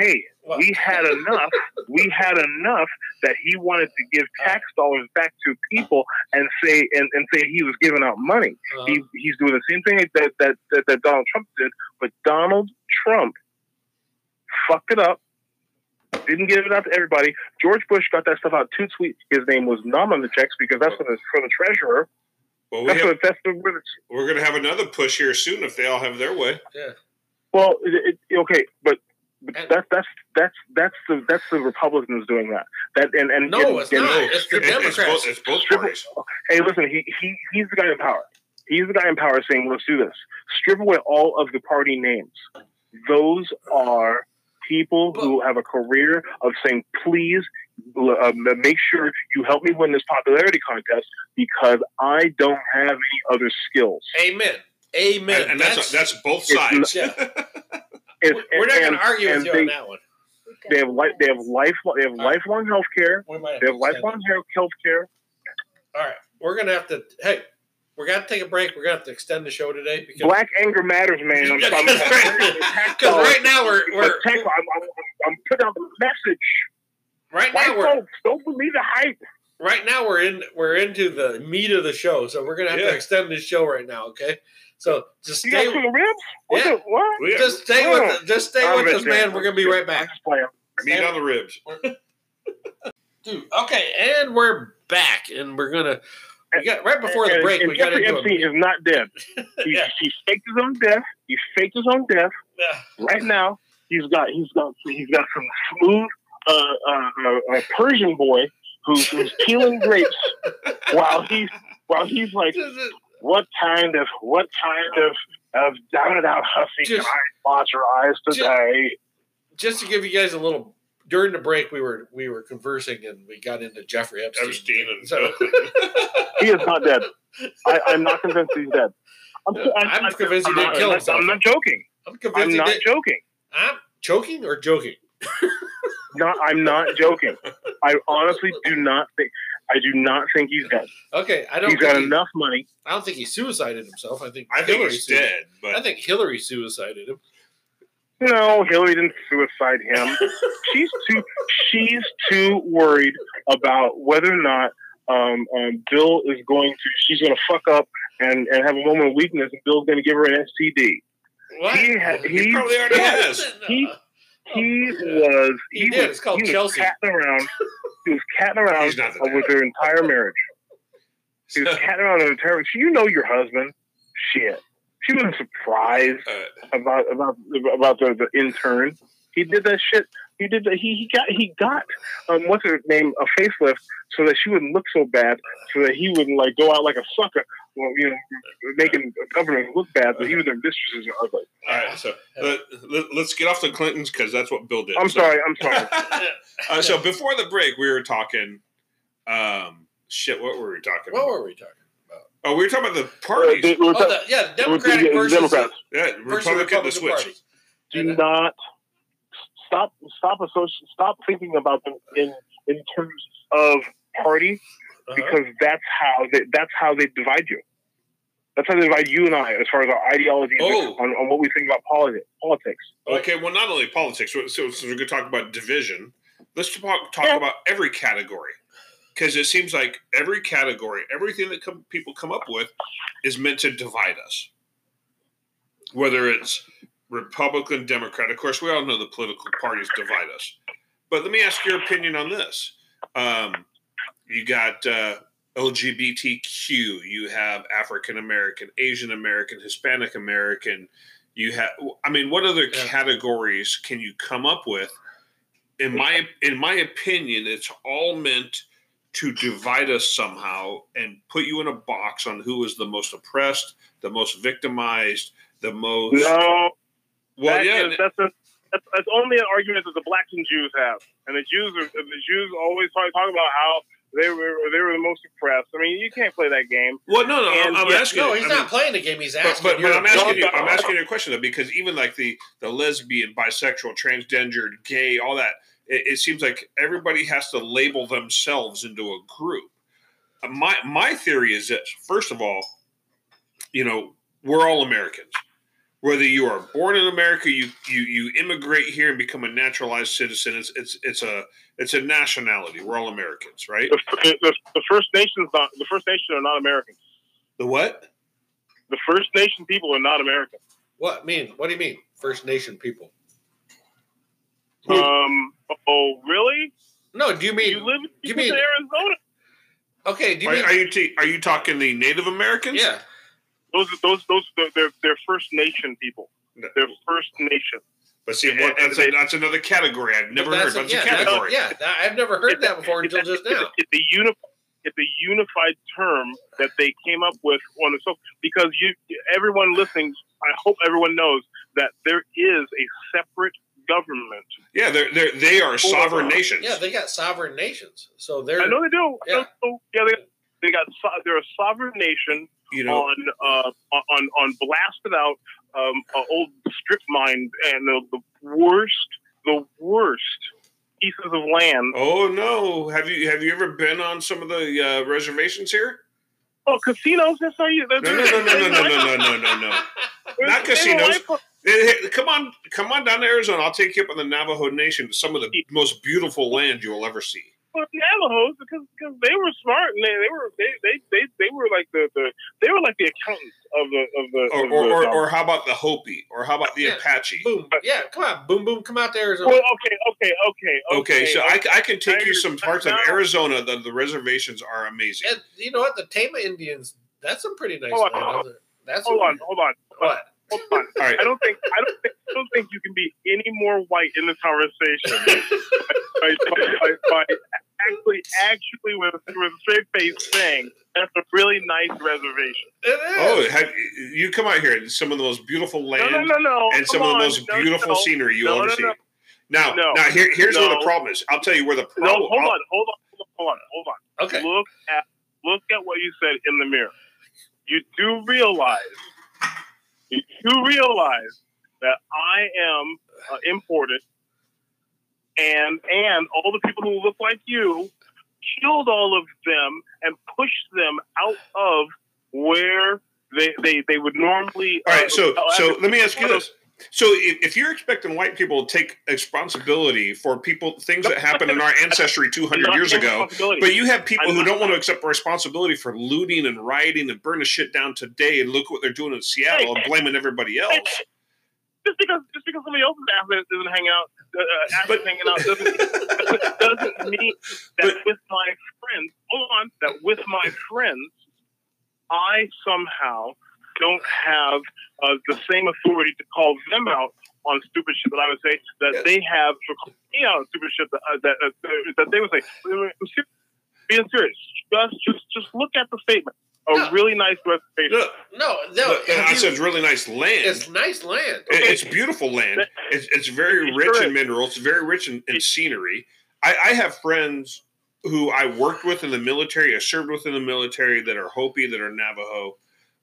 [SPEAKER 4] Hey,
[SPEAKER 2] Well-
[SPEAKER 4] we had enough. we had enough that he wanted to give tax dollars back to people and say and, and say he was giving out money.
[SPEAKER 2] Uh,
[SPEAKER 4] he, he's doing the same thing that, that, that, that Donald Trump did, but Donald Trump fucked it up, didn't give it out to everybody. George Bush got that stuff out too sweet. His name was not on the checks because that's for the, for the treasurer.
[SPEAKER 3] well, we
[SPEAKER 4] that's
[SPEAKER 3] have,
[SPEAKER 4] what, that's the,
[SPEAKER 3] we're going to have another push here soon if they all have their way. Yeah.
[SPEAKER 4] Well, it, it, okay, but. but That's that's that's that's the that's the Republicans doing that. That and and
[SPEAKER 2] No,
[SPEAKER 4] and-
[SPEAKER 2] it's
[SPEAKER 4] and-
[SPEAKER 2] not. It's the
[SPEAKER 3] It- it's both, it's both
[SPEAKER 4] Strip-
[SPEAKER 3] parties.
[SPEAKER 4] hey, listen, he, he he's the guy in power. He's the guy in power saying, let's do this. Strip away all of the party names. Those are people who have a career of saying, please uh, make sure you help me win this popularity contest because I don't have any other skills.
[SPEAKER 2] Amen. Amen.
[SPEAKER 3] And, and that's, that's both
[SPEAKER 4] It's
[SPEAKER 3] sides.
[SPEAKER 2] yeah.
[SPEAKER 4] It's-
[SPEAKER 2] We're not going to argue with you
[SPEAKER 4] they,
[SPEAKER 2] on that one.
[SPEAKER 4] They have, li- they have, life, they have
[SPEAKER 2] All right.
[SPEAKER 4] lifelong health care.
[SPEAKER 2] We might have
[SPEAKER 4] They have lifelong health care.
[SPEAKER 2] All right, we're going to have to. Hey, we're going to take a break. We're going to have to extend the show today because
[SPEAKER 4] Black anger matters, man. I'm,
[SPEAKER 2] Yeah,
[SPEAKER 4] I'm,
[SPEAKER 2] 'cause right- because right now we're, we're
[SPEAKER 4] tech- I'm, I'm, I'm putting out the message.
[SPEAKER 2] right
[SPEAKER 4] White
[SPEAKER 2] now we're
[SPEAKER 4] folks, don't believe the hype.
[SPEAKER 2] right now we're in we're into the meat of the show, so we're gonna have
[SPEAKER 3] Yeah.
[SPEAKER 2] to extend this show right now. Okay, so just
[SPEAKER 4] You got
[SPEAKER 2] stay
[SPEAKER 4] to the ribs? What
[SPEAKER 2] Yeah.
[SPEAKER 4] the, what?
[SPEAKER 3] We got
[SPEAKER 2] just stay
[SPEAKER 4] Oh.
[SPEAKER 2] with just stay
[SPEAKER 4] I'm
[SPEAKER 2] with us, man. We're gonna be right back,
[SPEAKER 3] meat on the ribs.
[SPEAKER 2] dude. Okay, and we're back, and we're gonna we got right before the break.
[SPEAKER 4] and
[SPEAKER 2] We got
[SPEAKER 4] Jeffrey
[SPEAKER 2] into
[SPEAKER 4] Epstein
[SPEAKER 2] a,
[SPEAKER 4] is not dead. He,
[SPEAKER 2] yeah,
[SPEAKER 4] he faked his own death. He faked his own death.
[SPEAKER 2] yeah.
[SPEAKER 4] Right now, he's got he's got he's got some smooth uh, uh, uh, Persian boy who's, who's peeling grapes while he's while he's like, what kind of what kind of of down and out hussy
[SPEAKER 2] Just-
[SPEAKER 4] can I watch your eyes today?
[SPEAKER 2] Just to give you guys a little. During the break, we were we were conversing, and we got into Jeffrey Epstein.
[SPEAKER 3] Epstein and
[SPEAKER 2] So
[SPEAKER 4] He is not dead. I, I'm not convinced he's dead. I'm,
[SPEAKER 2] I'm convinced he
[SPEAKER 4] I'm
[SPEAKER 2] didn't
[SPEAKER 4] not-
[SPEAKER 2] kill himself.
[SPEAKER 4] I'm not joking.
[SPEAKER 2] I'm convinced
[SPEAKER 4] I'm
[SPEAKER 2] he
[SPEAKER 4] not
[SPEAKER 2] did.
[SPEAKER 4] joking.
[SPEAKER 2] I'm choking or joking.
[SPEAKER 4] Not, I'm not joking. I honestly do not think. I do not think he's dead.
[SPEAKER 2] Okay, I don't.
[SPEAKER 4] He's
[SPEAKER 2] think
[SPEAKER 4] got
[SPEAKER 2] he-
[SPEAKER 4] ance money.
[SPEAKER 2] I don't think he suicided himself. I think
[SPEAKER 3] I think he's
[SPEAKER 2] sui-
[SPEAKER 3] dead, but
[SPEAKER 2] I think Hillary suicided him.
[SPEAKER 4] No, Hillary didn't suicide him. she's too. She's too worried about whether or not um, um, Bill is going to. She's going to fuck up and, and have a moment of weakness, and Bill's going to give her an STD.
[SPEAKER 2] What?
[SPEAKER 4] He ha-
[SPEAKER 3] he
[SPEAKER 4] he
[SPEAKER 3] probably already has.
[SPEAKER 4] he- He was.
[SPEAKER 2] He
[SPEAKER 4] He,
[SPEAKER 2] did.
[SPEAKER 4] was.
[SPEAKER 2] It's called
[SPEAKER 4] he was
[SPEAKER 2] Chelsea.
[SPEAKER 4] catting around. He was catting around
[SPEAKER 3] the
[SPEAKER 4] with her entire marriage. He was catting around in the term. You know your husband. Shit. She was surprised
[SPEAKER 3] Uh,
[SPEAKER 4] about about about the, the intern. He did that shit. He did that. He he got he got um what's her name a facelift so that she wouldn't look so bad, so that he wouldn't like go out like a sucker. Well, you know, making the government look bad, but even their mistresses are ugly.
[SPEAKER 3] all right, so let, let, us get off the Clintons because that's what Bill did.
[SPEAKER 4] I'm
[SPEAKER 3] So-
[SPEAKER 4] sorry. I'm sorry.
[SPEAKER 3] uh, so before the break, we were talking. Um, shit, what were we talking
[SPEAKER 5] What
[SPEAKER 3] about?
[SPEAKER 5] were we talking about?
[SPEAKER 3] Oh, we were talking about the parties.
[SPEAKER 4] Uh, we're
[SPEAKER 5] Oh, the, yeah,
[SPEAKER 4] we're-
[SPEAKER 5] Democratic
[SPEAKER 4] yeah,
[SPEAKER 5] versus
[SPEAKER 4] Democrats.
[SPEAKER 3] yeah,
[SPEAKER 5] versus
[SPEAKER 3] Republican, the switch.
[SPEAKER 5] parties.
[SPEAKER 4] do
[SPEAKER 5] And, uh,
[SPEAKER 4] not stop stop associ- stop thinking about them in in terms of party
[SPEAKER 5] uh-huh.
[SPEAKER 4] because that's how they, that's how they divide you. That's how they divide you and I as far as our ideology
[SPEAKER 3] Oh.
[SPEAKER 4] on, on what we think about politi- politics.
[SPEAKER 3] Okay, well, not only politics. So, so, so we're going to talk about division. Let's talk, talk
[SPEAKER 4] Yeah.
[SPEAKER 3] about every category because it seems like every category, everything that come, people come up with, is meant to divide us. Whether it's Republican, Democrat. Of course, we all know the political parties divide us. But let me ask your opinion on this. Um, you got uh, LGBTQ. You have African American, Asian American, Hispanic American. You have. I mean, what other
[SPEAKER 5] Yeah.
[SPEAKER 3] categories can you come up with? In my in my opinion, it's all meant to divide us somehow and put you in a box on who is the most oppressed, the most victimized, the most.
[SPEAKER 4] No,
[SPEAKER 3] well,
[SPEAKER 4] that
[SPEAKER 3] yeah,
[SPEAKER 4] is- that's, a, that's that's only an argument that the blacks and Jews have, and the Jews are the Jews always talk, talk about how they were they were the most oppressed. I mean, you can't play that game.
[SPEAKER 3] Well, no, no, I'm,
[SPEAKER 4] And
[SPEAKER 3] I'm
[SPEAKER 4] yeah,
[SPEAKER 3] asking.
[SPEAKER 5] no,
[SPEAKER 3] I
[SPEAKER 5] he's
[SPEAKER 3] mean,
[SPEAKER 5] not playing the game. He's asking.
[SPEAKER 3] but, but
[SPEAKER 5] You're-
[SPEAKER 3] I'm asking you. I'm asking you a question though, because even like the the lesbian, bisexual, transgendered, gay, all that, it, it seems like everybody has to label themselves into a group. Uh, My my theory is this: first of all, you know, we're all Americans. Whether you are born in America, you you you immigrate here and become a naturalized citizen. It's it's it's a it's a nationality. We're all Americans, right?
[SPEAKER 4] The, the, the First Nations not the First Nation are not Americans.
[SPEAKER 3] The what?
[SPEAKER 4] The First Nation people are not American.
[SPEAKER 5] What mean? What do you mean? First Nation people?
[SPEAKER 4] Um. Oh, really?
[SPEAKER 5] No, do you mean?
[SPEAKER 4] You live
[SPEAKER 5] you
[SPEAKER 4] in
[SPEAKER 5] mean-
[SPEAKER 4] Arizona?
[SPEAKER 5] okay, do you
[SPEAKER 3] Are,
[SPEAKER 5] mean?
[SPEAKER 3] are you t- are you talking the Native Americans?
[SPEAKER 5] yeah.
[SPEAKER 4] Those those those they're they're First Nation people. They're First Nation.
[SPEAKER 3] But see,
[SPEAKER 4] And-
[SPEAKER 3] what,
[SPEAKER 4] and
[SPEAKER 3] that's,
[SPEAKER 4] they-
[SPEAKER 3] a, that's another category I've never
[SPEAKER 5] But
[SPEAKER 3] heard. That's
[SPEAKER 5] yeah,
[SPEAKER 3] a category.
[SPEAKER 5] yeah, that- I've never heard that before until
[SPEAKER 4] It's a-
[SPEAKER 5] just now.
[SPEAKER 4] It's a, uni- it's a unified term that they came up with on the so because you everyone listening. I hope everyone knows that there is a separate government.
[SPEAKER 3] Yeah, they're, they're, they are sovereign nations.
[SPEAKER 5] Yeah, they got sovereign nations, so they're.
[SPEAKER 4] I know they do.
[SPEAKER 5] Yeah.
[SPEAKER 4] So, yeah, they, they got they're a sovereign nation
[SPEAKER 3] you know,
[SPEAKER 4] on uh, on on blasted out um, uh, old strip mine and the, the worst the worst pieces of land.
[SPEAKER 3] oh no, have you have you ever been on some of the uh, reservations here?
[SPEAKER 4] Oh, casinos! That's how you.
[SPEAKER 3] No, no, no, no, no, no, no, no, no, no. Not casinos. Hey, hey, Come on, come on down to Arizona. I'll take you up on the Navajo Nation. Some of the most beautiful land you will ever see.
[SPEAKER 4] Well, the Navajos because because they were smart and they, they were they, they, they, they were like the, the they were like the accountants of the of the
[SPEAKER 3] Or,
[SPEAKER 4] of
[SPEAKER 3] or,
[SPEAKER 4] the,
[SPEAKER 3] or, or how about the Hopi? Or how about the
[SPEAKER 5] Yeah.
[SPEAKER 3] Apache?
[SPEAKER 5] boom. Yeah, come on, boom, boom, come out to Arizona.
[SPEAKER 4] well, okay, okay, okay,
[SPEAKER 3] Okay, so I, I can take
[SPEAKER 4] I
[SPEAKER 3] you some parts of Arizona. The, the reservations are amazing.
[SPEAKER 5] and you know what? The Tama Indians. That's some pretty nice
[SPEAKER 4] Hold
[SPEAKER 5] land.
[SPEAKER 4] on.
[SPEAKER 5] isn't it? That's
[SPEAKER 4] hold on, hold on,
[SPEAKER 5] What?
[SPEAKER 4] Hold on.
[SPEAKER 3] All right.
[SPEAKER 4] I don't think I don't think I don't think you can be any more white in this conversation by, by, by, by actually actually with with a straight face saying that's a really nice reservation.
[SPEAKER 5] It is.
[SPEAKER 3] Oh, have, you come out here. Some of the most beautiful land.
[SPEAKER 4] No, no, no, no.
[SPEAKER 3] and some
[SPEAKER 4] come
[SPEAKER 3] of the most
[SPEAKER 4] No,
[SPEAKER 3] beautiful
[SPEAKER 4] no,
[SPEAKER 3] scenery you'll
[SPEAKER 4] No,
[SPEAKER 3] ever
[SPEAKER 4] no,
[SPEAKER 3] see.
[SPEAKER 4] no.
[SPEAKER 3] Now,
[SPEAKER 4] No.
[SPEAKER 3] now here, here's where the problem is. I'll tell you where the problem.
[SPEAKER 4] No,
[SPEAKER 3] problem.
[SPEAKER 4] hold
[SPEAKER 3] I'll-
[SPEAKER 4] on, hold on, hold on, hold on.
[SPEAKER 5] Okay.
[SPEAKER 4] Look at look at what you said in the mirror. You do realize, you realize that I am uh, imported, and and all the people who look like you killed all of them and pushed them out of where they they, they would normally.
[SPEAKER 3] All right, so
[SPEAKER 4] uh,
[SPEAKER 3] so let me ask you this. So if, if you're expecting white people to take responsibility for people things that happened in our ancestry 200 years ago, but you have people who don't want to accept responsibility for looting and rioting and burning shit down today, and look what they're doing in Seattle and blaming everybody else.
[SPEAKER 4] just because just because somebody else's ass isn't hanging out, uh, uh,
[SPEAKER 3] But-
[SPEAKER 4] hanging out doesn't, doesn't mean that
[SPEAKER 3] But-
[SPEAKER 4] with my friends. Hold on, that with my friends I somehow don't have uh, the same authority to call them out on stupid shit that I would say that
[SPEAKER 3] Yes.
[SPEAKER 4] they have for calling me out on stupid shit that uh, that, uh, that they would say. I'm ser- being serious, just just just look at the statement. A
[SPEAKER 5] No.
[SPEAKER 4] really nice reservation.
[SPEAKER 3] Look,
[SPEAKER 5] No, no.
[SPEAKER 3] look,
[SPEAKER 5] have
[SPEAKER 3] I
[SPEAKER 5] you-
[SPEAKER 3] said it's really nice land.
[SPEAKER 5] it's nice land.
[SPEAKER 3] It- It's beautiful land. It's, it's very
[SPEAKER 4] It
[SPEAKER 3] rich
[SPEAKER 4] sure
[SPEAKER 3] in
[SPEAKER 4] is.
[SPEAKER 3] minerals. Very rich in, in scenery. I, I have friends who I worked with in the military. I served with in the military that are Hopi, that are Navajo.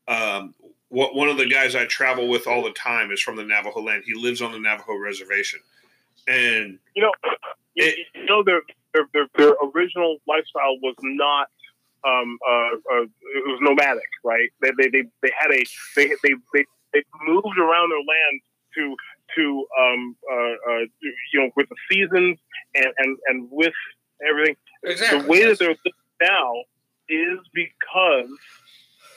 [SPEAKER 3] Um, what one of the guys I travel with all the time is from the Navajo land. He lives on the Navajo reservation, and
[SPEAKER 4] you know, you,
[SPEAKER 3] It-
[SPEAKER 4] you know their, their their their original lifestyle was not um uh, uh it was nomadic, right? They they they, they had a they they they they moved around their land to to um uh, uh you know with the seasons and and and with everything.
[SPEAKER 5] Exactly.
[SPEAKER 4] The way that they're now is because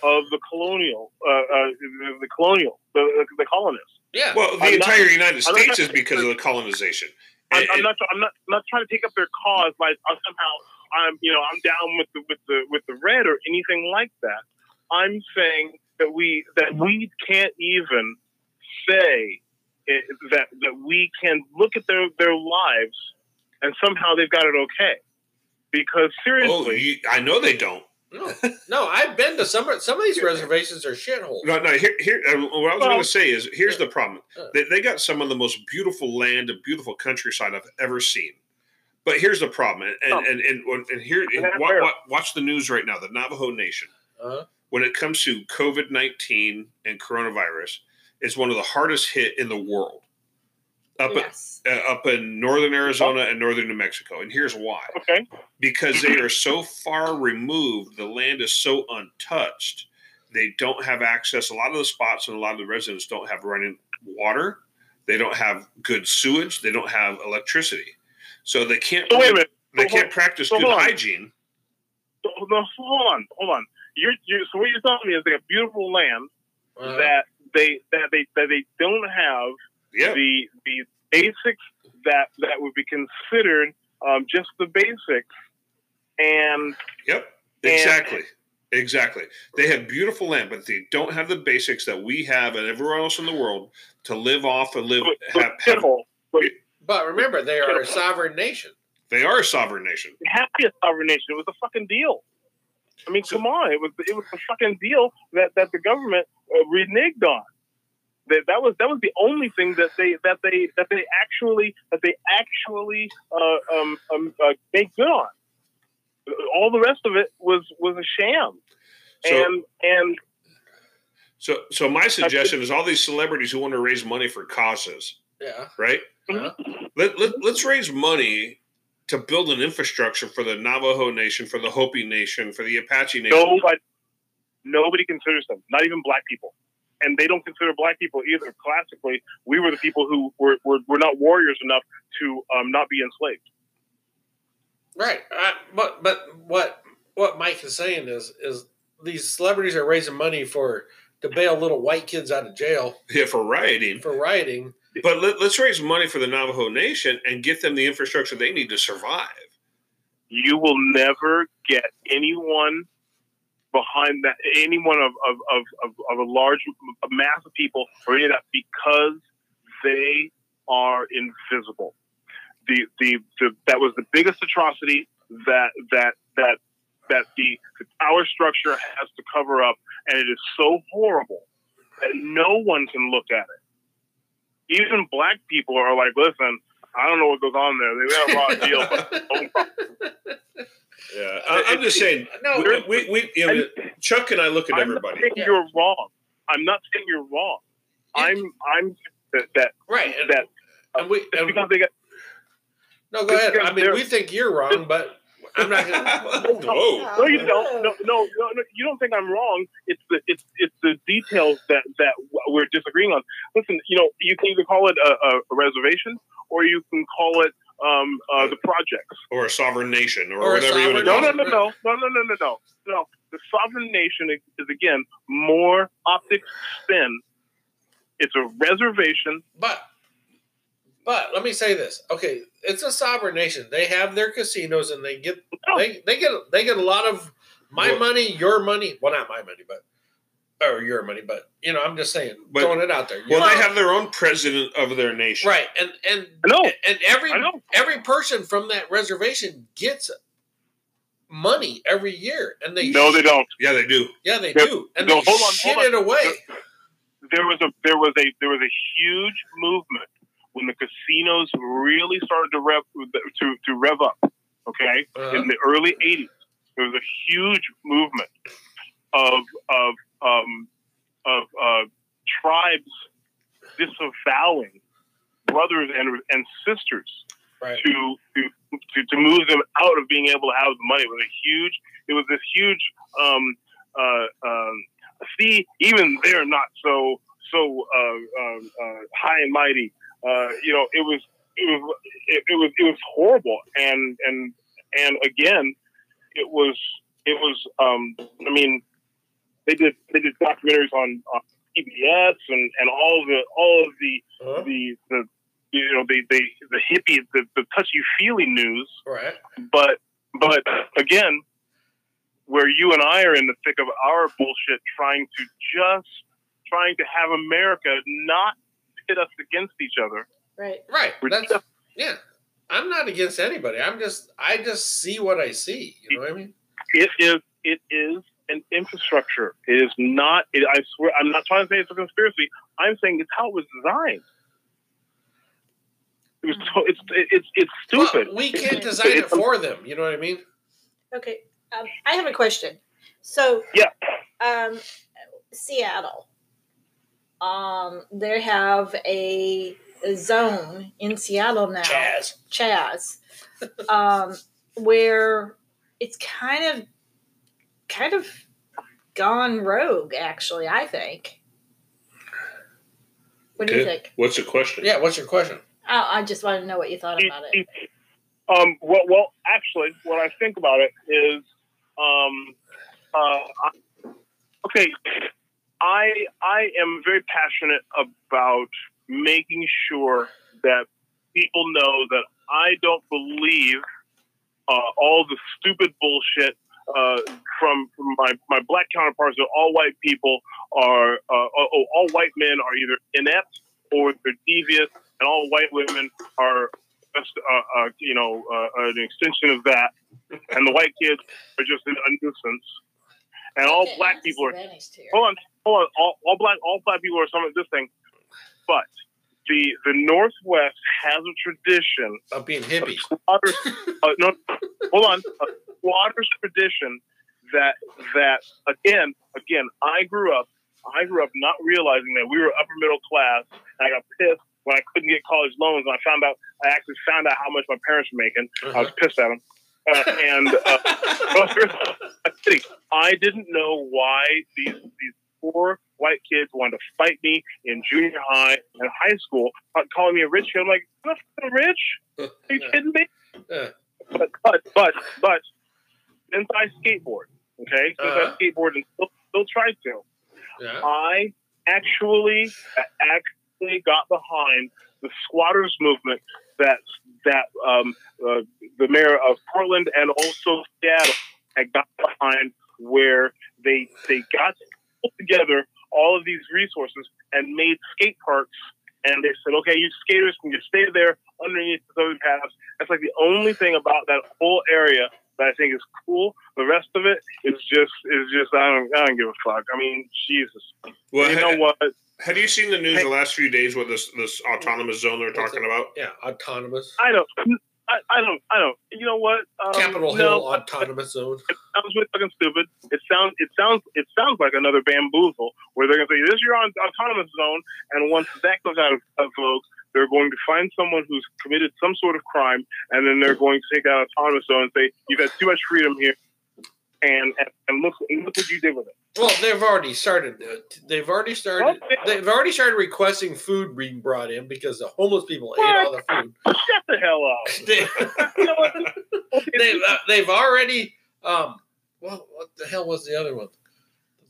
[SPEAKER 4] of the colonial uh, uh the, the colonial the the colonists.
[SPEAKER 5] yeah.
[SPEAKER 3] well, the
[SPEAKER 4] I'm not-
[SPEAKER 3] entire United States is because of the colonization.
[SPEAKER 4] I'm,
[SPEAKER 3] And-
[SPEAKER 4] I'm not. I'm not. I'm not trying to take up their cause by uh, somehow. I'm. You know. I'm down with the with the with the red or anything like that. I'm saying that we that we can't even say it, that that we can look at their their lives and somehow they've got it okay. Because
[SPEAKER 3] oh,
[SPEAKER 4] seriously,
[SPEAKER 3] you, I know they don't.
[SPEAKER 5] No, no. I've been to some. of- Some of these reservations are shitholes.
[SPEAKER 3] No, no. Here, here. uh, What I was
[SPEAKER 4] Well-
[SPEAKER 3] going to say is, here's the problem.
[SPEAKER 5] Uh.
[SPEAKER 3] They, they got some of the most beautiful land and beautiful countryside I've ever seen. But here's the problem, and
[SPEAKER 4] Oh.
[SPEAKER 3] and and, and, and here,
[SPEAKER 4] Yeah,
[SPEAKER 3] wa- wa- watch the news right now. The Navajo Nation,
[SPEAKER 5] Uh,
[SPEAKER 3] when it comes to COVID nineteen and coronavirus, is one of the hardest hit in the world. Up
[SPEAKER 1] Yes.
[SPEAKER 3] uh, up in northern Arizona and northern New Mexico, and here's why:
[SPEAKER 4] okay.
[SPEAKER 3] because they are so far removed, the land is so untouched. They don't have access. A lot of the spots and a lot of the residents don't have running water. They don't have good sewage. They don't have electricity, so they can't.
[SPEAKER 4] So wait a minute.
[SPEAKER 3] They
[SPEAKER 4] So
[SPEAKER 3] can't
[SPEAKER 4] hold-
[SPEAKER 3] practice
[SPEAKER 4] so
[SPEAKER 3] good
[SPEAKER 4] hold
[SPEAKER 3] hygiene.
[SPEAKER 4] So, no, hold on. Hold on. You're, you're so what you're telling me is they got beautiful land
[SPEAKER 5] uh,
[SPEAKER 4] that they that they that they don't have
[SPEAKER 3] Yeah,
[SPEAKER 4] the the basics that that would be considered um, just the basics and
[SPEAKER 3] Yep.
[SPEAKER 4] And-
[SPEAKER 3] Exactly. Exactly. They have beautiful land, but they don't have the basics that we have and everywhere else in the world to live off and live.
[SPEAKER 4] but,
[SPEAKER 3] Have,
[SPEAKER 4] but
[SPEAKER 3] have,
[SPEAKER 4] shithole.
[SPEAKER 5] but remember, they are a sovereign nation.
[SPEAKER 3] they are a sovereign nation.
[SPEAKER 4] It had to be a sovereign nation. It was a fucking deal. I mean,
[SPEAKER 3] So-
[SPEAKER 4] come on. It was it was a fucking deal that, that the government uh, reneged on. That, that was that was the only thing that they that they that they actually that they actually uh, um, um, uh, made good on. All the rest of it was was a sham.
[SPEAKER 3] So,
[SPEAKER 4] and and
[SPEAKER 3] so, so my suggestion is all these celebrities who want to raise money for causes,
[SPEAKER 5] Yeah.
[SPEAKER 3] right?
[SPEAKER 5] Uh,
[SPEAKER 3] Let, let, let's raise money to build an infrastructure for the Navajo Nation, for the Hopi Nation, for the Apache Nation.
[SPEAKER 4] nobody nobody considers them, not even black people. And they don't consider black people either. Classically, we were the people who were, were, were not warriors enough to um, not be enslaved.
[SPEAKER 5] right. Uh, but but what what Mike is saying is is these celebrities are raising money for to bail little white kids out of jail
[SPEAKER 3] Yeah, for rioting.
[SPEAKER 5] for rioting.
[SPEAKER 3] But let, let's raise money for the Navajo Nation and get them the infrastructure they need to survive.
[SPEAKER 4] You will never get anyone behind that, anyone of, of, of, of, of a large a mass of people or any of that because they are invisible. The, the, the that was the biggest atrocity that that that that the, the power structure has to cover up, and it is so horrible that no one can look at it. Even black people are like, "Listen, I don't know what goes on there. They got a raw deal, but
[SPEAKER 3] Yeah, I, I'm just saying.
[SPEAKER 5] No,
[SPEAKER 3] we, we, we you know, Chuck and I look at
[SPEAKER 4] I'm
[SPEAKER 3] everybody.
[SPEAKER 4] not
[SPEAKER 5] Yeah.
[SPEAKER 4] you're wrong. I'm not saying you're wrong. I'm I'm that that,
[SPEAKER 5] right.
[SPEAKER 4] That
[SPEAKER 5] and we and,
[SPEAKER 4] because they got
[SPEAKER 5] no, go ahead. I mean, we think you're wrong, but I'm not going to.
[SPEAKER 3] Whoa.
[SPEAKER 4] no you don't no, no no no you don't think I'm wrong. It's the it's it's the details that that we're disagreeing on. Listen, you know you can either call it a, a, a reservation or you can call it um, uh, the projects.
[SPEAKER 3] Or a sovereign nation, or,
[SPEAKER 5] Or
[SPEAKER 3] whatever you want to call
[SPEAKER 4] No,
[SPEAKER 3] it.
[SPEAKER 4] no, no, no, no, no, no, no, no, no. The sovereign nation is, is again more optics spin. It's a reservation.
[SPEAKER 5] But but let me say this. Okay, it's a sovereign nation. They have their casinos and they get
[SPEAKER 4] No.
[SPEAKER 5] they, they get they get a lot of my
[SPEAKER 3] Well-
[SPEAKER 5] money, your money. Well, not my money, but or your money, but you know, I'm just saying,
[SPEAKER 3] But-
[SPEAKER 5] throwing it out there.
[SPEAKER 3] Well,
[SPEAKER 5] You
[SPEAKER 3] they have their own president of their nation.
[SPEAKER 5] right, and and
[SPEAKER 4] I know.
[SPEAKER 5] and every every person from that reservation gets money every year, and they
[SPEAKER 4] No, they don't.
[SPEAKER 3] Yeah, they do.
[SPEAKER 5] Yeah, they
[SPEAKER 4] They're-
[SPEAKER 5] do, and
[SPEAKER 4] no,
[SPEAKER 5] they
[SPEAKER 4] hold on,
[SPEAKER 5] shit
[SPEAKER 4] hold on.
[SPEAKER 5] it away.
[SPEAKER 4] there was a there was a there was a huge movement when the casinos really started to rev to to rev up. Okay,
[SPEAKER 5] Uh-huh.
[SPEAKER 4] in the early '80s, there was a huge movement of of um, of uh, tribes disavowing brothers and and sisters
[SPEAKER 5] Right.
[SPEAKER 4] to, to to move them out of being able to have the money. It was a huge. It was this huge. Um, uh, um, see, even they're not so so uh, um, uh, high and mighty. Uh, you know, it was it was it, it was it was horrible, and and and again, it was it was. Um, I mean, they did they did documentaries on, on PBS and and all the all of the
[SPEAKER 5] Uh-huh.
[SPEAKER 4] the the you know the the the hippie the, the touchy feely news
[SPEAKER 5] Right.
[SPEAKER 4] but but again where you and I are in the thick of our bullshit trying to just trying to have America not pit us against each other
[SPEAKER 1] Right.
[SPEAKER 5] Right.
[SPEAKER 4] We're
[SPEAKER 5] That's
[SPEAKER 4] just-
[SPEAKER 5] yeah. I'm not against anybody. I'm just I just see what I see. You know what I mean?
[SPEAKER 4] it is it is an infrastructure it is not it, I swear I'm not trying to say it's a conspiracy I'm saying it's how it was designed it was so, it's it's it's stupid
[SPEAKER 5] Well, we can't design it for them. You know what I mean?
[SPEAKER 1] Okay. Um, I have a question. So
[SPEAKER 4] Yeah.
[SPEAKER 1] um, Seattle. Um, they have a, a zone in Seattle now.
[SPEAKER 5] Chaz.
[SPEAKER 1] Chaz, um, where it's kind of, kind of gone rogue. Actually, I think. What do you think?
[SPEAKER 3] What's the question?
[SPEAKER 5] Yeah. What's your question?
[SPEAKER 1] I, I just want to know what you thought about it.
[SPEAKER 4] Um, well, well, actually, what I think about it is, um, uh, okay, I I am very passionate about making sure that people know that I don't believe uh, all the stupid bullshit uh, from, from my, my black counterparts that all white people are, uh, oh, all white men are either inept or they're devious, and all white women are just, uh, uh, you know, uh, an extension of that, and the white kids are just a nuisance, and all
[SPEAKER 1] Okay,
[SPEAKER 4] black people are. Hold on, hold on. All, all black, all black people are some of this thing, but the the Northwest has a tradition
[SPEAKER 5] Of being hippies.
[SPEAKER 4] squatters, uh, no, hold on, a squatters tradition that that again, again, I grew up, I grew up not realizing that we were upper middle class, and I got pissed when I couldn't get college loans, and I found out, I actually found out how much my parents were making. I was pissed at them, uh, and uh, I'm. I didn't know why these these poor white kids wanted to fight me in junior high and high school, uh, calling me a rich kid. I'm like, I'm not rich. Are you kidding me? But but but but since I skateboard, okay, since
[SPEAKER 5] Uh-huh.
[SPEAKER 4] I skateboard and still, still try to,
[SPEAKER 5] Yeah.
[SPEAKER 4] I actually actually got behind the squatters movement that that um, uh, the mayor of Portland and also Seattle had got behind, where they they got put together all of these resources and made skate parks. And they said, okay, you skaters can just stay there underneath the overpass. That's like the only thing about that whole area that I think is cool. The rest of it is just is just I don't I don't give a fuck. I mean, Jesus.
[SPEAKER 3] Well,
[SPEAKER 4] you
[SPEAKER 3] ha-
[SPEAKER 4] know what?
[SPEAKER 3] have you seen the news
[SPEAKER 4] Hey.
[SPEAKER 3] the last few days with this this autonomous zone they're talking about?
[SPEAKER 5] Yeah. Autonomous.
[SPEAKER 4] I don't. I, I don't. I don't. You know what? Um,
[SPEAKER 5] Capitol
[SPEAKER 4] no,
[SPEAKER 5] Hill Autonomous Zone.
[SPEAKER 4] It sounds really fucking stupid. It sounds. It sounds. It sounds like another bamboozle where they're gonna say this is your aut- autonomous zone, and once that goes out of, of vogue, they're going to find someone who's committed some sort of crime, and then they're going to take out autonomous zone and say you've had too much freedom here, and and, and look and look what you did with it.
[SPEAKER 5] Well, they've already started. uh, They've already started. They've already started requesting food being brought in because the homeless people ate all the food.
[SPEAKER 4] Shut the hell up.
[SPEAKER 5] They,
[SPEAKER 4] You know what?
[SPEAKER 5] they've, uh, they've already. Um, well, what the hell was the other one?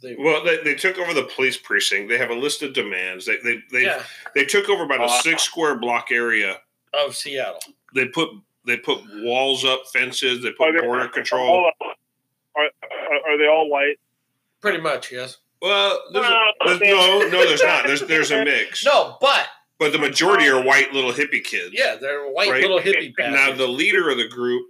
[SPEAKER 5] They,
[SPEAKER 3] Well, they, they took over the police precinct. They have a list of demands. They they they,
[SPEAKER 5] yeah,
[SPEAKER 3] they took over about a
[SPEAKER 4] Uh,
[SPEAKER 3] six square block area.
[SPEAKER 5] of Seattle.
[SPEAKER 3] They put they put walls up, fences. They put
[SPEAKER 4] there-
[SPEAKER 3] border control.
[SPEAKER 4] Hold on. Are, are, are they all white?
[SPEAKER 2] Pretty much, yes.
[SPEAKER 3] Well, there's a,
[SPEAKER 4] Well,
[SPEAKER 3] there's, no, no, there's not. There's there's a mix.
[SPEAKER 2] No, but
[SPEAKER 3] but the majority are white little hippie kids.
[SPEAKER 2] yeah, they're white
[SPEAKER 3] Right.
[SPEAKER 2] little hippie
[SPEAKER 3] Now the leader of the group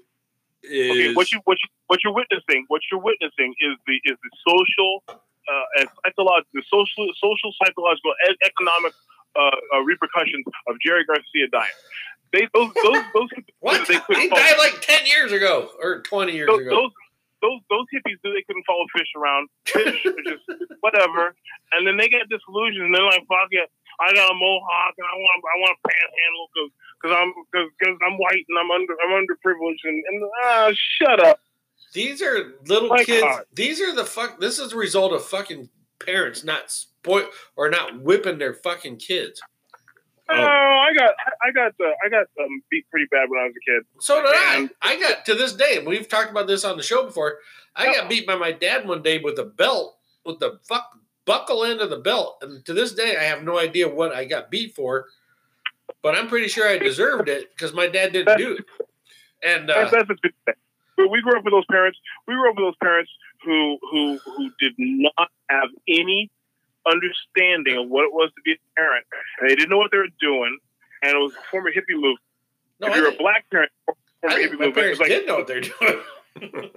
[SPEAKER 3] is
[SPEAKER 4] Okay, what you what you what you're witnessing, what you're witnessing is the is the social uh, and psychological, the social social psychological and economic uh, uh, repercussions of Jerry Garcia dying. They those those those
[SPEAKER 2] what?
[SPEAKER 4] they couldn't
[SPEAKER 2] He died like ten years ago or twenty years
[SPEAKER 4] those,
[SPEAKER 2] ago.
[SPEAKER 4] those those those hippies do they couldn't follow Phish around, Phish or just whatever, and then they get disillusioned and they're like, "Fuck it, I got a mohawk and I want I want a panhandle because because I'm because I'm white and I'm under I'm underprivileged and, and ah shut up."
[SPEAKER 2] These are little
[SPEAKER 4] My
[SPEAKER 2] kids.
[SPEAKER 4] God.
[SPEAKER 2] These are the fuck. This is the result of fucking parents not spoil or not whipping their fucking kids.
[SPEAKER 4] Oh, I got I I got uh, I got um, beat pretty bad when I was a kid.
[SPEAKER 2] So did I.
[SPEAKER 4] And-
[SPEAKER 2] I got to this day. We've talked about this on the show before. I got beat by my dad one day with a belt with the fuck buckle end of the belt, and to this day I have no idea what I got beat for. But I'm pretty sure I deserved it because my dad didn't do it. And uh,
[SPEAKER 4] That's, that's a good thing. But we grew up with those parents. We grew up with those parents who who who did not have any understanding of what it was to be a parent. And they didn't know what they were doing. And it was a former hippie move.
[SPEAKER 2] no,
[SPEAKER 4] if you're a black parent, former hippie
[SPEAKER 2] my
[SPEAKER 4] move.
[SPEAKER 2] parents
[SPEAKER 4] like,
[SPEAKER 2] did know what they're doing.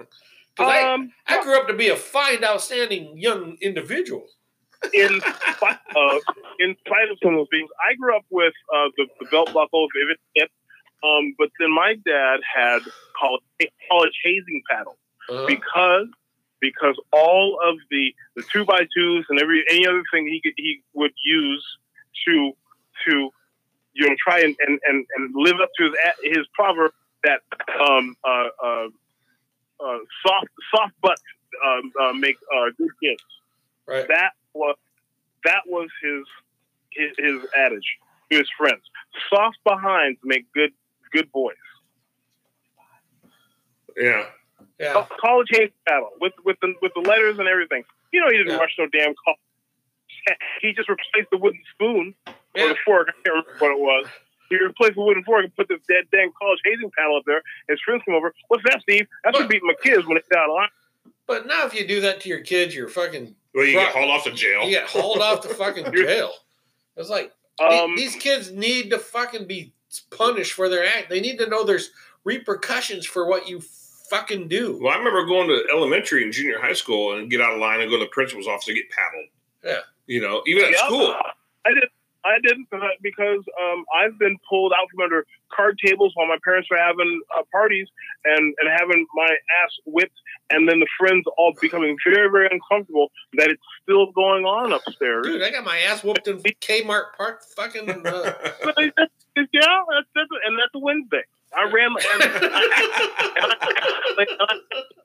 [SPEAKER 2] 'Cause I,
[SPEAKER 4] um,
[SPEAKER 2] I grew up to be a fine, outstanding young individual.
[SPEAKER 4] in spite of in spite of some of those things, I grew up with uh, the, the belt buckle, vivid hip. Um, but then my dad had college, college hazing paddles.
[SPEAKER 2] Uh-huh.
[SPEAKER 4] because because all of the the two by twos and every any other thing he could, he would use to to you know try and and, and, and live up to his his proverb that um uh uh, uh soft soft butts um, uh, make uh, good kids.
[SPEAKER 2] right.
[SPEAKER 4] That was that was his his, his adage to his friends. Soft behinds make good good boys.
[SPEAKER 3] yeah.
[SPEAKER 2] Yeah.
[SPEAKER 4] College hate battle with with the with the letters and everything. You know, he didn't
[SPEAKER 2] Yeah.
[SPEAKER 4] rush no damn call. He just replaced the wooden spoon or
[SPEAKER 2] Yeah.
[SPEAKER 4] the fork. I can't remember what it was. He replaced the wooden fork and put this dead dang college hazing panel up there. His friends come over. What's that, Steve? That's for
[SPEAKER 2] Look.
[SPEAKER 4] beating my kids when they get out of line.
[SPEAKER 2] But now, if you do that to your kids, you're fucking
[SPEAKER 3] Well, you
[SPEAKER 2] Right.
[SPEAKER 3] get hauled off to jail.
[SPEAKER 2] you get hauled off to fucking jail. It's like the-
[SPEAKER 4] Um,
[SPEAKER 2] these kids need to fucking be punished for their act. They need to know there's repercussions for what you fucking do.
[SPEAKER 3] Well, I remember going to elementary and junior high school and get out of line and go to the principal's office to get paddled.
[SPEAKER 2] Yeah.
[SPEAKER 3] You know, even at
[SPEAKER 4] yeah,
[SPEAKER 3] school.
[SPEAKER 4] I did. I didn't because I- because um, I've been pulled out from under card tables while my parents were having uh, parties and, and having my ass whipped, and then the friends all becoming very very uncomfortable that it's still going on upstairs.
[SPEAKER 2] Dude, I got my ass whooped in Kmart Park fucking. Uh,
[SPEAKER 4] But that's- that's- yeah, that's, that's and that's a Wednesday. I ran and I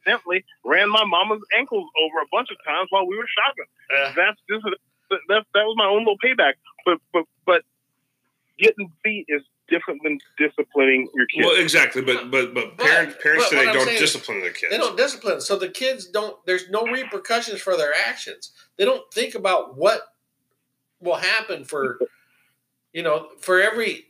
[SPEAKER 4] accidentally ran my mama's ankles over a bunch of times while we were shopping.
[SPEAKER 2] uh,
[SPEAKER 4] That's just that that was my own little payback. But but but getting beat is different than disciplining your kids.
[SPEAKER 3] well, exactly. But but but
[SPEAKER 2] But-
[SPEAKER 3] parents parents
[SPEAKER 2] but
[SPEAKER 3] today don't
[SPEAKER 2] saying
[SPEAKER 3] discipline their kids.
[SPEAKER 2] they don't discipline, so the kids don't. There's no repercussions for their actions. They don't think about what will happen for, you know, for every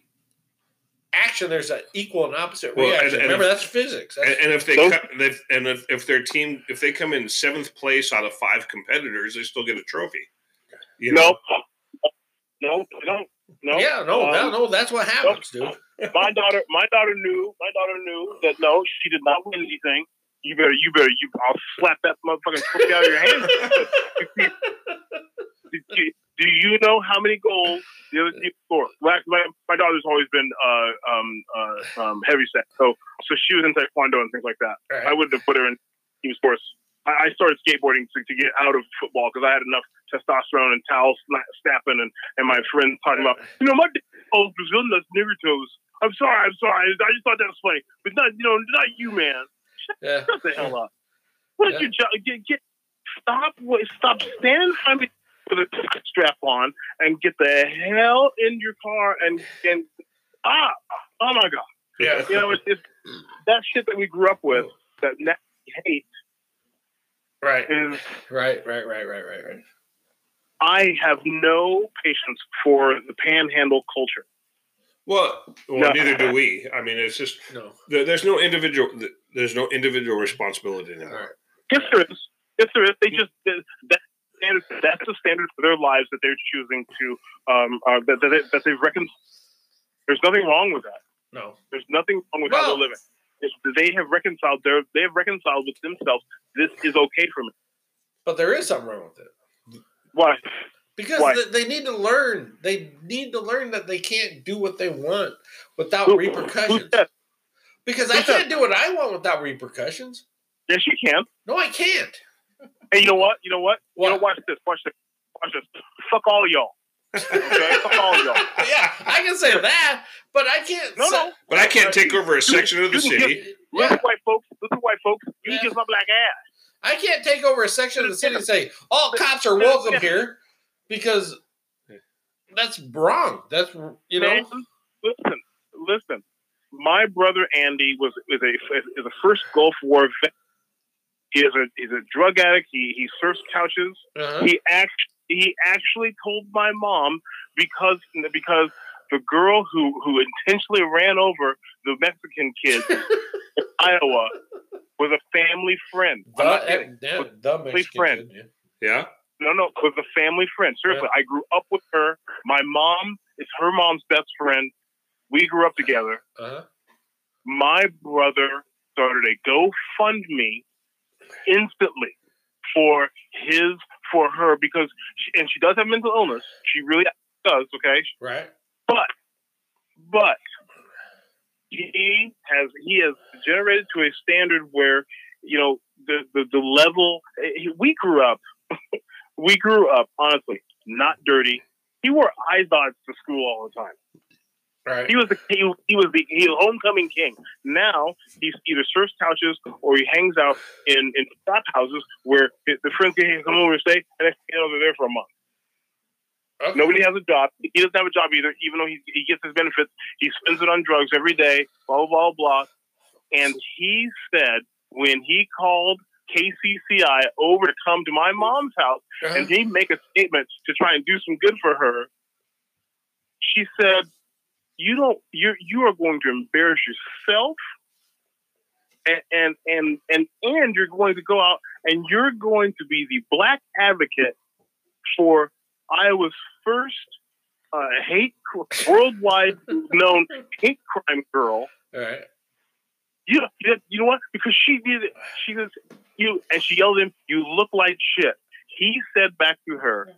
[SPEAKER 2] action. There's an equal and opposite
[SPEAKER 3] Well, and-
[SPEAKER 2] reaction.
[SPEAKER 3] and
[SPEAKER 2] Remember,
[SPEAKER 3] if-
[SPEAKER 2] that's physics. That's,
[SPEAKER 3] And, and if they
[SPEAKER 4] Those-
[SPEAKER 3] cut, if, and if, if their team if they come in seventh place out of five competitors, they still get a trophy. You know?
[SPEAKER 4] no, no, they don't. No,
[SPEAKER 2] yeah, no,
[SPEAKER 4] Um,
[SPEAKER 2] no, no, that's what happens, dude.
[SPEAKER 4] my daughter, my daughter knew. My daughter knew that no, she did not win anything. You better, you better, you. I'll slap that motherfucking trophy out of your hand. do, you- know how many goals the other team scored? My, my daughter's always been uh, um, uh, um, heavy set, so so she was in taekwondo and things like that.
[SPEAKER 2] Right.
[SPEAKER 4] I wouldn't have put her in team sports. I, I started skateboarding to, to get out of football because I had enough testosterone and towels snapping and, and my friends talking about, you know, my dad calls Brazil nuts nigger toes. I'm sorry, I'm sorry. I just thought that was funny, but not, you know, not you, man.
[SPEAKER 2] Yeah.
[SPEAKER 4] Shut the hell up. What
[SPEAKER 2] Yeah.
[SPEAKER 4] did your job? Get, get, stop, stop standing in front of me with a strap on and get the hell in your car and and ah, oh my god.
[SPEAKER 2] Yeah.
[SPEAKER 4] You know, it's, it's that shit that we grew up with that now we hate
[SPEAKER 2] Right.
[SPEAKER 4] is
[SPEAKER 2] Right, right, right, right, right, right.
[SPEAKER 4] I have no patience for the panhandle culture.
[SPEAKER 3] Well, well,
[SPEAKER 4] No.
[SPEAKER 3] neither do we. I mean, it's just
[SPEAKER 2] No.
[SPEAKER 3] there, there's no individual. There's no individual responsibility in
[SPEAKER 2] All right.
[SPEAKER 4] Yes, there is. Yes, there is. They just that standard. That's the standard for their lives that they're choosing to um uh, that that, they, that they've reconciled. There's nothing wrong with that.
[SPEAKER 2] No.
[SPEAKER 4] There's nothing wrong with how they're living. It's, they have reconciled. Their they have reconciled with themselves. This is okay for me.
[SPEAKER 2] But there is something wrong with it.
[SPEAKER 4] Why?
[SPEAKER 2] Because
[SPEAKER 4] Why?
[SPEAKER 2] th- they need to learn. They need to learn that they can't do what they want without
[SPEAKER 4] Who- who
[SPEAKER 2] repercussions.
[SPEAKER 4] said?
[SPEAKER 2] Because I
[SPEAKER 4] who said?
[SPEAKER 2] can't do what I want without repercussions.
[SPEAKER 4] Yes, you can.
[SPEAKER 2] No, I can't.
[SPEAKER 4] And you know what? You know what? You know,
[SPEAKER 2] What?
[SPEAKER 4] watch this. Watch this. Watch this. Fuck all of y'all. Okay? Fuck all of y'all.
[SPEAKER 2] yeah, I can say that, but I can't.
[SPEAKER 4] No,
[SPEAKER 2] say-
[SPEAKER 4] no.
[SPEAKER 3] But I can't take over a section of the city.
[SPEAKER 4] give-
[SPEAKER 2] Yeah,
[SPEAKER 4] Listen, white folks. Listen, white folks. You
[SPEAKER 2] Yeah.
[SPEAKER 4] can kiss my black ass.
[SPEAKER 2] I can't take over a section of the city and say all cops are welcome here because that's wrong. That's you know.
[SPEAKER 4] Man, listen, listen. My brother Andy was is a is a first Gulf War vet. He is a he's a drug addict. He he surfs couches.
[SPEAKER 2] Uh-huh.
[SPEAKER 4] He act he actually told my mom because because the girl who who intentionally ran over the Mexican kid in Iowa was a family friend. I'm not
[SPEAKER 2] The,
[SPEAKER 4] kidding.
[SPEAKER 2] yeah, the Mexican
[SPEAKER 4] friend.
[SPEAKER 2] kid,
[SPEAKER 3] Yeah.
[SPEAKER 4] No, no, was a family friend. Seriously, I grew up with her. My mom is her mom's best friend. We grew up together.
[SPEAKER 2] Uh-huh.
[SPEAKER 4] My brother started a GoFundMe instantly for his for her because she, and she does have mental illness. She really does. Okay,
[SPEAKER 2] Right.
[SPEAKER 4] but but he has he has generated to a standard where you know the the, the level he- we grew up we grew up honestly not dirty he wore izods to school all the time
[SPEAKER 2] Right.
[SPEAKER 4] he was the he, he was the he was homecoming king now he's either serves couches or he hangs out in in trap houses where the friends can come over and stay and they stay over there for a month
[SPEAKER 2] Okay.
[SPEAKER 4] Nobody has a job. He doesn't have a job either, even though he, he gets his benefits. He spends it on drugs every day, blah, blah, blah. And he said when he called KCCI over to come to my mom's house
[SPEAKER 2] Uh-huh.
[SPEAKER 4] and he make a statement to try and do some good for her, she said, "You don't. You you are going to embarrass yourself, and and and and and you're going to go out and you're going to be the black advocate for Iowa's first uh, hate worldwide known hate crime girl."
[SPEAKER 2] All right.
[SPEAKER 4] You, you, you know what? Because she did it. She says, you, and she yelled at him, you look like shit. He said back to her,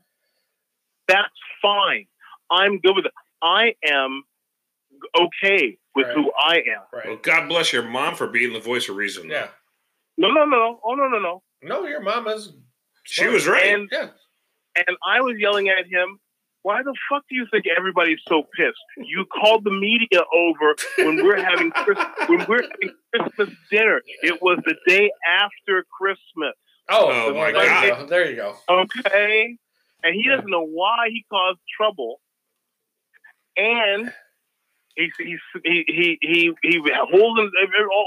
[SPEAKER 4] that's fine. I'm good with it. I am okay with
[SPEAKER 2] Right.
[SPEAKER 4] who I am.
[SPEAKER 3] Well, God bless your mom for being the voice of reason.
[SPEAKER 2] Yeah.
[SPEAKER 4] No, no, no. no. Oh, no, no, no.
[SPEAKER 2] No, your mama's.
[SPEAKER 3] She was right.
[SPEAKER 4] And,
[SPEAKER 2] Yeah.
[SPEAKER 4] and I was yelling at him, why the fuck do you think everybody's so pissed? You called the media over when we're having Chris, when we're having Christmas dinner. It was the day after Christmas.
[SPEAKER 2] Oh,
[SPEAKER 3] Oh, my
[SPEAKER 2] there
[SPEAKER 4] God.
[SPEAKER 2] go. There you go.
[SPEAKER 4] Okay. And he doesn't know why he caused trouble. And he he he he he, he holding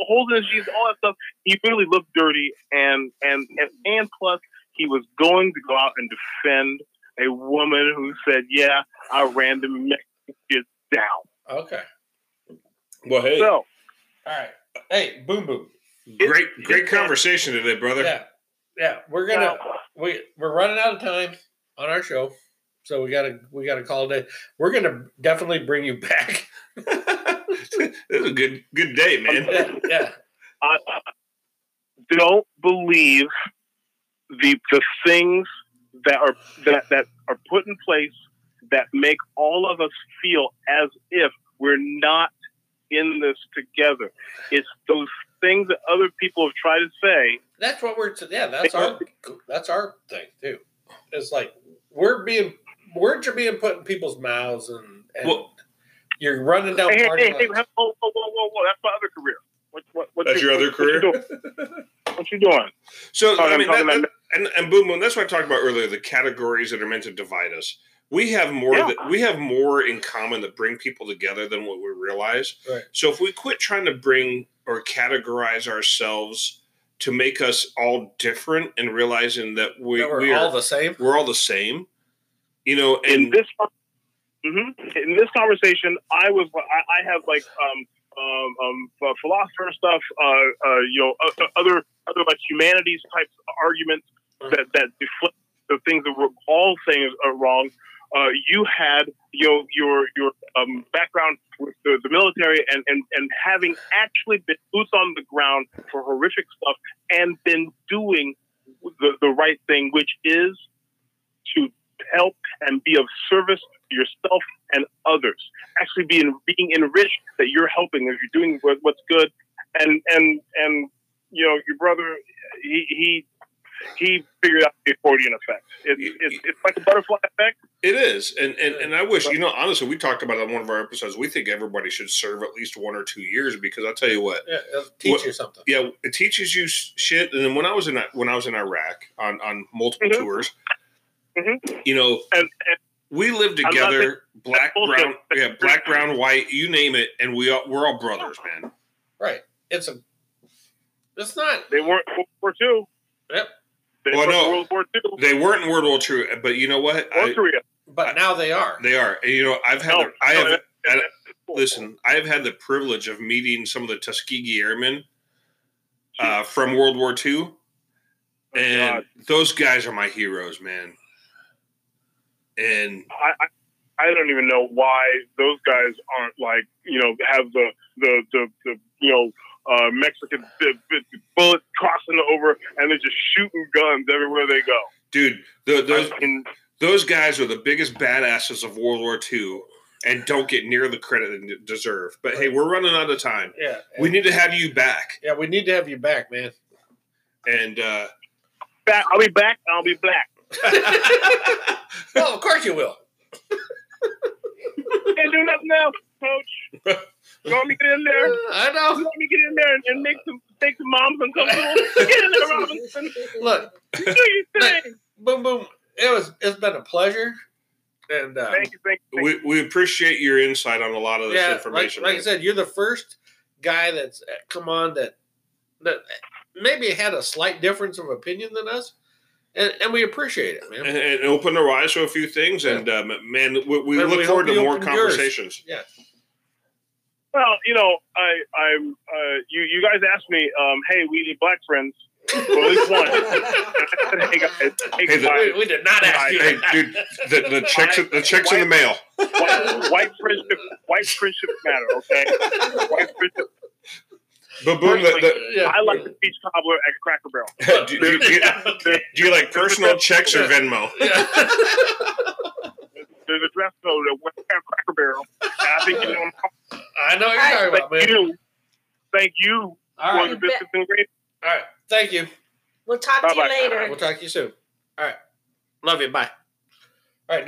[SPEAKER 4] holding his jeans, all that stuff. He really looked dirty, and and and and plus he was going to go out and defend a woman who said, "Yeah, I ran the Mexican kids down."
[SPEAKER 2] Okay.
[SPEAKER 3] well, hey,
[SPEAKER 4] So
[SPEAKER 2] All right. Hey, boom, boom.
[SPEAKER 3] great,
[SPEAKER 4] it's-
[SPEAKER 3] great
[SPEAKER 4] it's-
[SPEAKER 3] conversation today, brother.
[SPEAKER 2] Yeah. Yeah. We're gonna we we're running out of time on our show, so we gotta we gotta call it. a day. We're gonna definitely bring you back.
[SPEAKER 3] it was a good, good day, man.
[SPEAKER 2] yeah. Yeah.
[SPEAKER 4] I don't believe the the things that are that that are put in place that make all of us feel as if we're not in this together. It's those things that other people have tried to say.
[SPEAKER 2] That's what we're. Yeah. That's our. That's our thing too. It's like we're being words are being put in people's mouths, and, and
[SPEAKER 3] Well-
[SPEAKER 2] you're running down
[SPEAKER 4] Hey, hey,
[SPEAKER 2] party
[SPEAKER 4] hey, hey, whoa, whoa, whoa, whoa, whoa! That's my other career. What, what, what
[SPEAKER 3] That's
[SPEAKER 4] you-
[SPEAKER 3] your other
[SPEAKER 4] what-
[SPEAKER 3] career?
[SPEAKER 4] What you doing? What you doing?
[SPEAKER 3] So,
[SPEAKER 4] Oh,
[SPEAKER 3] I mean,
[SPEAKER 4] talking
[SPEAKER 3] that-
[SPEAKER 4] about-
[SPEAKER 3] and, and boom, boom. That's what I talked about earlier. The categories that are meant to divide us. We have more.
[SPEAKER 4] Yeah.
[SPEAKER 3] That, we have more in common that bring people together than what we realize.
[SPEAKER 2] Right.
[SPEAKER 3] So, if we quit trying to bring or categorize ourselves to make us all different, and realizing that we
[SPEAKER 2] that we're
[SPEAKER 3] we
[SPEAKER 2] all the same.
[SPEAKER 3] we're all the same, you know,
[SPEAKER 4] in
[SPEAKER 3] and
[SPEAKER 4] this hmm in this conversation, I was I, I have like um um, um uh, philosopher stuff, uh, uh you know uh, other other like humanities type arguments that that deflect the things that we're all saying are wrong. Uh, you had your your your um, background with the, the military and, and and having actually been boots on the ground for horrific stuff and been doing the, the right thing, which is help and be of service to yourself and others. Actually, being being enriched that you're helping as you're doing what's good, and and and you know your brother, he he he figured out the accordion effect. It's, it's, it's like a butterfly effect.
[SPEAKER 3] It is, and, and and I wish you know honestly. We talked about it on one of our episodes. We think everybody should serve at least one or two years because I'll tell you what.
[SPEAKER 5] Yeah, it'll teach
[SPEAKER 3] What-
[SPEAKER 5] you something.
[SPEAKER 3] Yeah, it teaches you shit. And then when I was in when I was in Iraq on on multiple
[SPEAKER 4] Mhm.
[SPEAKER 3] tours,
[SPEAKER 4] Mhm.
[SPEAKER 3] you know,
[SPEAKER 4] And, and
[SPEAKER 3] we live
[SPEAKER 4] I'm
[SPEAKER 3] together, black,
[SPEAKER 4] bullshit.
[SPEAKER 3] brown, yeah, black, brown, white, you name it, and we all, we're all brothers, man.
[SPEAKER 5] Right. It's a. It's not.
[SPEAKER 4] they weren't World War II.
[SPEAKER 5] Yep.
[SPEAKER 4] They
[SPEAKER 3] Well,
[SPEAKER 4] weren't
[SPEAKER 3] no.
[SPEAKER 4] World War II
[SPEAKER 3] They weren't in World War II, but you know what?
[SPEAKER 4] or
[SPEAKER 3] I,
[SPEAKER 4] Korea.
[SPEAKER 5] But now they are.
[SPEAKER 3] they are. And, you know, I've had,
[SPEAKER 4] No,
[SPEAKER 3] the, I
[SPEAKER 4] no,
[SPEAKER 3] have,
[SPEAKER 4] that-
[SPEAKER 3] I-
[SPEAKER 4] that's cool.
[SPEAKER 3] listen, I have had the privilege of meeting some of the Tuskegee Airmen uh, from World War II,
[SPEAKER 4] Oh,
[SPEAKER 3] and
[SPEAKER 4] God.
[SPEAKER 3] those guys are my heroes, man. And
[SPEAKER 4] I, I I don't even know why those guys aren't like you know have the the the, the you know uh, Mexican the, the bullet crossing over and they're just shooting guns everywhere they go.
[SPEAKER 3] dude, the, those
[SPEAKER 4] I mean,
[SPEAKER 3] those guys are the biggest badasses of World War II, and don't get near the credit they deserve. But hey, we're running out of time.
[SPEAKER 5] Yeah.
[SPEAKER 3] We need to have you back,
[SPEAKER 5] yeah, we need to have you back, man.
[SPEAKER 3] and uh,
[SPEAKER 4] back, I'll be back. I'll be black.
[SPEAKER 5] well, of course you will.
[SPEAKER 4] Can't do nothing else, coach. You want me to get in there? You
[SPEAKER 5] I know.
[SPEAKER 4] want me to get in there and, and make some make some moms uncomfortable? Get in there, Robinson.
[SPEAKER 5] Look,
[SPEAKER 4] Do your thing.
[SPEAKER 5] boom, boom. It was. It's been a pleasure. And uh,
[SPEAKER 4] Thank you, thank you.
[SPEAKER 3] we we appreciate your insight on a lot of this
[SPEAKER 5] yeah,
[SPEAKER 3] information.
[SPEAKER 5] like I said, you're the first guy that's uh, come on that that maybe had a slight difference of opinion than us, and, and we appreciate it, man.
[SPEAKER 3] and, and open our eyes to a few things, and um, man, we, we look
[SPEAKER 5] we
[SPEAKER 3] forward to more
[SPEAKER 5] opened yours.
[SPEAKER 3] conversations.
[SPEAKER 5] Yeah.
[SPEAKER 4] Well, you know, I, I'm. Uh, you, you guys asked me, um, hey, we need black friends. Well, at least one. Hey guys, hey,
[SPEAKER 3] Hey, the-
[SPEAKER 5] we, we did not ask you.
[SPEAKER 3] Hey, dude, the, the checks the checks in the mail.
[SPEAKER 4] white, white friendship, white friendship matter. Okay, white friendship.
[SPEAKER 3] But boom, the, the,
[SPEAKER 5] Yeah.
[SPEAKER 4] I like the peach cobbler at Cracker Barrel.
[SPEAKER 3] do, do, do,
[SPEAKER 5] Yeah,
[SPEAKER 3] do you like personal checks or Venmo?
[SPEAKER 5] Yeah.
[SPEAKER 4] There's a dress code at Cracker Barrel. I think you know.
[SPEAKER 5] I know what you're talking about,
[SPEAKER 4] Thank
[SPEAKER 5] man.
[SPEAKER 4] you, thank you
[SPEAKER 5] All
[SPEAKER 4] for
[SPEAKER 5] right.
[SPEAKER 4] the biscuits and gravy.
[SPEAKER 5] All right. Thank you.
[SPEAKER 1] We'll talk to you
[SPEAKER 4] Bye-bye.
[SPEAKER 1] later.
[SPEAKER 5] We'll talk to you soon. All right. Love you. Bye. All right. Don't.